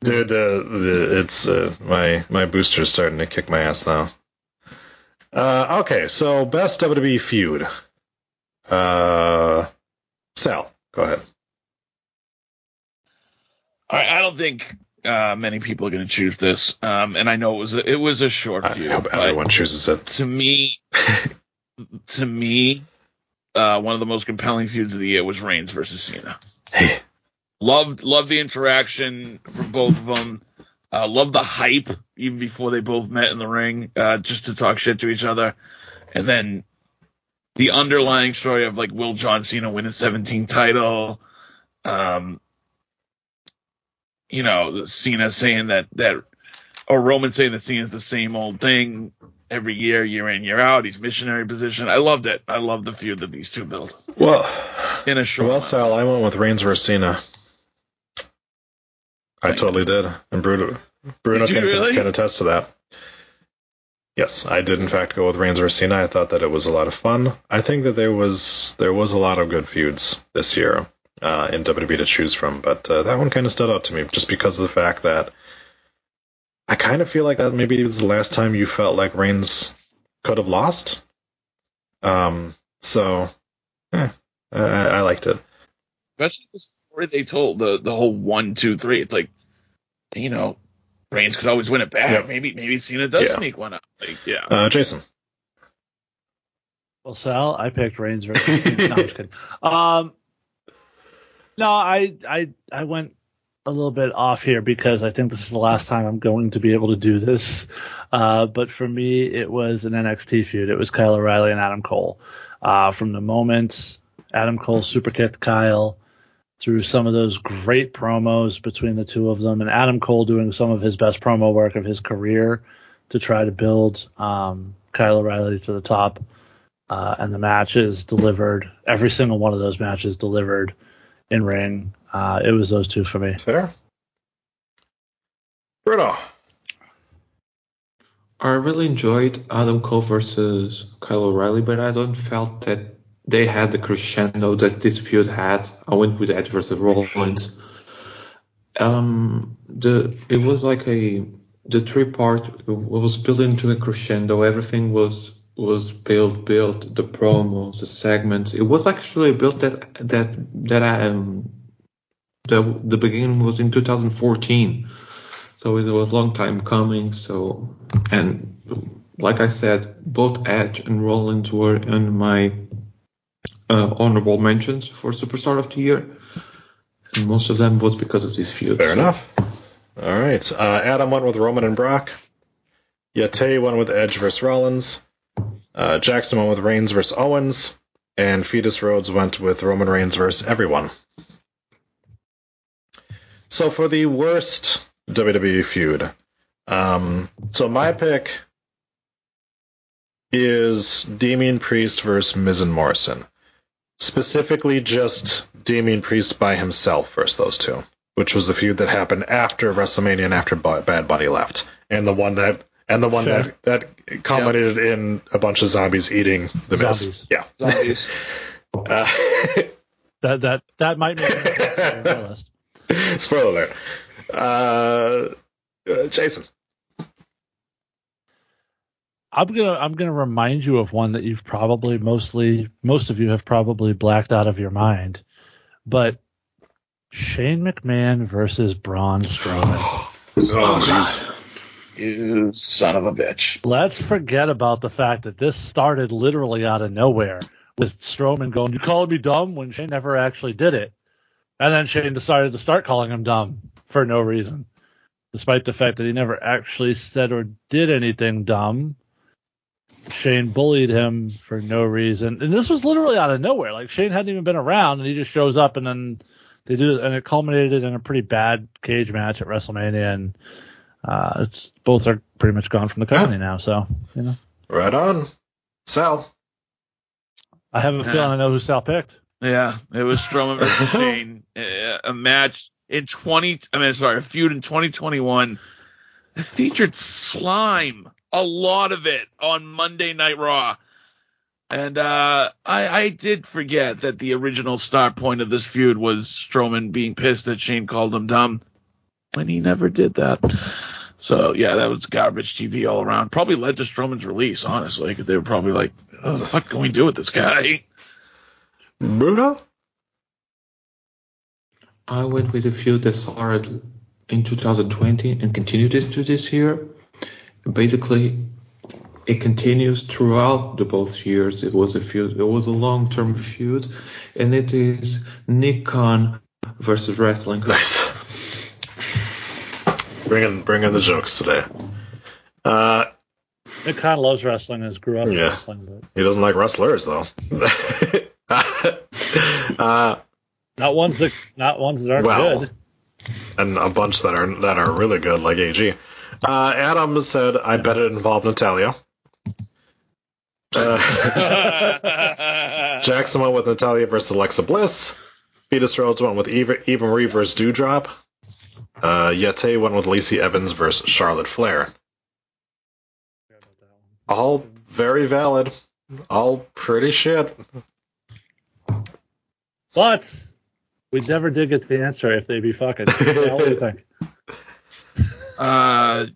Dude, uh, the, it's uh, my my booster's starting to kick my ass now. Uh, okay, so best WWE feud. Uh, Sal, go ahead. I, I don't think uh, many people are going to choose this. Um, and I know it was a, it was a short I hope everyone chooses it. to me, to me, uh, one of the most compelling feuds of the year was Reigns versus Cena. Hey, Loved loved the interaction from both of them. Uh, loved the hype even before they both met in the ring, uh, just to talk shit to each other. And then the underlying story of like will John Cena win his 17th title? Um, you know, Cena saying that that or Roman saying that Cena's the same old thing every year, year in, year out. He's missionary position. I loved it. I love the feud that these two built well, in a short. well, amount. Sal, I went with Reigns versus Cena. I Thank totally did, and Bruno Bruno can, really? can attest to that. Yes, I did in fact go with Reigns versus Cena. I thought that it was a lot of fun. I think that there was there was a lot of good feuds this year uh, in WWE to choose from, but uh, that one kind of stood out to me just because of the fact that I kind of feel like that maybe it was the last time you felt like Reigns could have lost. Um, so, eh, I, I liked it. especially the story they told the the whole one two three. It's like you know, Reigns could always win it back. Yep. Maybe maybe Cena does Yeah. sneak one up. Like yeah, Uh, Jason, Well, Sal, I picked Reigns versus. no, I'm just kidding. Um, no, I I I went a little bit off here because I think this is the last time I'm going to be able to do this. Uh, but for me, it was an NXT feud. It was Kyle O'Reilly and Adam Cole. Uh, from the moment Adam Cole super kicked Kyle through some of those great promos between the two of them, and Adam Cole doing some of his best promo work of his career to try to build um, Kyle O'Reilly to the top. Uh, and the matches delivered. Every single one of those matches delivered in ring. Uh, it was those two for me. Fair. Bruno. I really enjoyed Adam Cole versus Kyle O'Reilly, but I don't felt that they had the crescendo that this feud had. I went with Edge versus Rollins. Um, the it was like a the three part was built into a crescendo. Everything was was built, built the promos, the segments. It was actually built that that that I um the the beginning was in 2014, so it was a long time coming. So and like I said, both Edge and Rollins were in my uh, honorable mentions for Superstar of the Year, and most of them was because of this feud. Fair enough. All right. Uh, Adam went with Roman and Brock. Yeti went with Edge versus Rollins. Uh, Jackson went with Reigns versus Owens. And Fetus Rhodes went with Roman Reigns versus everyone. So for the worst WWE feud, um, so my pick is Damien Priest versus Miz and Morrison. Specifically, just Damien Priest by himself versus those two which was the feud that happened after WrestleMania and after Bad Bunny left, and the one that and the one Sure. that that culminated in a bunch of zombies eating the Miz. Zombies. Yeah. Zombies. Uh, That that that might make it my list. spoiler alert. Uh, uh, Jason. I'm gonna I'm gonna remind you of one that you've probably mostly most of you have probably blacked out of your mind, but Shane McMahon versus Braun Strowman. Oh, You son of a bitch. Let's forget about the fact that this started literally out of nowhere with Strowman going, "You called me dumb?" when Shane never actually did it, and then Shane decided to start calling him dumb for no reason, despite the fact that he never actually said or did anything dumb. Shane bullied him for no reason, and this was literally out of nowhere. Like Shane hadn't even been around, and he just shows up, and then they do, and it culminated in a pretty bad cage match at WrestleMania, and uh, it's both are pretty much gone from the company now. So you know, Right on. Sal. I have a feeling I know who Sal picked. Yeah, it was Strowman versus Shane, uh, a match in 20. I mean, sorry, a feud in 2021 that featured slime, a lot of it on Monday Night Raw. And uh, I, I did forget that the original start point of this feud was Strowman being pissed that Shane called him dumb, when he never did that. So yeah, that was garbage TV all around. Probably led to Strowman's release, honestly, because they were probably like, oh, "What can we do with this guy?" Bruno. I went with a feud that started in 2020 and continued into this year. Basically, it continues throughout the both years. It was a feud. It was a long-term feud, and it is Nick Khan versus Wrestling. Bringing bringing the jokes today. Uh, Nick Khan loves wrestling has grew up Yeah. wrestling, but he doesn't like wrestlers though. uh, not ones that not ones that aren't Well, good. and a bunch that are that are really good, like AG. Uh, Adam said, "I bet it involved Natalya." Uh, Jackson went with Natalya versus Alexa Bliss. Fetus Rhodes went with Eva, Eva Marie versus Doudrop. Uh, Yeti went with Lacey Evans versus Charlotte Flair. All very valid. All pretty shit. But we never did get the answer if they'd be fucking. What do you think? Uh,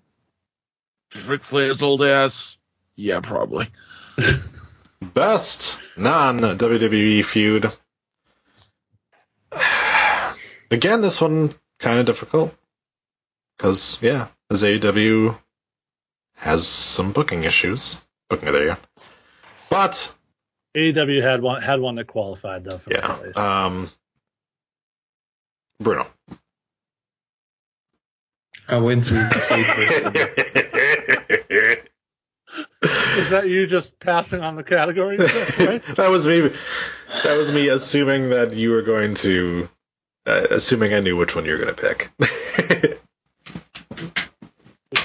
Ric Flair's old ass. Yeah, probably. Best non WWE feud. Again, this one kind of difficult because yeah, as AEW has some booking issues, booking of the year. But AEW had one had one that qualified though. For yeah, um, Bruno. I went to Is that you just passing on the category? right? that was me. That was me assuming that you were going to, uh, assuming I knew which one you were going to pick.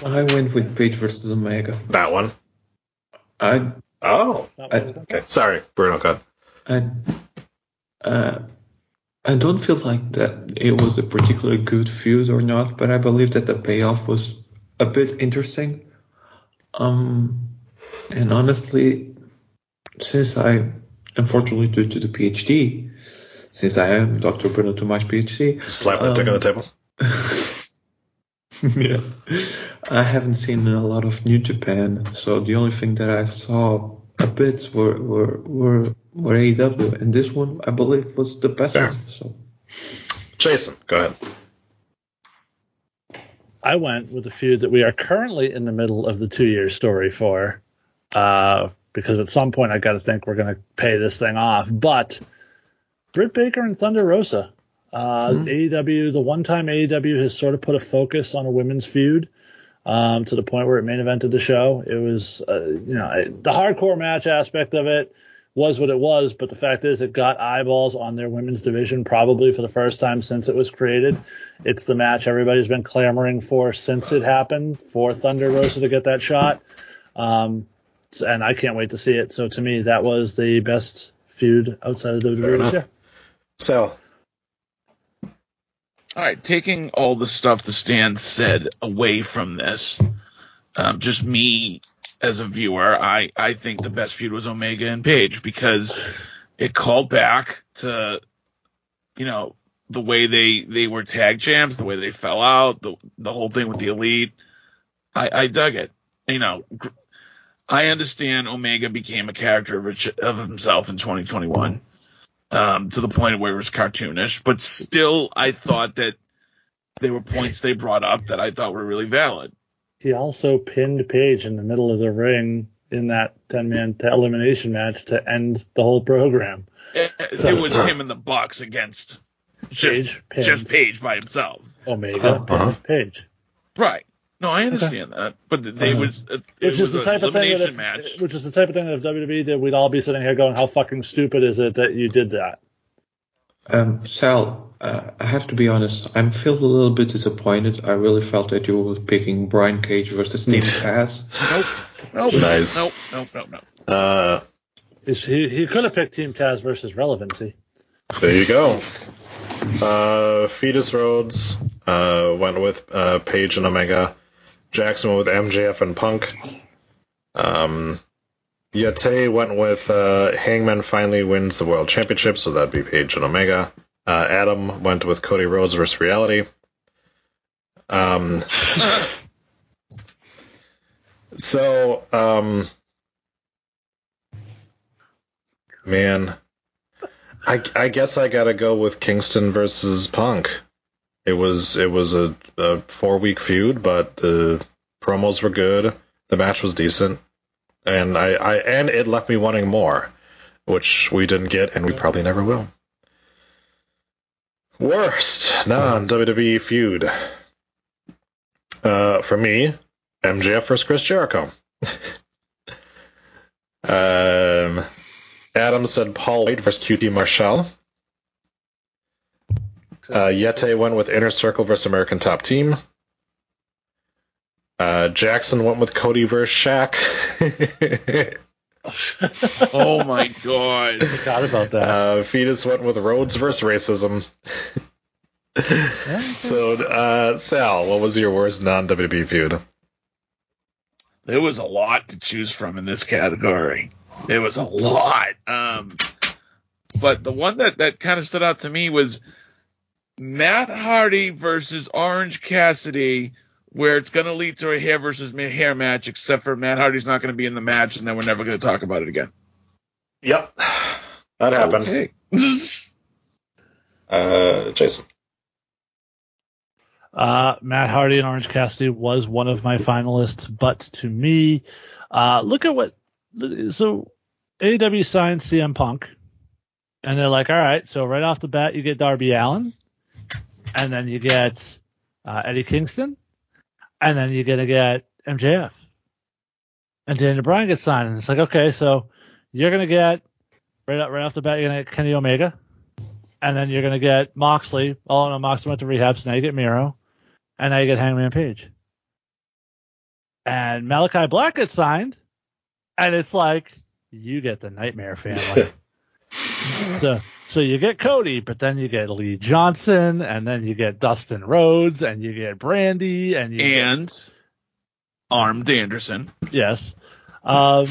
I went with Page versus Omega. that one. I Oh, I, okay. Sorry, Bruno. Cut. I, uh, I don't feel like that it was a particularly good feud or not, but I believe that the payoff was a bit interesting. Um, and honestly, since I, unfortunately due to the PhD, since I am Dr. Bruno Tomas PhD, Slap that dick on the table. yeah. I haven't seen a lot of New Japan, so the only thing that I saw a bit were were were, were AEW, and this one I believe was the best Fair. one. So Jason, go ahead. I went with a feud that we are currently in the middle of the two year story for, uh, because at some point I got to think we're going to pay this thing off. But Britt Baker and Thunder Rosa, uh, AEW, the one time AEW has sort of put a focus on a women's feud. Um, to the point where it main evented the show. It was, uh, you know, I- the hardcore match aspect of it was what it was, but the fact is it got eyeballs on their women's division probably for the first time since it was created. It's the match everybody's been clamoring for since it happened for Thunder Rosa to get that shot. Um, and I can't wait to see it. So to me, that was the best feud outside of WWE this enough. year. Sal. All right, taking all the stuff the stand said away from this, um, just me as a viewer, I, I think the best feud was Omega and Page because it called back to, you know, the way they, they were tag champs, the way they fell out, the, the whole thing with the elite. I, I dug it. You know, I understand Omega became a character of, of himself in 2021 um, to the point where it was cartoonish, but still, I thought that there were points they brought up that I thought were really valid. He also pinned Page in the middle of the ring in that 10 man elimination match to end the whole program. It, it was him in the box against just Page, just Page by himself. Omega, Uh-huh. pinned Page. Right. No, I understand that, but they was it, it Which is was the type of thing that if, match. which is the type of thing that if WWE did, we'd all be sitting here going, "How fucking stupid is it that you did that?" Um, Sal, uh, I have to be honest. I'm feel a little bit disappointed. I really felt that you were picking Brian Cage versus Team Taz. Nope. Nope. Nice. Nope. Nope. Nope. Nope. Uh, Is- He he could have picked Team Taz versus Relevancy. there you go. Uh, Fetus Rhodes uh, went with uh, Page and Omega. Jackson went with MJF and Punk. Um, Yeti went with uh, Hangman finally wins the World Championship, so that'd be Page and Omega. Uh, Adam went with Cody Rhodes versus Reality. Um, so, um, man, I, I guess I gotta go with Kingston versus Punk. It was it was a, a four week feud, but the promos were good. The match was decent, and I, I and it left me wanting more, which we didn't get, and we probably never will. Worst non WWE feud. Uh, for me, MJF versus Chris Jericho. um, Adam said Paul White versus QT Marshall. Uh, Yeti went with Inner Circle versus American Top Team. Uh, Jackson went with Cody versus Shaq. oh my god! I Forgot about that. Uh, Fetus went with Rhodes versus Racism. so, uh, Sal, what was your worst non WWE feud? There was a lot to choose from in this category. There was a lot. Um, but the one that, that kind of stood out to me was Matt Hardy versus Orange Cassidy, where it's going to lead to a hair versus hair match, except for Matt Hardy's not going to be in the match, and then we're never going to talk about it again. Yep, that happened. Okay. Uh, Jason. Uh, Matt Hardy and Orange Cassidy was one of my finalists, but to me, uh, look at what. So AEW signed CM Punk, and they're like, all right, so right off the bat, you get Darby Allin, and then you get uh, Eddie Kingston, and then you're gonna get MJF, and Daniel Bryan gets signed, and it's like, okay, so you're gonna get right up, right off the bat, you're gonna get Kenny Omega, and then you're gonna get Moxley. Oh no, Moxley went to rehab, so now you get Miro, and now you get Hangman Page, and Malachi Black gets signed, and it's like you get the Nightmare family. so so you get Cody, but then you get Lee Johnson, and then you get Dustin Rhodes, and you get Brandi, and you and get, Arn Anderson. Yes. Um,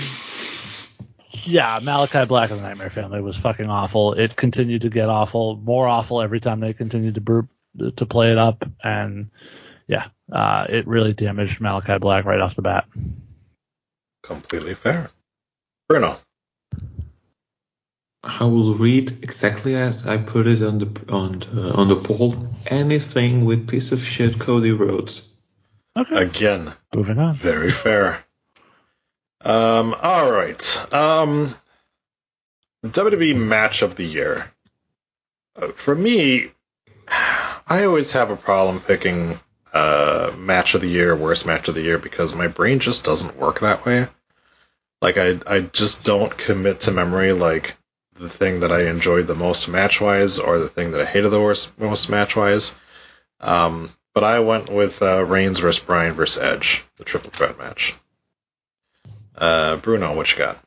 yeah, Malachi Black and the Nightmare Family was fucking awful. It continued to get awful, more awful every time they continued to burp, to play it up, and yeah, uh, it really damaged Malachi Black right off the bat. Completely fair. Bruno. I will read exactly as I put it on the on the, on the poll. Anything with piece of shit Cody Rhodes. Okay. Again. Moving on. Very fair. Um. All right. Um. WWE match of the year. Uh, for me, I always have a problem picking uh match of the year, worst match of the year, because my brain just doesn't work that way. Like I I just don't commit to memory like the thing that I enjoyed the most match wise or the thing that I hated the worst most match wise. Um, but I went with uh, Reigns versus Bryan versus Edge, the triple threat match. Uh, Bruno, what you got?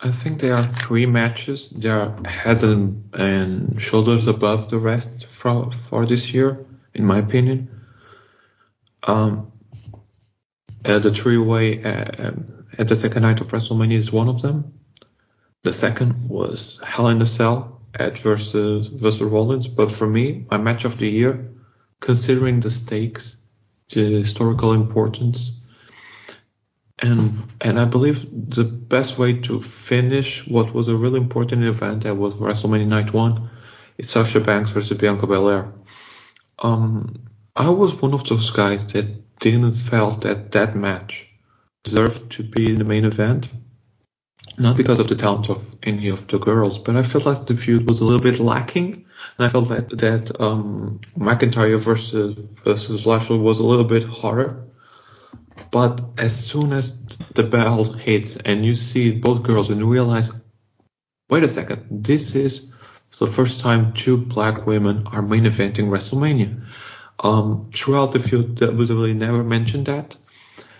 I think there are three matches. They are head and, and shoulders above the rest for for this year, in my opinion. Um, uh, the three way uh, um, at the second night of WrestleMania is one of them. The second was Hell in a Cell, Edge versus versus Rollins. But for me, my match of the year, considering the stakes, the historical importance, and and I believe the best way to finish what was a really important event that was WrestleMania Night One, is Sasha Banks versus Bianca Belair. Um, I was one of those guys that didn't felt that that match deserved to be in the main event. Not because of the talent of any of the girls, but I felt like the feud was a little bit lacking, and I felt that that um, McIntyre versus versus Lashley was a little bit harder. But as soon as the bell hits and you see both girls and you realize, wait a second, this is the first time two black women are main eventing WrestleMania. Um, throughout the feud, WWE never mentioned that.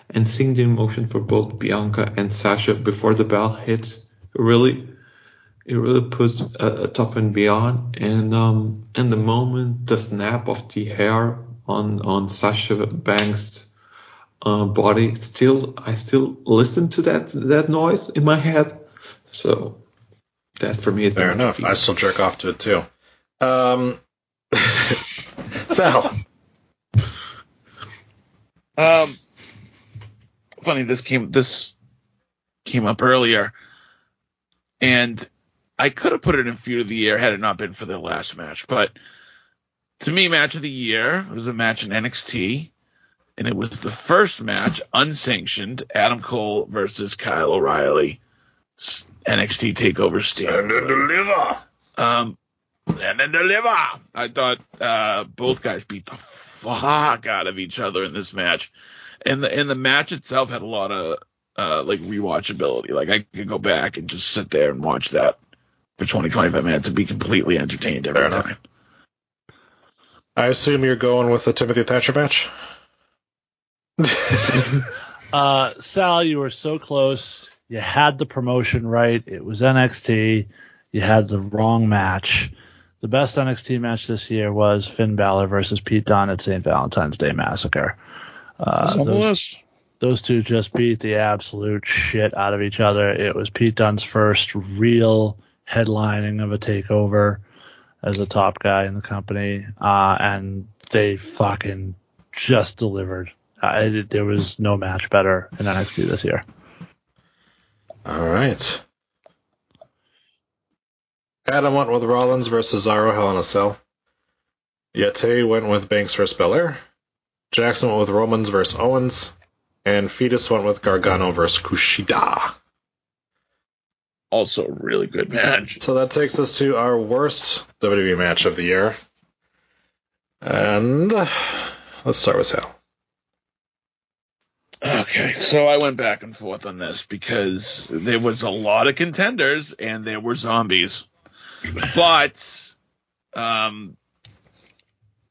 And seeing the emotion for both Bianca and Sasha before the bell hits, really, it really puts a, a top and beyond. And um, in the moment, the snap of the hair on on Sasha Banks' uh, body, still, I still listen to that that noise in my head. So that for me is fair enough. I still jerk off to it too. Um, Sal. Um, funny this came this came up earlier, and I could have put it in feud of the year had it not been for their last match. But to me, match of the year was a match in NXT, and it was the first match unsanctioned: Adam Cole versus Kyle O'Reilly, NXT Takeover Stand. And deliver. Um, and then deliver. I thought uh, both guys beat the fuck out of each other in this match, and the and the match itself had a lot of uh, like rewatchability. Like I could go back and just sit there and watch that for 20, 25 minutes and be completely entertained every Fair time. enough. I assume you're going with the Timothy Thatcher match. Uh, Sal, you were so close. You had the promotion right. It was NXT. You had the wrong match. The best NXT match this year was Finn Balor versus Pete Dunne at St. Valentine's Day Massacre. Uh, It's on the those, those two just beat the absolute shit out of each other. It was Pete Dunne's first real headlining of a takeover as a top guy in the company, uh, and they fucking just delivered. Uh, it, there was no match better in NXT this year. All right. Adam went with Rollins versus Cesaro Hell in a Cell. Yeti went with Banks versus Belair. Jackson went with Romans versus Owens. And Fetus went with Gargano versus Kushida. Also, a really good match. So that takes us to our worst WWE match of the year. And Let's start with Sal. Okay, so I went back and forth on this because there was a lot of contenders and there were zombies, but um,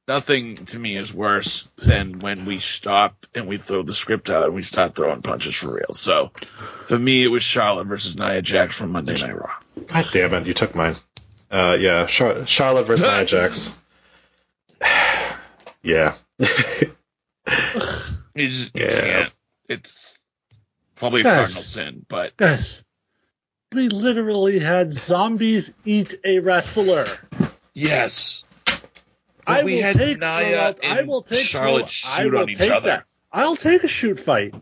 nothing to me is worse than when we stop and we throw the script out and we start throwing punches for real. So for me, it was Charlotte versus Nia Jax from Monday Night Raw. God damn it, you took mine. Uh, yeah, Char- Charlotte versus Nia Jax. yeah. You just you Yeah. can't. It's probably a Guys. cardinal sin, but Guys, we literally had zombies eat a wrestler. yes. I we will had take Nia throw-out- I and will take Charlotte throw- I shoot will on each take other. that. I'll take a shoot fight.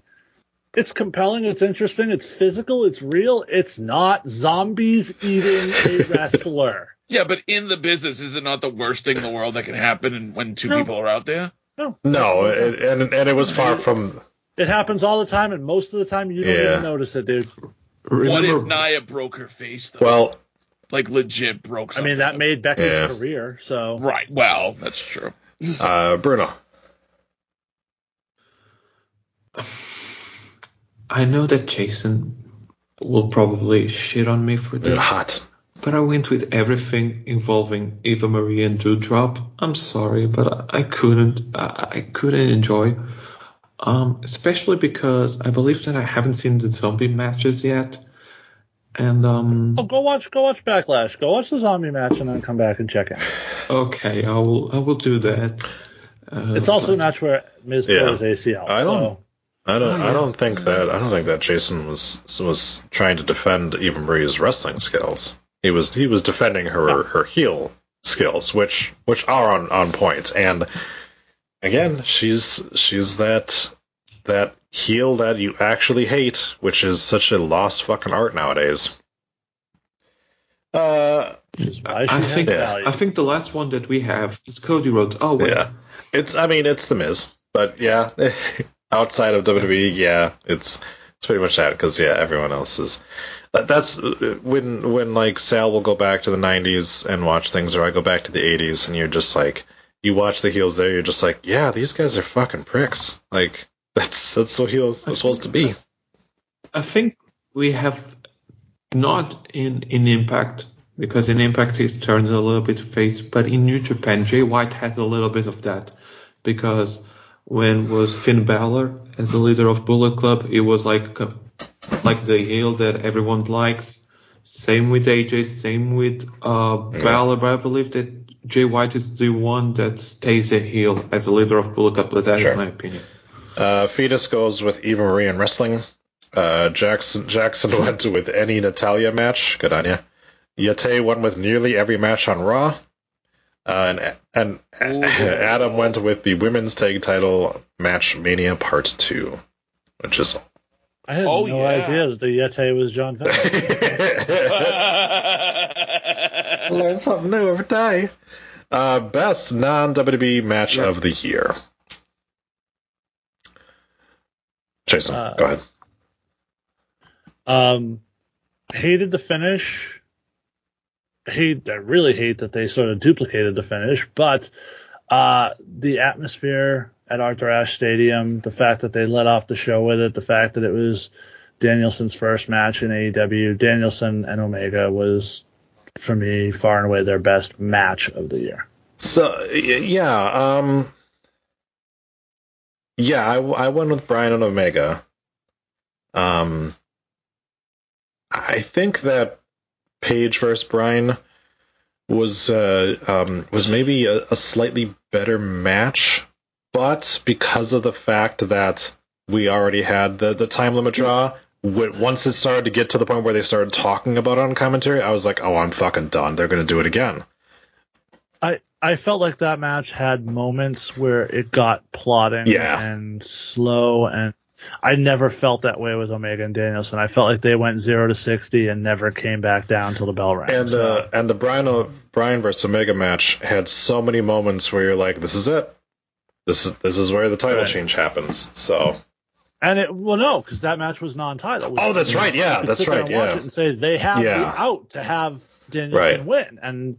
It's compelling. It's interesting. It's physical. It's real. It's not zombies eating a wrestler. Yeah, but in the business, is it not the worst thing in the world that can happen and when two No. people are out there? No, No, it, and and it was far from. it happens all the time, and most of the time you don't Yeah. even notice it, dude. What if Remember, Nia broke her face though? Well, like legit broke. I mean, that made Becky's Yeah. career. So right. Well, that's true. uh, Bruno. I know that Jason will probably shit on me for this, Hot. but I went with everything involving Eva Marie and Doudrop. I'm sorry, but I, I couldn't. I, I couldn't enjoy. Um, especially because I believe that I haven't seen the zombie matches yet, and um. oh, go watch, go watch Backlash. Go watch the zombie match, and then come back and check in. Okay, I will. I will do that. Uh, It's also a but- match where Miz Yeah. tore his ACL. I don't- so- I don't. Oh, I don't think that. I don't think that Jason was was trying to defend Eva Marie's wrestling skills. He was. He was defending her her heel skills, which which are on on point. And again, she's she's that that heel that you actually hate, which is such a lost fucking art nowadays. Uh, which is why she I think value. I think the last one that we have is Cody Rhodes. Oh wait, yeah, it's. I mean, it's the Miz, but yeah, outside of WWE, yeah, it's it's pretty much that because yeah, everyone else is. that- That's uh, when when like Sal will go back to the '90s and watch things, or I go back to the '80s, and you're just like, you watch the heels there, you're just like, yeah, these guys are fucking pricks. Like that's that's what heels are supposed to be. I think we have not in in Impact because in Impact he's turned a little bit face, but in New Japan Jay White has a little bit of that because when was Finn Balor as the leader of Bullet Club, it was like uh, like the heel that everyone likes. Same with AJ, same with uh, Balor, but I believe that Jay White is the one that stays a heel as the leader of Bullet Club. But that's Sure. my opinion. Uh, Fetus goes with Eva Marie in wrestling. Uh, Jackson Jackson went with any Natalya match. Good on ya. Yeti went with nearly every match on Raw. Uh, and and Adam went with the women's tag title match Mania Part Two, which is I had Oh, no yeah. idea that the Yeti was John Cena. learn something new every day. Uh, best non WWE match of the year. Jason, Uh, go ahead. Um, hated the finish. Hate, I really hate that they sort of duplicated the finish, but uh, the atmosphere at Arthur Ashe Stadium, the fact that they let off the show with it, the fact that it was Danielson's first match in AEW, Danielson and Omega was, for me, far and away their best match of the year. So yeah, um, yeah, I, I went with Brian and Omega. Um, I think that Page versus Brian was uh, um, was maybe a, a slightly better match, but because of the fact that we already had the the time limit draw. Once it started to get to the point where they started talking about it on commentary, I was like, "Oh, I'm fucking done. They're gonna do it again." I felt like that match had moments where it got plotting Yeah. and slow and I never felt that way with Omega and Danielson. I felt like they went zero to sixty and never came back down till the bell rang. And So, uh, and the Brian Brian versus Omega match had so many moments where you're like, this is it. This is this is where the title Right. change happens. So and it well no, because that match was non-title. Oh, that's right. Yeah, that's right, yeah. and say they have Yeah. the out to have Danielson Right. win, and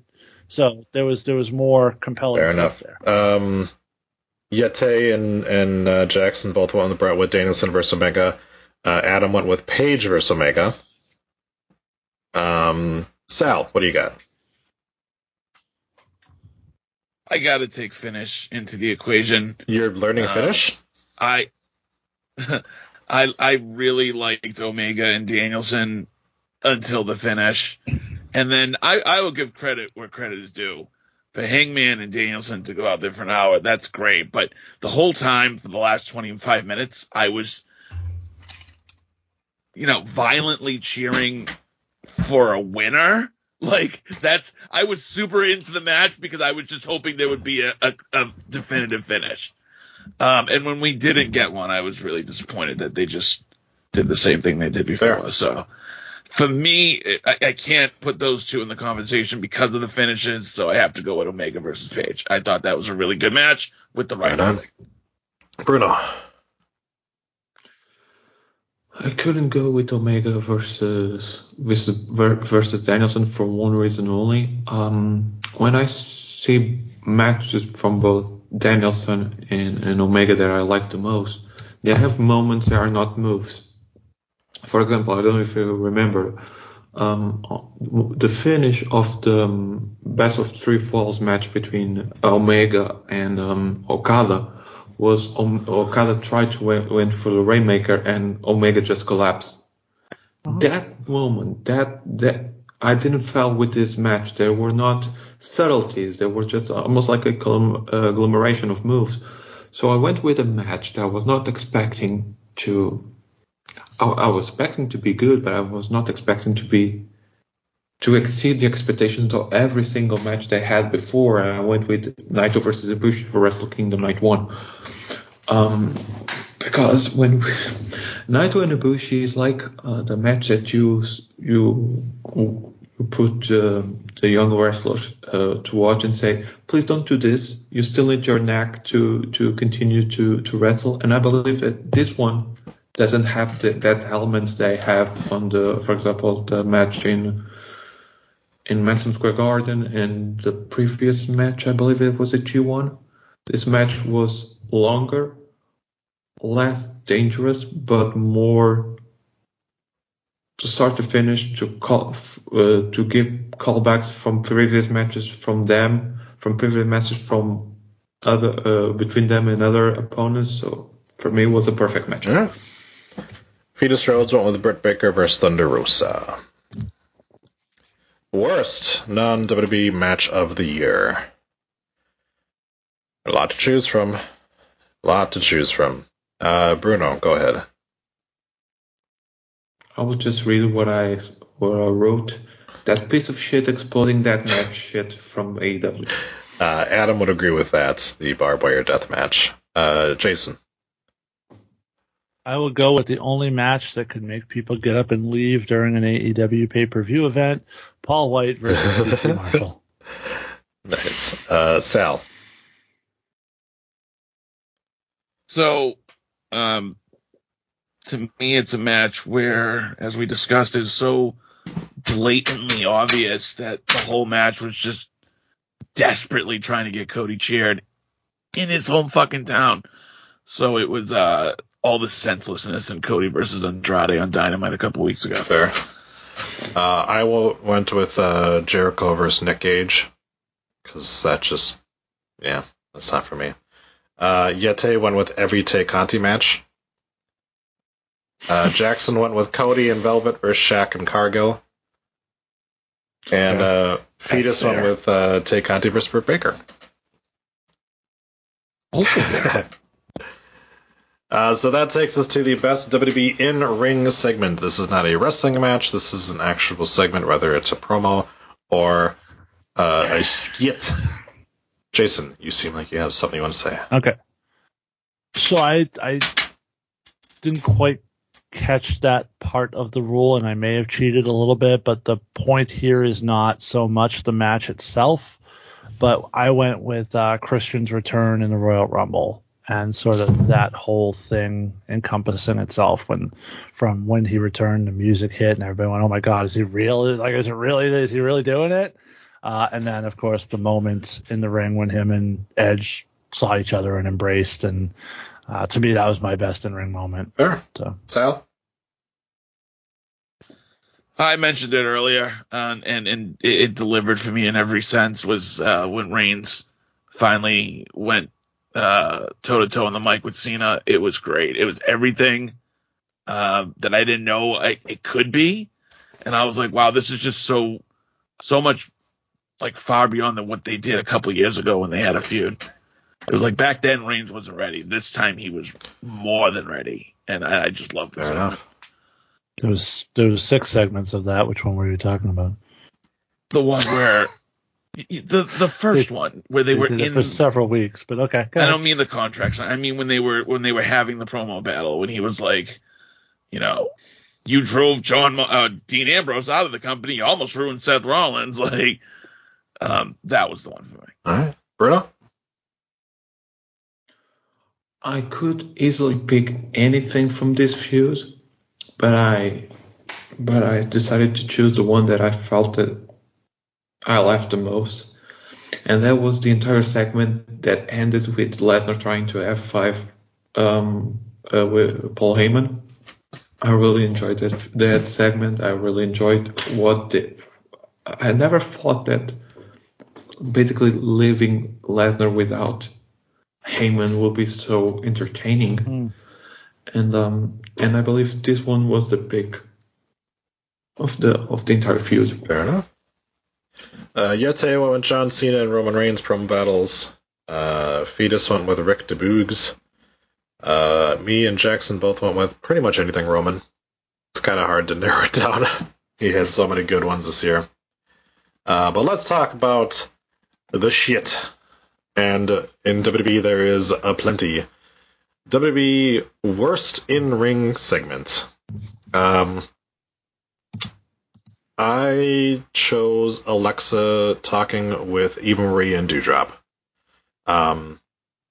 so there was there was more compelling fair stuff enough. there. Um, Yeti and and uh, Jackson both went with Brett with Danielson versus Omega. Uh, Adam went with Page versus Omega. Um, Sal, what do you got? I got to take finish into the equation. You're learning Uh, finish. I I I really liked Omega and Danielson until the finish. And then I, I will give credit where credit is due. For Hangman and Danielson to go out there for an hour, that's great. But the whole time for the last 25 minutes, I was, you know, violently cheering for a winner. Like that's I was super into the match because I was just hoping there would be a, a, a definitive finish. Um, and when we didn't get one, I was really disappointed that they just did the same thing they did before. So for me, I, I can't put those two in the conversation because of the finishes. So I have to go with Omega versus Page. I thought that was a really good match with the right. Right on. Bruno. I couldn't go with Omega versus versus, versus Danielson for one reason only. Um, when I see matches from both Danielson and, and Omega that I like the most, they have moments that are not moves. For example, I don't know if you remember um, the finish of the um, best of three falls match between Omega and um, Okada was um, Okada tried to win, win for the Rainmaker and Omega just collapsed. That moment, that that I didn't feel with this match. There were not subtleties. There were just almost like a uh, agglomeration of moves. So I went with a match that I was not expecting to. I, I was expecting to be good, but I was not expecting to be to exceed the expectations of every single match they had before. And I went with Naito versus Ibushi for Wrestle Kingdom Night One. Um, because when Naito and Ibushi is like uh, the match that you you you put uh, the young wrestlers uh, to watch and say, please don't do this. You still need your knack to to continue to to wrestle. And I believe that this one doesn't have the, that elements they have on the, for example, the match in in Madison Square Garden and the previous match. I believe it was a G1. This match was longer, less dangerous, but more to start to finish to call uh, to give callbacks from previous matches from them, from previous matches from other uh, between them and other opponents. So for me, it was a perfect match. Yeah. Fetus Rhodes went with Britt Baker versus Thunder Rosa. Worst non WWE match of the year. A lot to choose from. A lot to choose from. Uh, Bruno, go ahead. I will just read what I what I wrote. That piece of shit exploding that match shit from AEW. Uh, Adam would agree with that. The barbed wire death match. Uh, Jason. I will go with the only match that could make people get up and leave during an AEW pay per view event Paul White versus QT Marshall. Nice. Uh, Sal. So, um, to me, it's a match where, as we discussed, is so blatantly obvious that the whole match was just desperately trying to get Cody cheered in his home fucking town. So it was uh, all the senselessness in Cody versus Andrade on Dynamite a couple weeks ago. Fair. Uh, I will, went with uh, Jericho versus Nick Gage because that just, yeah, that's not for me. Uh, Yeti went with every Tay Conti match. Uh, Jackson went with Cody and Velvet versus Shaq and Cargill. And uh, Fetus went with uh, Tay Conti versus Britt Baker. Also. Uh, so that takes us to the best WWE in ring segment. This is not a wrestling match. This is an actual segment, whether it's a promo or uh, a skit. Jason, you seem like you have something you want to say. Okay. So I I didn't quite catch that part of the rule, and I may have cheated a little bit. But the point here is not so much the match itself, but I went with uh, Christian's return in the Royal Rumble and sort of that whole thing encompassing itself when from when he returned the music hit and everybody went oh my god is he real like is it really is he really doing it uh, and then of course the moment in the ring when him and edge saw each other and embraced. And uh, to me, that was my best in ring moment. Fair. So. Sal? I mentioned it earlier, uh, and and it, it delivered for me in every sense. Was uh, when Reigns finally went toe to toe on the mic with Cena. It was great. It was everything uh, that I didn't know I, it could be, and I was like, wow, this is just so so much like far beyond than what they did a couple years ago when they had a feud. It was like back then Reigns wasn't ready. This time he was more than ready, and I, I just loved this. Fair enough. There was there was six segments of that. Which one were you talking about? The one where the the first They- one where they, were did it in for several weeks, but okay. go I ahead. don't mean the contracts. I mean when they were when they were having the promo battle when he was like, you know, you drove John uh, Dean Ambrose out of the company. You almost ruined Seth Rollins. Like, um, that was the one for me. All right. Bruno? I could easily pick anything from this feud, but I but I decided to choose the one that I felt that I laughed the most. And that was the entire segment that ended with Lesnar trying to F5 um, uh, with Paul Heyman. I really enjoyed that that segment. I really enjoyed what the, I never thought that basically leaving Lesnar without Heyman will be so entertaining. Mm. And um and I believe this one was the pick of the of the entire feud. Fair enough. Uh, Yeti went with John Cena and Roman Reigns promo battles. Uh, Fetus went with Rick DeBoogs. Uh, me and Jackson both went with pretty much anything Roman. It's kind of hard to narrow it down. he had so many good ones this year. Uh, but let's talk about the shit. And in WWE, there is a plenty. WWE worst in ring segment. Um, I chose Alexa talking with Eva Marie and Doudrop. Um,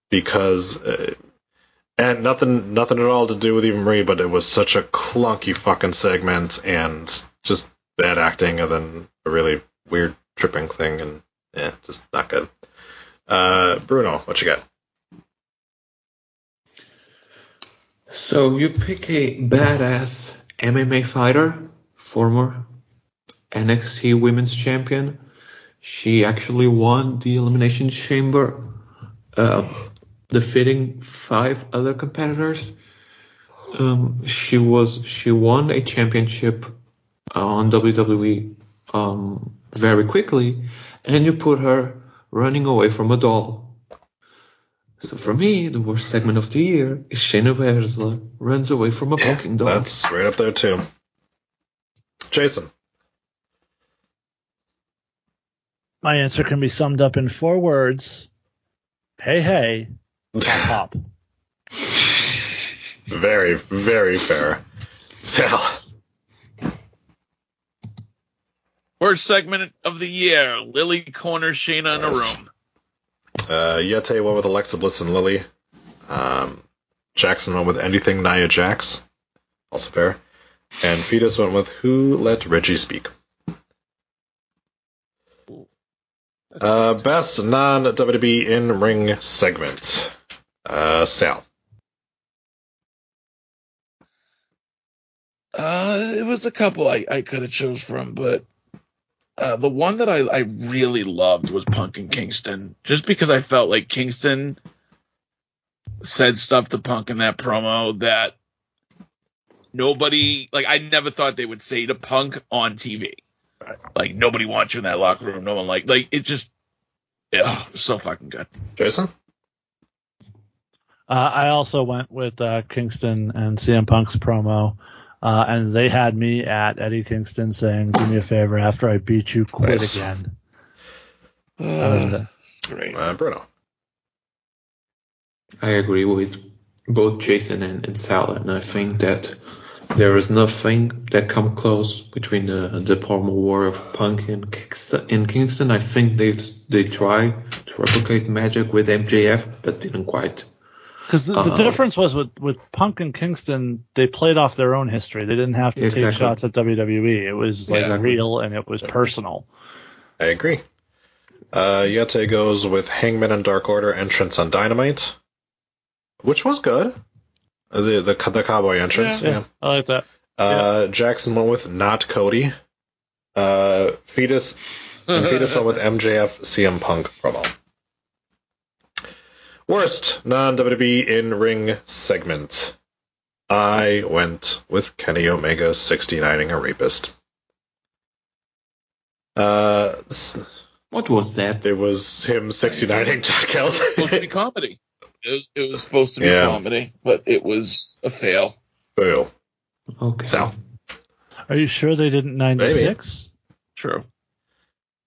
because, uh, and nothing, nothing at all to do with Eva Marie, but it was such a clunky fucking segment and just bad acting and then a really weird tripping thing and yeah, just not good. Uh, Bruno, what you got? So you pick a badass MMA fighter, former NXT Women's Champion. She actually won the Elimination Chamber, uh, defeating five other competitors. Um, she was she won a championship on WWE um, very quickly, and you put her running away from a doll. So for me, the worst segment of the year is Shayna Baszler runs away from a fucking doll. That's right up there too. Jason. My answer can be summed up in four words. Hey, hey, pop, pop. Very, very fair. Sal. Worst segment of the year: Lily corners Shayna in a Yes. room. Uh, Yeti went with Alexa Bliss and Lily. Um, Jackson went with anything Nia Jax. Also fair. And Fetus went with Who Let Reggie Speak. Uh, best non WWE in ring segment. Uh, Sal. Uh, it was a couple I, I could have chose from, but uh, the one that I, I really loved was Punk and Kingston, just because I felt like Kingston said stuff to Punk in that promo that nobody like I never thought they would say to Punk on TV. Like nobody wants you in that locker room. No one like like it just yeah, so fucking good. Jason? Uh, I also went with uh, Kingston and CM Punk's promo, uh, and they had me at Eddie Kingston saying, "Do me a favor after I beat you, quit Nice. again." That was. Great. Uh, Bruno. I agree with both Jason and, and Sal, and I think that there is nothing that come close between the the promo war of Punk and Kingston. In Kingston, I think they they try to replicate Magic with MJF, but didn't quite. Because the, the Uh-oh. difference was with, with Punk and Kingston, they played off their own history. They didn't have to take shots at WWE. It was like Yeah. real and it was personal. I agree. Uh, Yeti goes with Hangman and Dark Order entrance on Dynamite, which was good. Uh, The the the cowboy entrance. Yeah, Yeah. I like that. Uh, Jackson went with not Cody. Uh, Fetus and Fetus went with MJF CM Punk promo. Worst non WWE in ring segment. I went with Kenny Omega 69ing a rapist. Uh, What was that? it was him 69ing Jack supposed to Kelly. be comedy. It was, it was supposed to be Yeah. comedy, but it was a fail. Fail. Okay. So, Are you sure they didn't 96? True.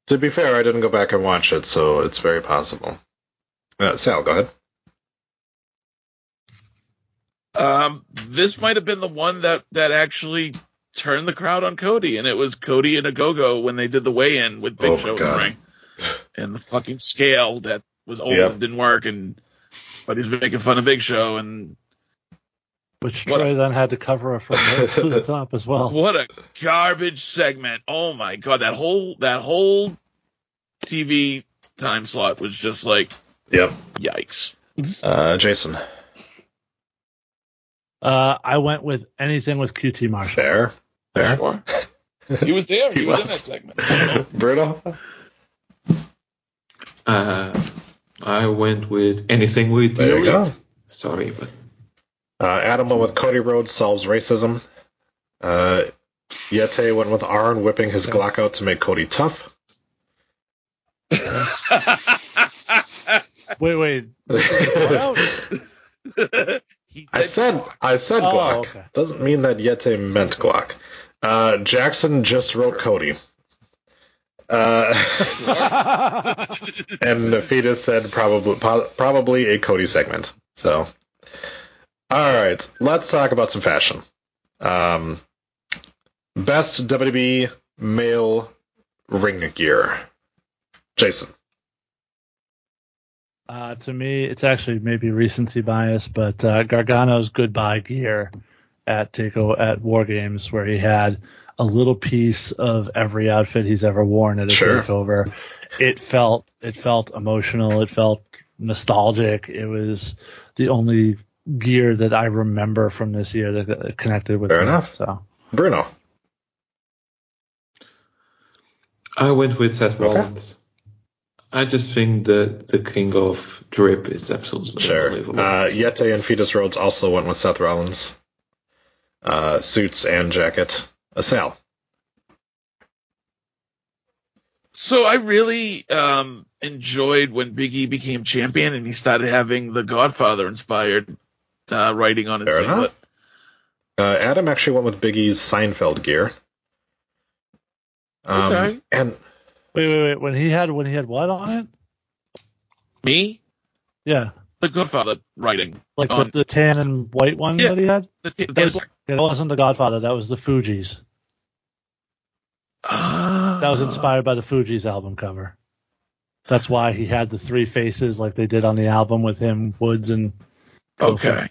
to be fair, I didn't go back and watch it, so it's very possible. Uh, Sal, go ahead. Um, this might have been the one that that actually turned the crowd on Cody, and it was Cody and a Go Go when they did the weigh-in with Big Oh Show in the ring, and the fucking scale that was old Yep. and didn't work, and but he's making fun of Big Show, and Which What- Troy then had to cover up from to the top as well. what a garbage segment! Oh my god, that whole that whole TV time slot was just like Yep. yikes. Uh, Jason. Uh, I went with anything with QT Marshall. Fair. Fair. Sure. He was there. He, He was, was. in that segment. Bruno. Uh, I went with anything with There the you Elite. go. Sorry, but Uh, Adam went with Cody Rhodes solves racism. Uh, Yeti went with Arn whipping his Glock out to make Cody tough. Wait, wait. he I said I said Oh, Glock. okay. Doesn't mean that Yeti meant Glock. Uh, Jackson just wrote Cody. Uh, and Fetus said probably probably a Cody segment. So, all right, let's talk about some fashion. Um, best WWE male ring gear. Jason. Uh, to me, it's actually maybe recency bias, but uh, Gargano's goodbye gear at Takeover at War Games, where he had a little piece of every outfit he's ever worn at a Sure. takeover. It felt it felt emotional. It felt nostalgic. It was the only gear that I remember from this year that that connected with Fair me. enough. So Bruno. I went with Seth Okay. Rollins. I just think the the king of drip is absolutely Sure. unbelievable. Uh, Yeti and Fetus Rhodes also went with Seth Rollins. Uh, suits and jacket. A Sal. So I really um, enjoyed when Big E became champion and he started having the Godfather inspired uh, writing on his Fair singlet. enough. Uh, Adam actually went with Big E's Seinfeld gear. Um, Okay. And wait, wait, wait. When he had when he had what on it? Me, Yeah, the Godfather writing. like on the, the tan and white one Yeah. that he had. the, the, That, was, that wasn't the Godfather. That was the Fugees. Ah. That was inspired by the Fugees album cover. That's why he had the three faces like they did on the album with him, Woods, and Okay.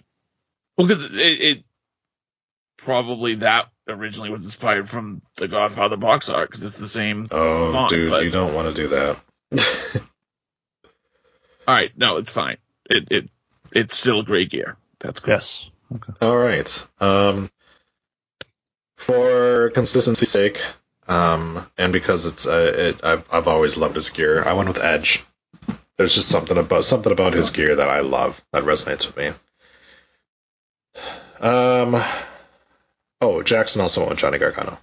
Well, because it, it probably that originally was inspired from the Godfather box art because it's the same. oh, font, dude, but- you don't want to do that. All right, no, it's fine. It it it's still great gear. That's cool. Yes. All right. Um, for consistency's sake, um, and because it's uh, it, I've I've always loved his gear. I went with Edge. There's just something about something about his gear that I love that resonates with me. Um. Oh, Jackson also went with Johnny Gargano.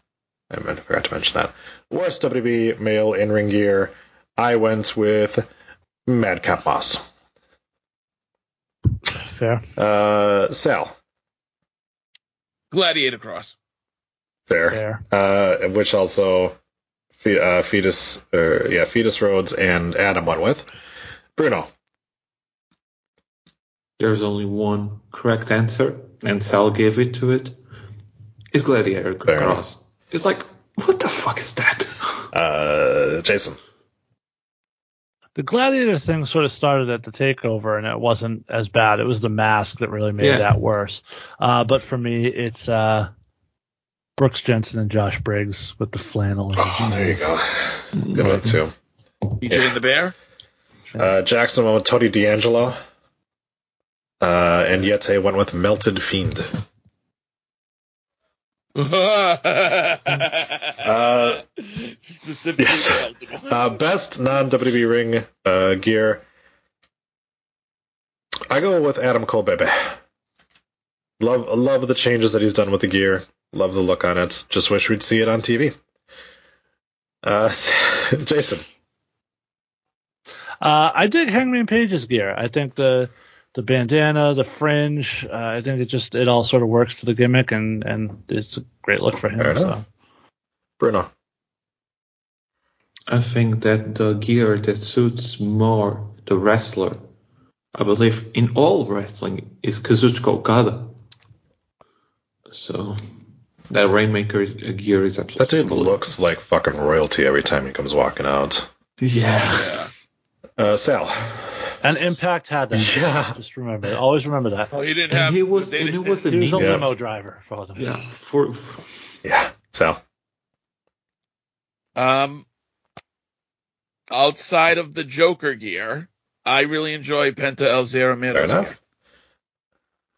I meant- forgot to mention that. Worst WWE male in ring gear. I went with Madcap Moss. Fair. Uh, Sal. Gladiator Kross. Fair. Fair. Uh, which also fe- uh, fetus, or yeah, fetus Rhodes and Adam went with. Bruno. There's only one correct answer, and Sal gave it to it. Is Gladiator Fair Kross. It's like, what the fuck is that? Uh, Jason. The Gladiator thing sort of started at the takeover, and it wasn't as bad. It was the mask that really made Yeah. that worse. Uh, but for me, it's uh, Brooks Jensen and Josh Briggs with the flannel. and Oh, there you go. Good one too. BJ and the Bear. Uh, Jackson went with Tony D'Angelo. Uh, and Yeti went with Melted Fiend. Uh, Specifically yes. Uh, best non WWE ring uh, gear. I go with Adam Cole, baby. Love, love the changes that he's done with the gear. Love the look on it. Just wish we'd see it on TV. Uh, Jason. Uh, I dig Hangman Page's gear. I think the the bandana, the fringe, uh, I think it just it all sort of works to the gimmick, and and it's a great look for him. Fair. So. Bruno. I think that the gear that suits more the wrestler, I believe in all wrestling, is Kazuchika Okada. So that Rainmaker gear is absolutely. That dude looks like fucking royalty every time he comes walking out. Yeah. Uh, Sal. And Impact had that. Yeah. Just remember, always remember that. Oh, he didn't And have. he was, they and he didn't- was a He was a ninja. limo driver for them. Yeah, for, for Yeah. Sal. Um, outside of the Joker gear, I really enjoy Penta El Zero Fair enough. gear.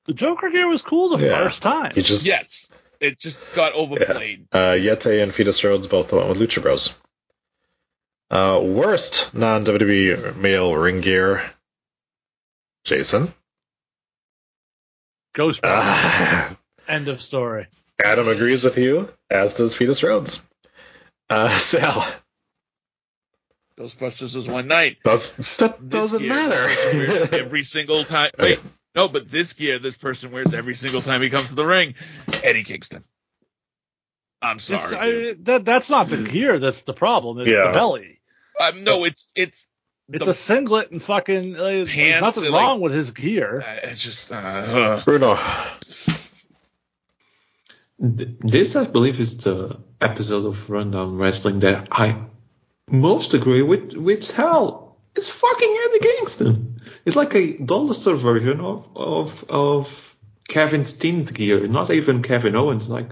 The Joker gear was cool the Yeah. first time. He just Yes, it just got overplayed. Uh, Yeti and Fetus Rhodes both went with Lucha Bros. Uh, worst non WWE male ring gear. Jason. Ghost. Uh, End of story. Adam agrees with you, as does Fetus Rhodes. Uh, Sal. Ghostbusters was one night. Does, that This doesn't gear, this person wears matter. every single time. Wait. Wait, no, but this gear, this person wears every single time he comes to the ring. Eddie Kingston. I'm sorry. I, that that's not the gear that's the problem. It's Yeah. the belly. Um, no, it's it's It's the- a singlet and fucking. Uh, there's Pants nothing and, wrong like- with his gear. uh, it's just uh, uh, Bruno. This, I believe, is the episode of Rundown Wrestling that I most agree with with Sal. It's fucking Eddie Kingston. It's like a dollar store version of of of Kevin Steen's gear, not even Kevin Owens. Like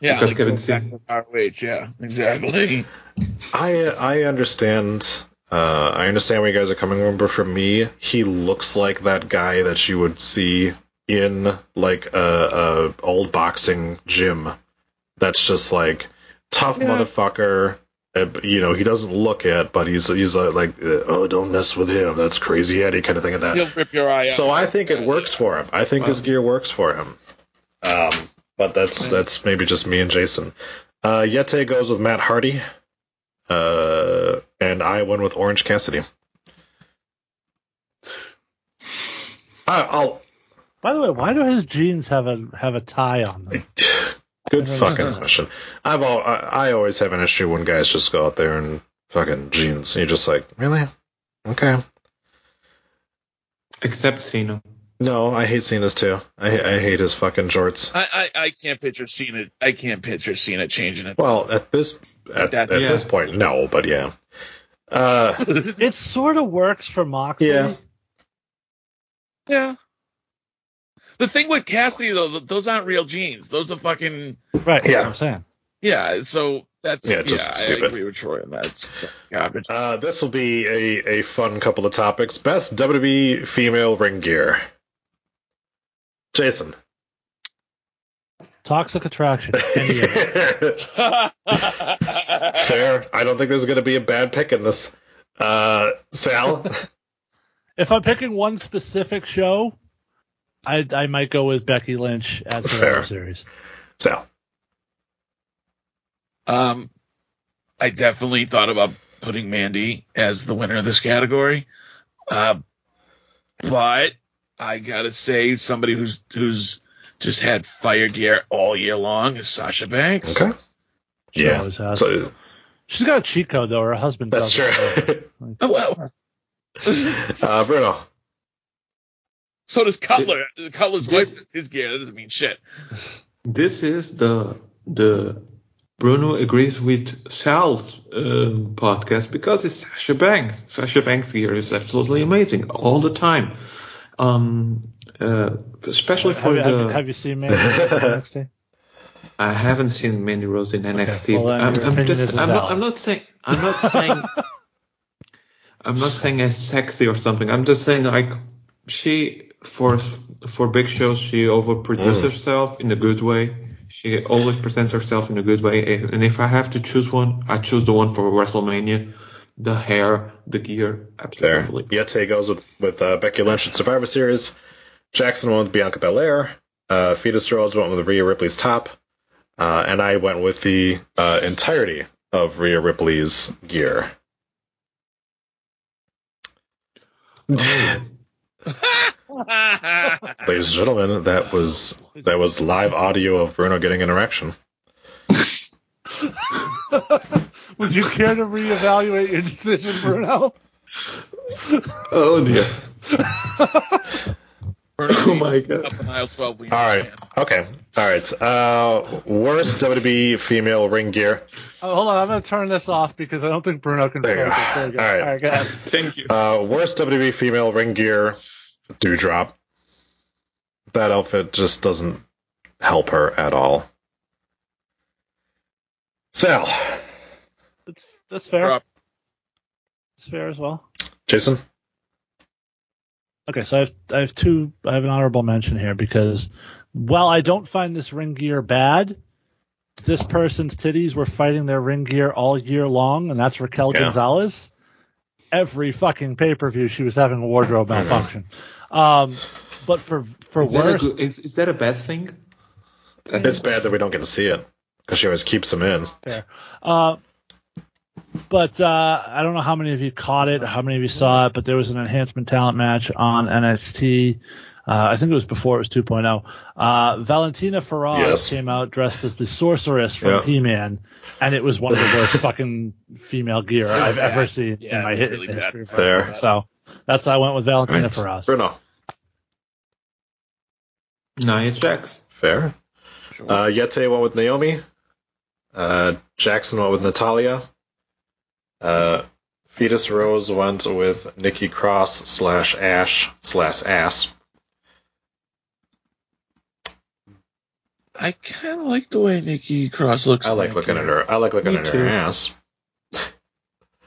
yeah. Because like Kevin goes back Steen- ROH, yeah, exactly. I I understand. Uh, I understand where you guys are coming from, but for me, he looks like that guy that you would see in like a, a old boxing gym. That's just like tough Yeah. motherfucker. Uh, but, You know, he doesn't look it, but he's he's uh, like, uh, oh, don't mess with him. That's crazy Eddie kind of thing. Of that. He'll rip your eye out. So I think it works for him. I think his gear works for him. Um, but that's that's maybe just me and Jason. Uh, Yeti goes with Matt Hardy, uh, and I went with Orange Cassidy. I, I'll By the way, why do his jeans have a have a tie on them? good fucking question. I've all, I, I always have an issue when guys just go out there in fucking jeans. And you're just like, really? Okay. except Cena. No, I hate Cena's too. I I hate his fucking jorts. I, I I can't picture Cena. I can't picture Cena changing it. Well, at this at, at That's- this point, no, but yeah. Uh, It sort of works for Moxley. Yeah. Yeah. The thing with Cassidy though, those aren't real jeans. Those are fucking Right. Yeah. Yeah. I'm saying. yeah. So that's Yeah, yeah. just I stupid. agree with Troy on that. It's garbage. uh, this will be a, a fun couple of topics. Best WWE female ring gear. Jason. Toxic attraction. Any. Fair. I don't think there's going to be a bad pick in this. Uh, Sal. If I'm picking one specific show, I I might go with Becky Lynch at Fair. Survivor Series. Sal. Um, I definitely thought about putting Mandy as the winner of this category. Uh, but I gotta say, somebody who's who's just had fire gear all year long is Sasha Banks. Okay. She yeah. Has. So She's got a cheat code though. Her husband that's doesn't. true. Oh, well. uh, Bruno. So does Cutler. Cutler's This- wife is his gear. That doesn't mean shit. This is the the Bruno agrees with Sal's um, podcast because it's Sasha Banks. Sasha Banks gear is absolutely amazing all the time. Um, uh, especially Have, for you- the. have, you- have you seen Mandy NXT? I haven't seen Mandy Rose in NXT. well, I'm, I'm just. isn't I'm not. I'm not saying. I'm not saying. I'm not saying as sexy or something. I'm just saying like she for for big shows she overproduces Mm. herself in a good way. She always presents herself in a good way. And if I have to choose one, I choose the one for WrestleMania. The hair, the gear, There. absolutely. Yeti goes with with uh, Becky Lynch in Survivor Series. Jackson went with Bianca Belair. Uh, Fetus Rhodes went with Rhea Ripley's top. Uh, and I went with the uh, entirety of Rhea Ripley's gear. Ladies and gentlemen, that was that was live audio of Bruno getting an erection. Would you care to reevaluate your decision, Bruno? Oh dear. oh my god. Up in aisle 12, we All right. Okay. All right. Uh, worst WWE female ring gear. Oh, hold on, I'm gonna turn this off because I don't think Bruno can There you focus. There you go. All right. All right, go ahead. Thank you. Uh, worst WWE female ring gear. Doudrop. That outfit just doesn't help her at all. Sal. That's that's fair. Drop. That's fair as well. Jason. Okay, so I have I have two I have an honorable mention here because while I don't find this ring gear bad, this person's titties were fighting their ring gear all year long, and that's Raquel Yeah. Gonzalez. Every fucking pay per view, she was having a wardrobe malfunction. Um, but for for Is that, a worse, good, is, is that a bad thing? It's bad that we don't get to see it because she always keeps them in. Fair. Uh, but uh, I don't know how many of you caught it, how many of you saw it, but there was an enhancement talent match on NXT. Uh, I think it was before it was 2.0. Uh, Valentina Feroz Yes. came out dressed as the sorceress from Yeah. He-Man, and it was one of the worst fucking female gear I've bad. ever seen Yeah, in my hit really history. of Fair. So that's why I went with Valentina Right. Feroz. Bruno. Nia Jax. Fair. Uh, Yeti went with Naomi. Uh, Jackson went with Natalya. Uh, Fetus Rose went with Nikki Cross slash Ash slash Ass. I kind of like the way Nikki Cross looks. I like looking at her. I like looking Me at too. her ass.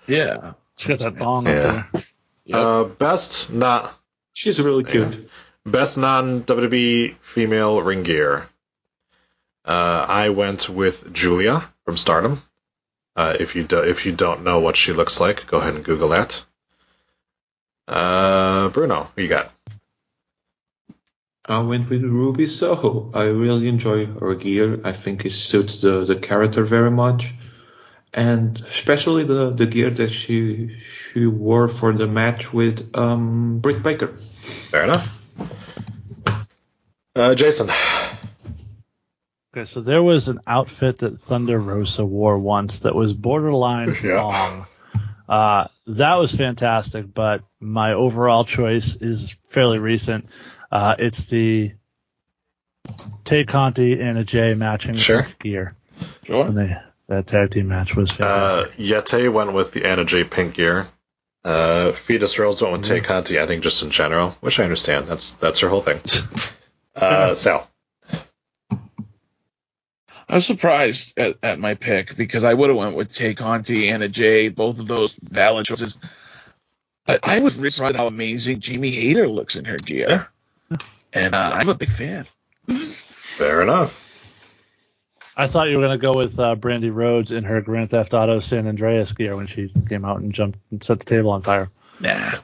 Yeah. She got that thong Yeah. up there. Yep. Uh, best not She's really cute. best non WWE female ring gear. Uh, I went with Julia from Stardom. Uh, if you do, if you don't know what she looks like, go ahead and Google that. Uh, Bruno, who you got? I went with Ruby Soho. I really enjoy her gear. I think it suits the, the character very much. And especially the, the gear that she she wore for the match with um, Britt Baker. Fair enough. Uh, Jason. Okay, so there was an outfit that Thunder Rosa wore once that was borderline Yeah. long. Uh, that was fantastic, but my overall choice is fairly recent. Uh, it's the Tay Conti and Anna Jay matching Sure. gear. Sure. And they, that tag team match was Uh, fantastic. Yeti went with the Anna Jay pink gear. Uh, Fetus Rose went with Tay Conti, I think just in general, which I understand. That's that's her whole thing. Uh, Sal. I was surprised at, at my pick because I would have went with Tay Conti, Anna Jay, both of those valid choices. But I was really surprised how amazing Jamie Hayter looks in her gear. And uh, I'm a big fan. Fair enough. I thought you were going to go with uh, Brandi Rhodes in her Grand Theft Auto San Andreas gear when she came out and jumped and set the table on fire. Nah.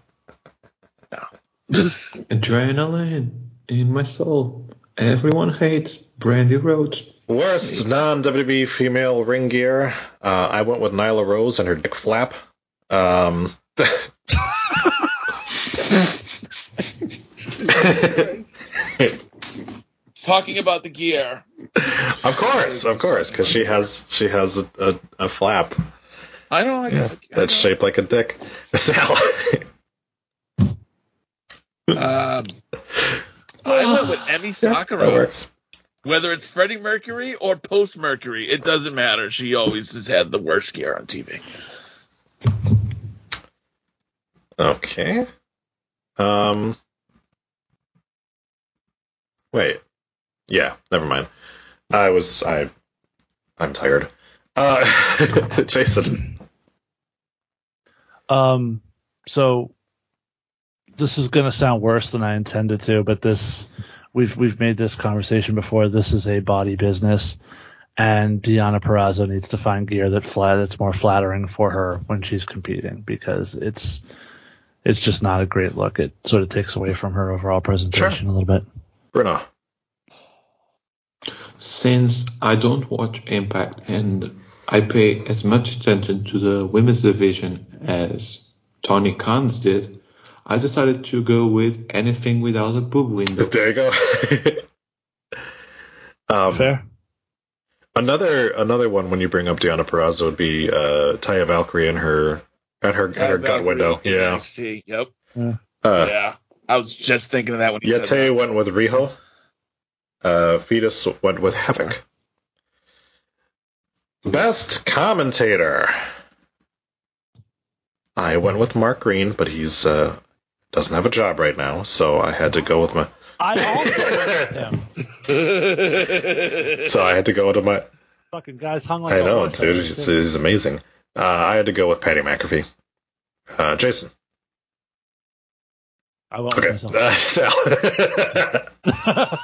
Adrenaline in my soul. Everyone hates Brandi Rhodes. Worst non WWE female ring gear. Uh, I went with Nyla Rose and her dick flap. Um, Talking about the gear. of course, of course, because she has she has a, a, a flap I know. I, I that's know. shaped like a dick. Sal. Um, I went with Emi Sakura. that. Whether it's Freddie Mercury or post Mercury, it doesn't matter. She always has had the worst gear on TV. Okay. Um. Wait. Yeah. Never mind. I was I. I'm tired. Uh, Jason. Um, so this is going to sound worse than I intended to, but this we've we've made this conversation before. This is a body business, and Deonna Purrazzo needs to find gear that flat that's more flattering for her when she's competing because it's it's just not a great look. It sort of takes away from her overall presentation a little bit. Bruno. Since I don't watch Impact and I pay as much attention to the women's division as Tony Khan's did, I decided to go with anything without a boob window. There you go. um, Fair. Another another one when you bring up Deonna Purrazzo would be uh, Taya Valkyrie and her at her at her gut window. in Yeah. NXT, Yep. Uh, yeah. I was just thinking of that when you said that. went with Riho. Uh, Fetus went with Havoc. Best commentator. I went with Mark Green, but he's uh, doesn't have a job right now, so I had to go with my. I also went with him. So I had to go to my. Fucking guys hung like I know, dude. on It's, it's amazing. Uh, I had to go with Patty McAfee. Uh, Jason. I went Okay. Uh, Sal.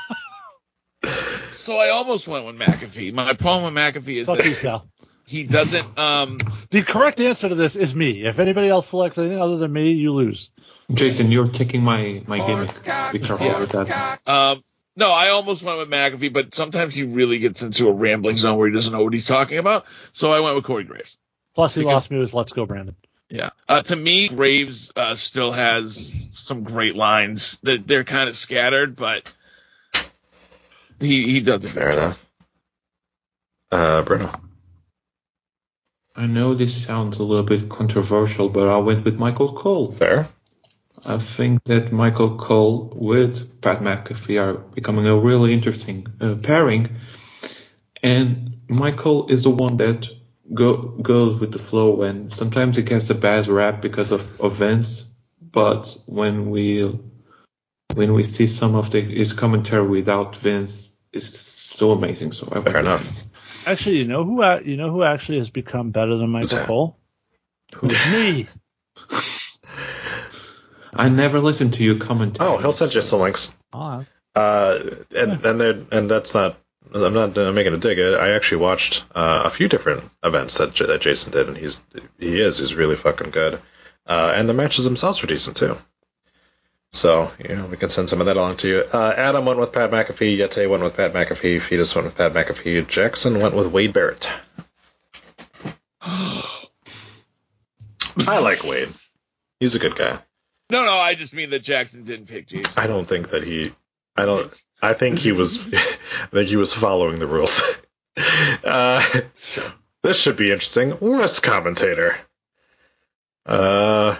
So I almost went with McAfee. My problem with McAfee is Fuck you, that Sal. he doesn't. Um, The correct answer to this is me. If anybody else selects anything other than me, you lose. Jason, you're taking my, my gimmick. Be careful with that. um, no, I almost went with McAfee, but sometimes he really gets into a rambling zone where he doesn't know what he's talking about. So I went with Corey Graves. Plus, he Because- lost me with "Let's Go, Brandon." Yeah. Uh, to me, Graves uh, still has some great lines. They're, they're kind of scattered, but he he does it. Fair enough. Uh, Bruno. I know this sounds a little bit controversial, but I went with Michael Cole. Fair. I think that Michael Cole with Pat McAfee are becoming a really interesting uh, pairing. And Michael is the one that go, goes with the flow, and sometimes he gets a bad rap because of, of Vince. But when we when we see some of the, his commentary without Vince, it's so amazing. So I Fair enough. Actually, you know who you know who actually has become better than Michael Cole? Who's me. I never listened to you commentary. Oh, he'll send you some links. Oh, Uh, and and and that's not. I'm not uh, making a dig. I actually watched uh, a few different events that, J- that Jason did, and he's he is he's really fucking good. Uh, and the matches themselves were decent too. So you know we can send some of that along to you. Uh, Adam went with Pat McAfee. Yeti went with Pat McAfee. Fetus went with Pat McAfee. Jackson went with Wade Barrett. I like Wade. He's a good guy. No, no, I just mean that Jackson didn't pick Jason. I don't think that he. I don't. I think he was. I think he was following the rules. Uh, this should be interesting. Worst commentator. Uh,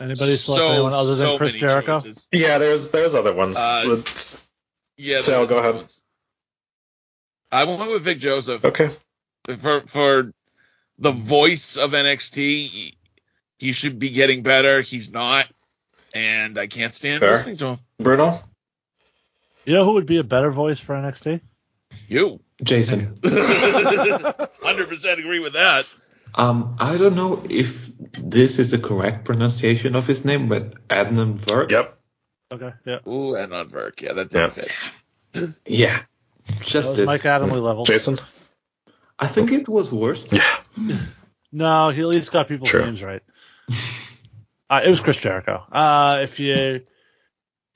Anybody select So- anyone other than so Chris Jericho? choices. yeah, there's there's other ones. Uh, Let's- Yeah, Sal, there go ahead. ones. I went with Vic Joseph okay. for for the voice of NXT. He, he should be getting better. He's not, and I can't stand Fair. listening to him. Bruno. You know who would be a better voice for NXT? You, Jason. hundred percent agree with that. Um, I don't know if this is the correct pronunciation of his name, but Adnan Virk. Yep. Okay, yeah. Ooh, and on Verk, yeah, that's Yeah. didn't. Yeah. Just was this. Mike Adamle level. Jason. I think it was worse. Yeah. No, he at least got people's True. names right. Uh, it was Chris Jericho. Uh, if you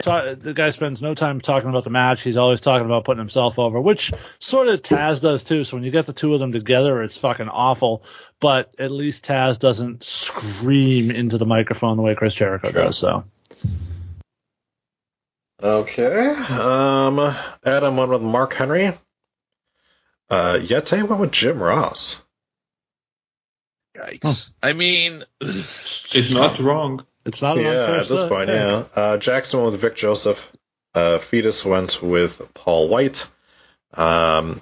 ta- the guy spends no time talking about the match, he's always talking about putting himself over, which sort of Taz does too. So when you get the two of them together, it's fucking awful. But at least Taz doesn't scream into the microphone the way Chris Jericho Sure. does. So Okay. Um, Adam went with Mark Henry. Uh, Yeti went with Jim Ross. Yikes! I mean, It's not wrong. it's not an yeah, at this set. point, Hey. yeah. Uh, Jackson went with Vic Joseph. Uh, Fetus went with Paul White. Um,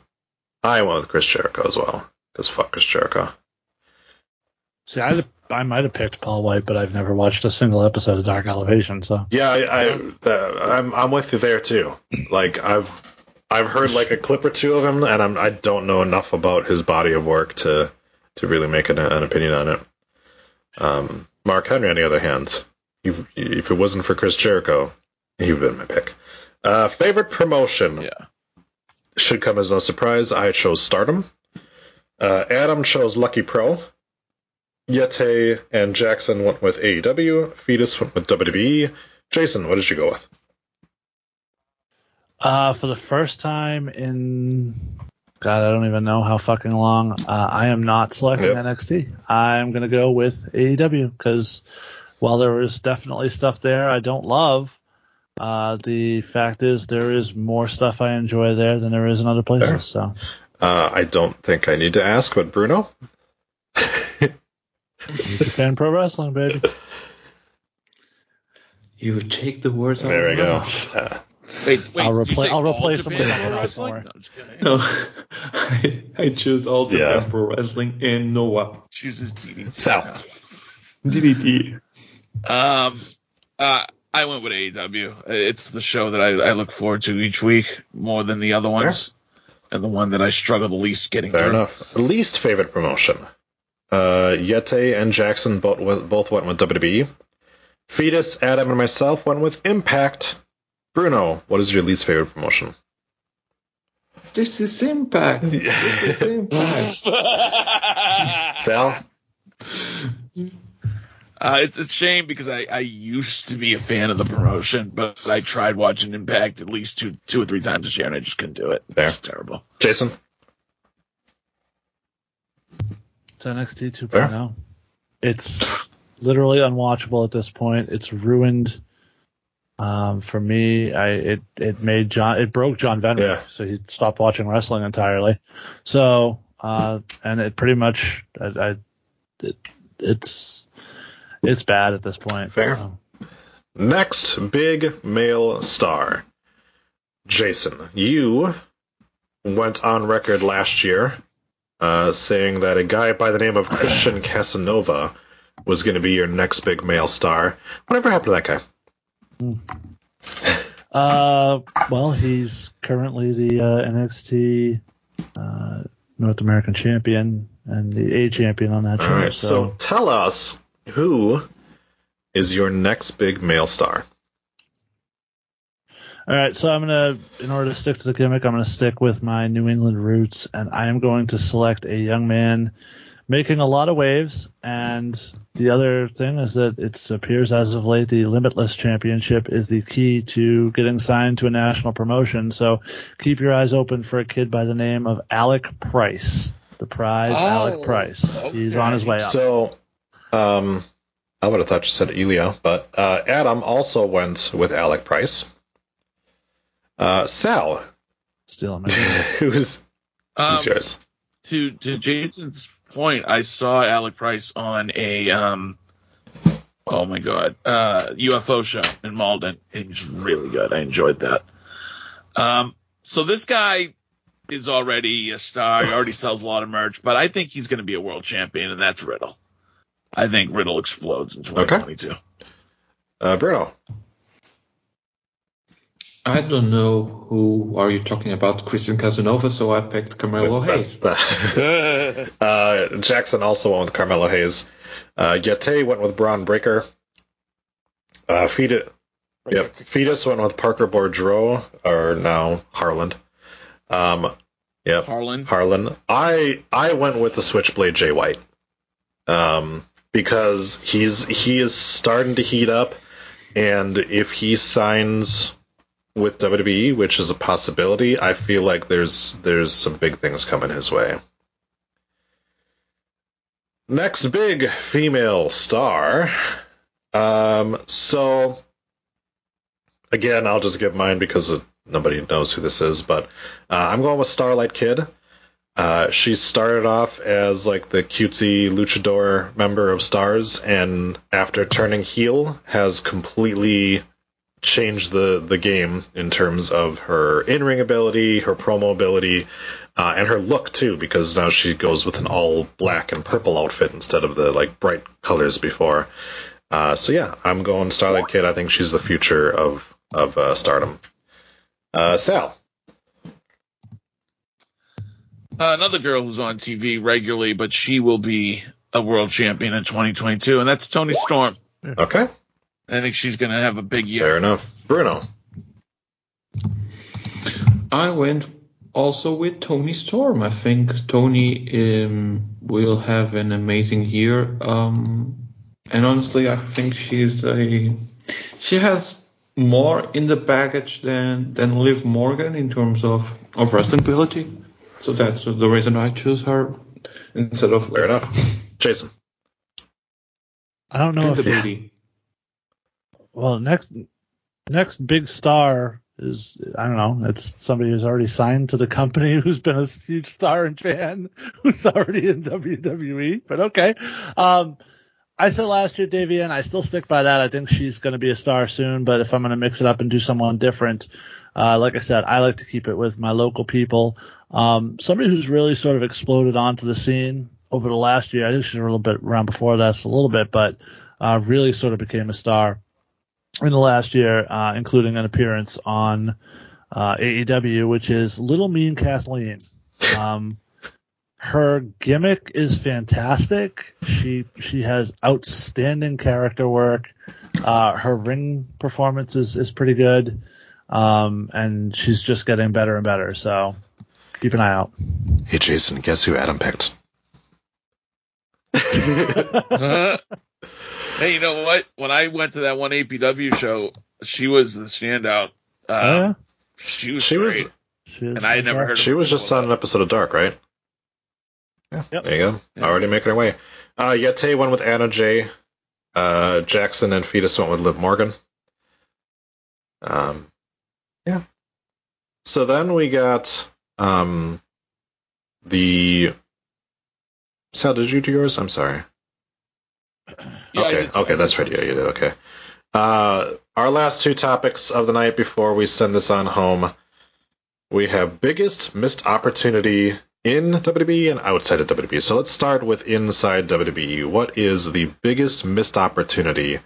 I went with Chris Jericho as well because fuck Chris Jericho. See, I I might have picked Paul White, but I've never watched a single episode of Dark Elevation. So Yeah, I, I uh, I'm I'm with you there too. Like I've I've heard like a clip or two of him, and I'm I don't know enough about his body of work to to really make an, an opinion on it. Um, Mark Henry, on the other hand, he, if it wasn't for Chris Jericho, he would have been my pick. Uh, favorite promotion? Yeah. Should come as no surprise. I chose Stardom. Uh, Adam chose Lucky Pro. Yeti and Jackson went with AEW. Fetus went with WWE. Jason, what did you go with? Uh, for the first time in God, I don't even know how fucking long. Uh, I am not selecting Yep. NXT. I'm gonna go with AEW because while there is definitely stuff there I don't love, uh, the fact is there is more stuff I enjoy there than there is in other places. Fair. So Uh, I don't think I need to ask, but Bruno? New Japan Pro Wrestling, baby. You take the words out There of we my go. mouth. Uh, Wait, wait. I'll you replace. say I'll replace Japan them with Pro else. Wrestling? No, I'm just kidding. No, I, I choose all Japan Yeah. Pro Wrestling and Noah. Chooses DDT. Sal. DDT. Um, uh, I went with AEW. It's the show that I, I look forward to each week more than the other ones, and the one that I struggle the least getting Fair through. enough. Least favorite promotion. Uh, Yeti and Jackson both both went with WWE. Fetus, Adam, and myself went with Impact. Bruno, what is your least favorite promotion? This is Impact. This is Impact. Sal? Uh, it's a shame because I, I used to be a fan of the promotion, but I tried watching Impact at least two two or three times this year, and I just couldn't do it. There. It's terrible. Jason? It's NXT 2.0. oh. It's literally unwatchable at this point. It's ruined. Um, for me, I it it made John it broke John Venner, Yeah. so he stopped watching wrestling entirely. So, uh, and it pretty much I, I it, it's it's bad at this point. Fair. So, Next big male star. Jason, you went on record last year uh, saying that a guy by the name of Christian Casanova was going to be your next big male star. Whatever happened to that guy? Uh, well, he's currently the uh, NXT uh, North American champion and the A champion on that All show. right, so tell us who is your next big male star? All right, so I'm gonna, in order to stick to the gimmick, I'm gonna stick with my New England roots, and I am going to select a young man making a lot of waves. And the other thing is that it appears as of late the Limitless Championship is the key to getting signed to a national promotion. So keep your eyes open for a kid by the name of Alec Price. The prize, Alec Price. He's on his way up. So, um, I would have thought you said Elio, but uh, Adam also went with Alec Price. Uh, Sal, Still, my who's Um, who's yours? to to Jason's point, I saw Alec Price on a um oh my god, uh UFO show in Malden. and He's really good. I enjoyed that. Um so this guy is already a star, he already sells a lot of merch, but I think he's gonna be a world champion, and that's Riddle. I think Riddle explodes in 2022. Uh, Bruno. I don't know who are you talking about, Christian Casanova, so I picked Carmelo Hayes. uh, Jackson also went with Carmelo Hayes. Uh, Yeti went with Bron Breakker. Uh, Fetus, yep, Fetus went with Parker Boudreaux, or now Harland. Um, yep, Harlan. Harlan. I I went with the Switchblade Jay White. Um, because he's he is starting to heat up, and if he signs with WWE, which is a possibility, I feel like there's there's some big things coming his way. Next big female star. Um, so again, I'll just give mine because nobody knows who this is, but uh, I'm going with Starlight Kid. Uh, she started off as like the cutesy luchador member of Stars, and after turning heel, has completely changed the the game in terms of her in ring ability, her promo ability, uh, and her look too. Because now she goes with an all black and purple outfit instead of the like bright colors before. Uh, so yeah, I'm going Starlight Kid. I think she's the future of of uh, Stardom. Uh, Sal. Uh, another girl who's on TV regularly, but she will be a world champion in 2022, and that's Toni Storm. Okay. I think she's going to have a big year. Fair enough. Bruno. I went also with Toni Storm. I think Toni um, will have an amazing year. Um, and honestly, I think she's a she has more in the baggage than than Liv Morgan in terms of of wrestling ability. So that's the reason I choose her instead of Fair enough. Jason. I don't know and if the booty. Well next next big star is I don't know it's somebody who's already signed to the company who's been a huge star and fan who's already in WWE but okay. Um I said last year Davian I still stick by that. I think she's going to be a star soon but if I'm going to mix it up and do someone different uh like I said I like to keep it with my local people. Um somebody who's really sort of exploded onto the scene over the last year I think she's a little bit around before that a little bit but uh really sort of became a star in the last year, uh, including an appearance on uh, AEW, which is Little Mean Kathleen. Um, her gimmick is fantastic. She she has outstanding character work. Uh, her ring performance is, is pretty good, um, and she's just getting better and better. So keep an eye out. Hey, Jason, guess who Adam picked? hey, you know what? When I went to that one APW show, she was the standout. Uh, Oh, yeah? She was She was- great. She and I had never heard She her was just before. on an episode of Dark, right? Yeah. Yep. There you go. Already making her way. Uh, Yeti went with Anna Jay. Uh, Jackson and Fetus went with Liv Morgan. Um, yeah. So then we got um, the. Sal, did you do yours? I'm sorry. Yeah, okay, did- okay, that's did- right. Yeah, you did. Okay. Uh, our last two topics of the night before we send this on home. We have biggest missed opportunity in WWE and outside of WWE. So let's start with inside WWE. What is the biggest missed opportunity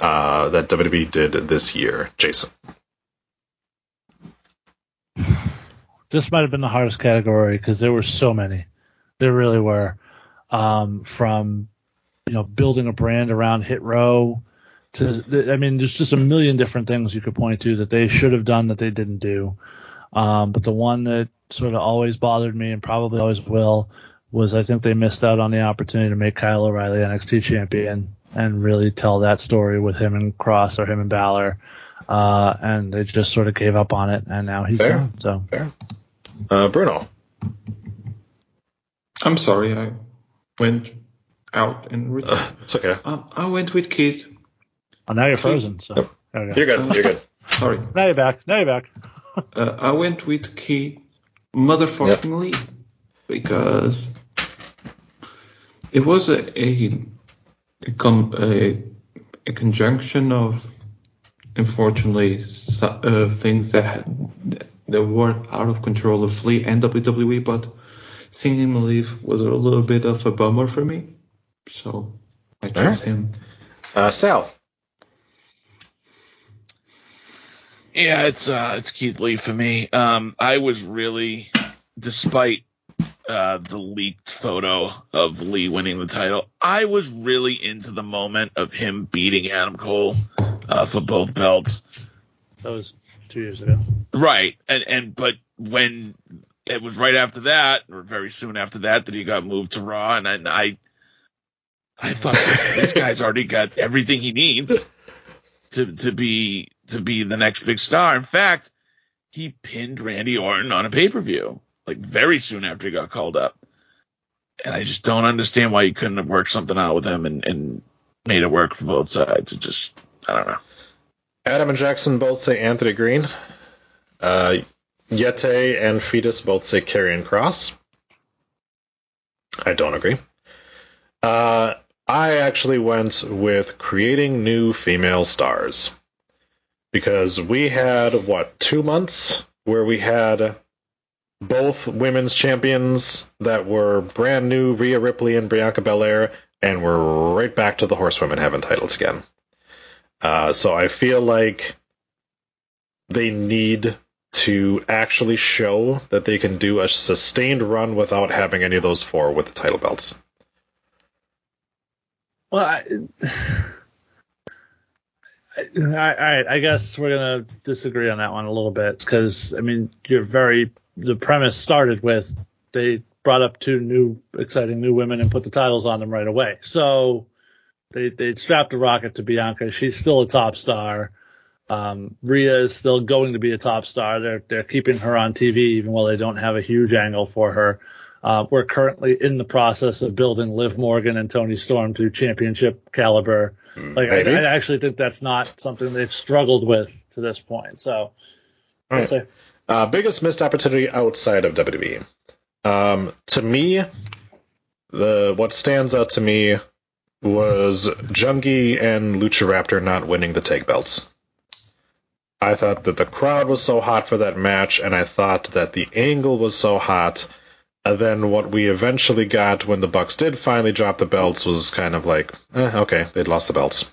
uh, that WWE did this year, Jason? this might have been the hardest category because there were so many. There really were. Um, from you know building a brand around Hit Row to I mean, there's just a million different things you could point to that they should have done that they didn't do. Um, but the one that sort of always bothered me and probably always will was I think they missed out on the opportunity to make Kyle O'Reilly NXT champion and really tell that story with him and Kross or him and Balor. Uh, and they just sort of gave up on it, and now he's Fair. gone. So Fair. Uh, Bruno. I'm sorry, I went out and returned. Uh, it's okay. Um, I went with Keith. Oh, now you're frozen. So there go. You're good. You're good. Sorry. Now you're back. Now you're back. Uh, I went with Key motherfucking Lee because it was a a a, com- a, a conjunction of unfortunately so- uh, things that had, that were out of control of Flea and WWE, but seeing him leave was a little bit of a bummer for me. So I chose Alright. him. Uh, Sal. Yeah, it's uh, it's Keith Lee for me. Um, I was really, despite uh, the leaked photo of Lee winning the title, I was really into the moment of him beating Adam Cole uh, for both belts. That was two years ago. Right, and and but when it was right after that, or very soon after that, that he got moved to Raw, and, and I, I thought this guy's already got everything he needs to to be to be the next big star. In fact, he pinned Randy Orton on a pay per view like very soon after he got called up, and I just don't understand why you couldn't have worked something out with him and and made it work for both sides. It just I don't know. Adam and Jackson both say Anthony Green. Uh, Yeti and Fetus both say Karrion Kross. I don't agree. Uh, I actually went with creating new female stars because we had what two months where we had both women's champions that were brand new, Rhea Ripley and Bianca Belair, and we're right back to the horsewomen having titles again. Uh, so I feel like they need to actually show that they can do a sustained run without having any of those four with the title belts. Well, I, I, I, I guess we're gonna disagree on that one a little bit because I mean you're very the premise started with they brought up two new exciting new women and put the titles on them right away. So they they strapped a rocket to Bianca. She's still a top star. Um, Rhea is still going to be a top star. They're they're keeping her on TV even while they don't have a huge angle for her. Uh, we're currently in the process of building Liv Morgan and Toni Storm to championship caliber. Like I, I actually think that's not something they've struggled with to this point. So right. Uh, biggest missed opportunity outside of WWE. Um, to me, the what stands out to me was Jungie and Lucha Raptor not winning the tag belts. I thought that the crowd was so hot for that match, and I thought that the angle was so hot. And then what we eventually got when the Bucks did finally drop the belts was kind of like, eh, okay, they'd lost the belts.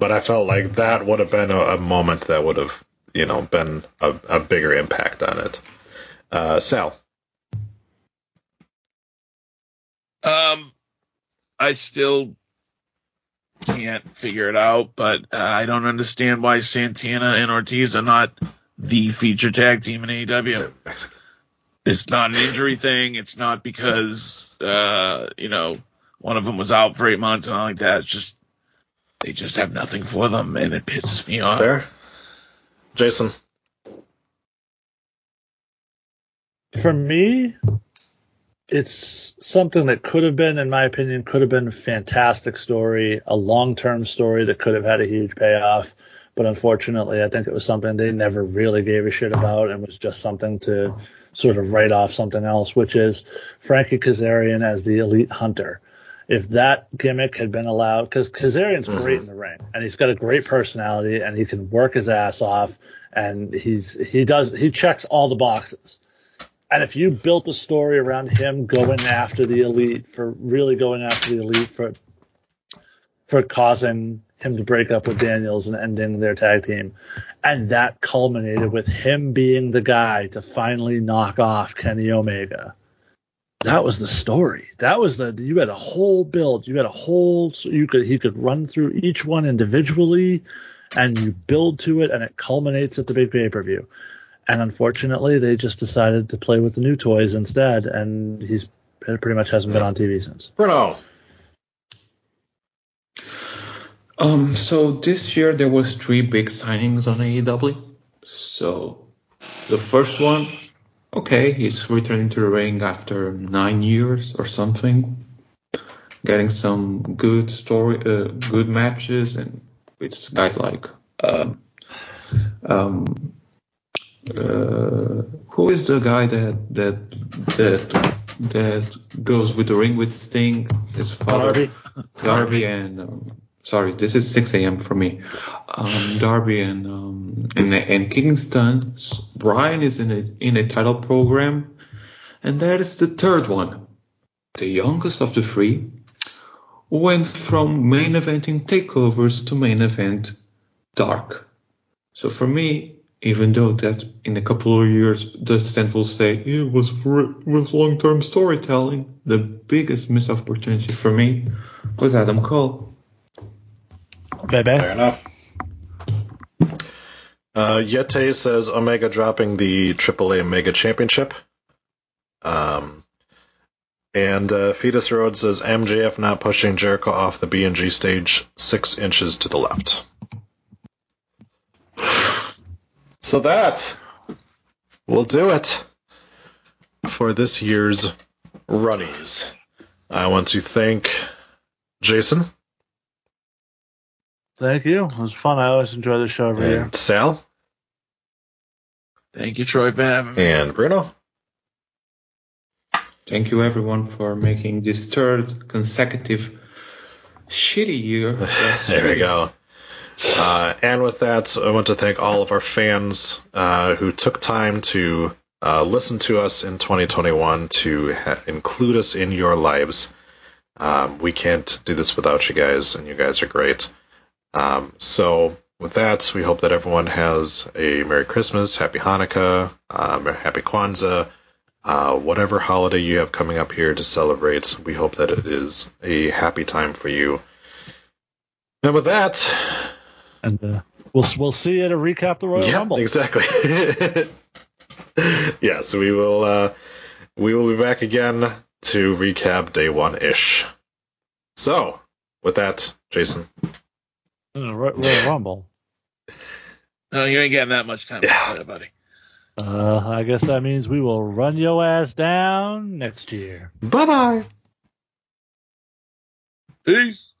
But I felt like that would have been a, a moment that would have, you know, been a, a bigger impact on it. Uh, Sal. Um, I still can't figure it out, but uh, I don't understand why Santana and Ortiz are not the feature tag team in AEW. It's not an injury thing. It's not because uh, you know one of them was out for eight months and all like that. It's just they just have nothing for them, and it pisses me off. Fair. Jason. for me, it's something that could have been, in my opinion, could have been a fantastic story, a long term story that could have had a huge payoff. But unfortunately, I think it was something they never really gave a shit about and was just something to sort of write off something else, which is Frankie Kazarian as the elite hunter. If that gimmick had been allowed, because Kazarian's mm-hmm. great in the ring and he's got a great personality and he can work his ass off and he's he does he checks all the boxes. And if you built a story around him going after the elite for really going after the elite for for causing him to break up with Daniels and ending their tag team, and that culminated with him being the guy to finally knock off Kenny Omega. That was the story. That was the you had a whole build. You had a whole you could he could run through each one individually, and you build to it, and it culminates at the big pay per view. And unfortunately, they just decided to play with the new toys instead, and he's pretty much hasn't been on TV since. Bruno. Um, so this year there was three big signings on AEW. So the first one, okay, he's returning to the ring after nine years or something, getting some good story, uh, good matches, and it's guys like um, um, uh, who is the guy that that that that goes with the ring with Sting? His father, Darby. Darby and um, sorry, this is 6 a.m. for me. Um, Darby and um, and and Kingston. Bryan is in a in a title program, and that is the third one, the youngest of the three, went from main eventing takeovers to main event dark. So for me, even though that in a couple of years the stand will say it was for, was long term storytelling, the biggest missed opportunity for me was Adam Cole. Baby. Fair enough. Uh, Yeti says Omega dropping the AAA Mega Championship. Um, and uh, Fetus Road says MJF not pushing Jericho off the B&G stage six inches to the left. So that will do it for this year's runnies. I want to thank Jason Thank you. It was fun. I always enjoy the show every year. and Sal Thank you, Troy, for having me. and Bruno. Thank you everyone for making this third consecutive shitty year. There we go. Uh, and with that, I want to thank all of our fans uh, who took time to uh, listen to us in 2021 to ha- include us in your lives. Um, we can't do this without you guys, and you guys are great. Um, so, with that, we hope that everyone has a Merry Christmas, Happy Hanukkah, um, Happy Kwanzaa, uh, whatever holiday you have coming up here to celebrate, we hope that it is a happy time for you. And with that, and uh, we'll we'll see you at a recap the Royal yeah, Rumble. exactly. yes, we will. Uh, we will be back again to recap day one ish. So, with that, Jason. Uh, Royal Rumble. No, you ain't getting that much time, yeah. buddy. Uh, I guess that means we will run your ass down next year. Bye bye. Peace.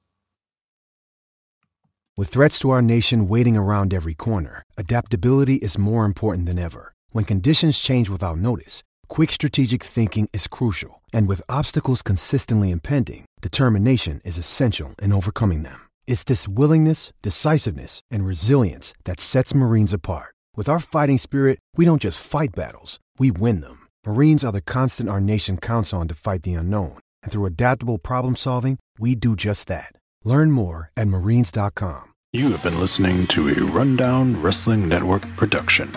With threats to our nation waiting around every corner, adaptability is more important than ever. When conditions change without notice, quick strategic thinking is crucial. And with obstacles consistently impending, determination is essential in overcoming them. It's this willingness, decisiveness, and resilience that sets Marines apart. With our fighting spirit, we don't just fight battles, we win them. Marines are the constant our nation counts on to fight the unknown. And through adaptable problem solving, we do just that. Learn more at marines.com. You have been listening to a Rundown Wrestling Network production.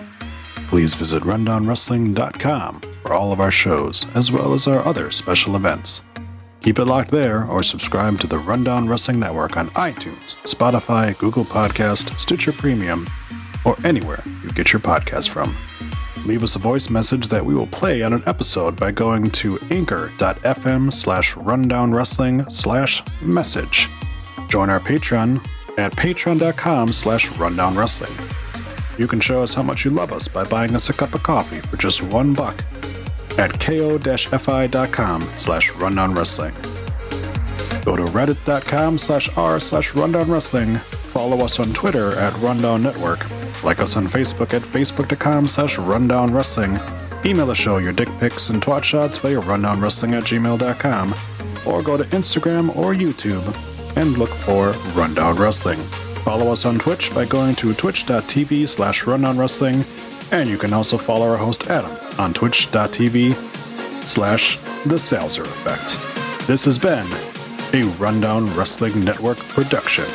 Please visit rundownwrestling.com for all of our shows, as well as our other special events. Keep it locked there or subscribe to the Rundown Wrestling Network on iTunes, Spotify, Google Podcast, Stitcher Premium, or anywhere you get your podcast from. Leave us a voice message that we will play on an episode by going to anchor.fm slash rundown wrestling slash message. Join our Patreon at patreon.com slash rundown wrestling. You can show us how much you love us by buying us a cup of coffee for just one buck at ko-fi.com slash rundownwrestling. Go to reddit.com slash r slash rundownwrestling. Follow us on Twitter at Rundown Network. Like us on Facebook at facebook.com slash rundownwrestling. Email the show your dick pics and twat shots via rundownwrestling at gmail.com. Or go to Instagram or YouTube and look for Rundown Wrestling. Follow us on Twitch by going to twitch.tv slash rundownwrestling. And you can also follow our host Adam on twitch.tv slash the Salzer Effect. This has been a Rundown Wrestling Network production.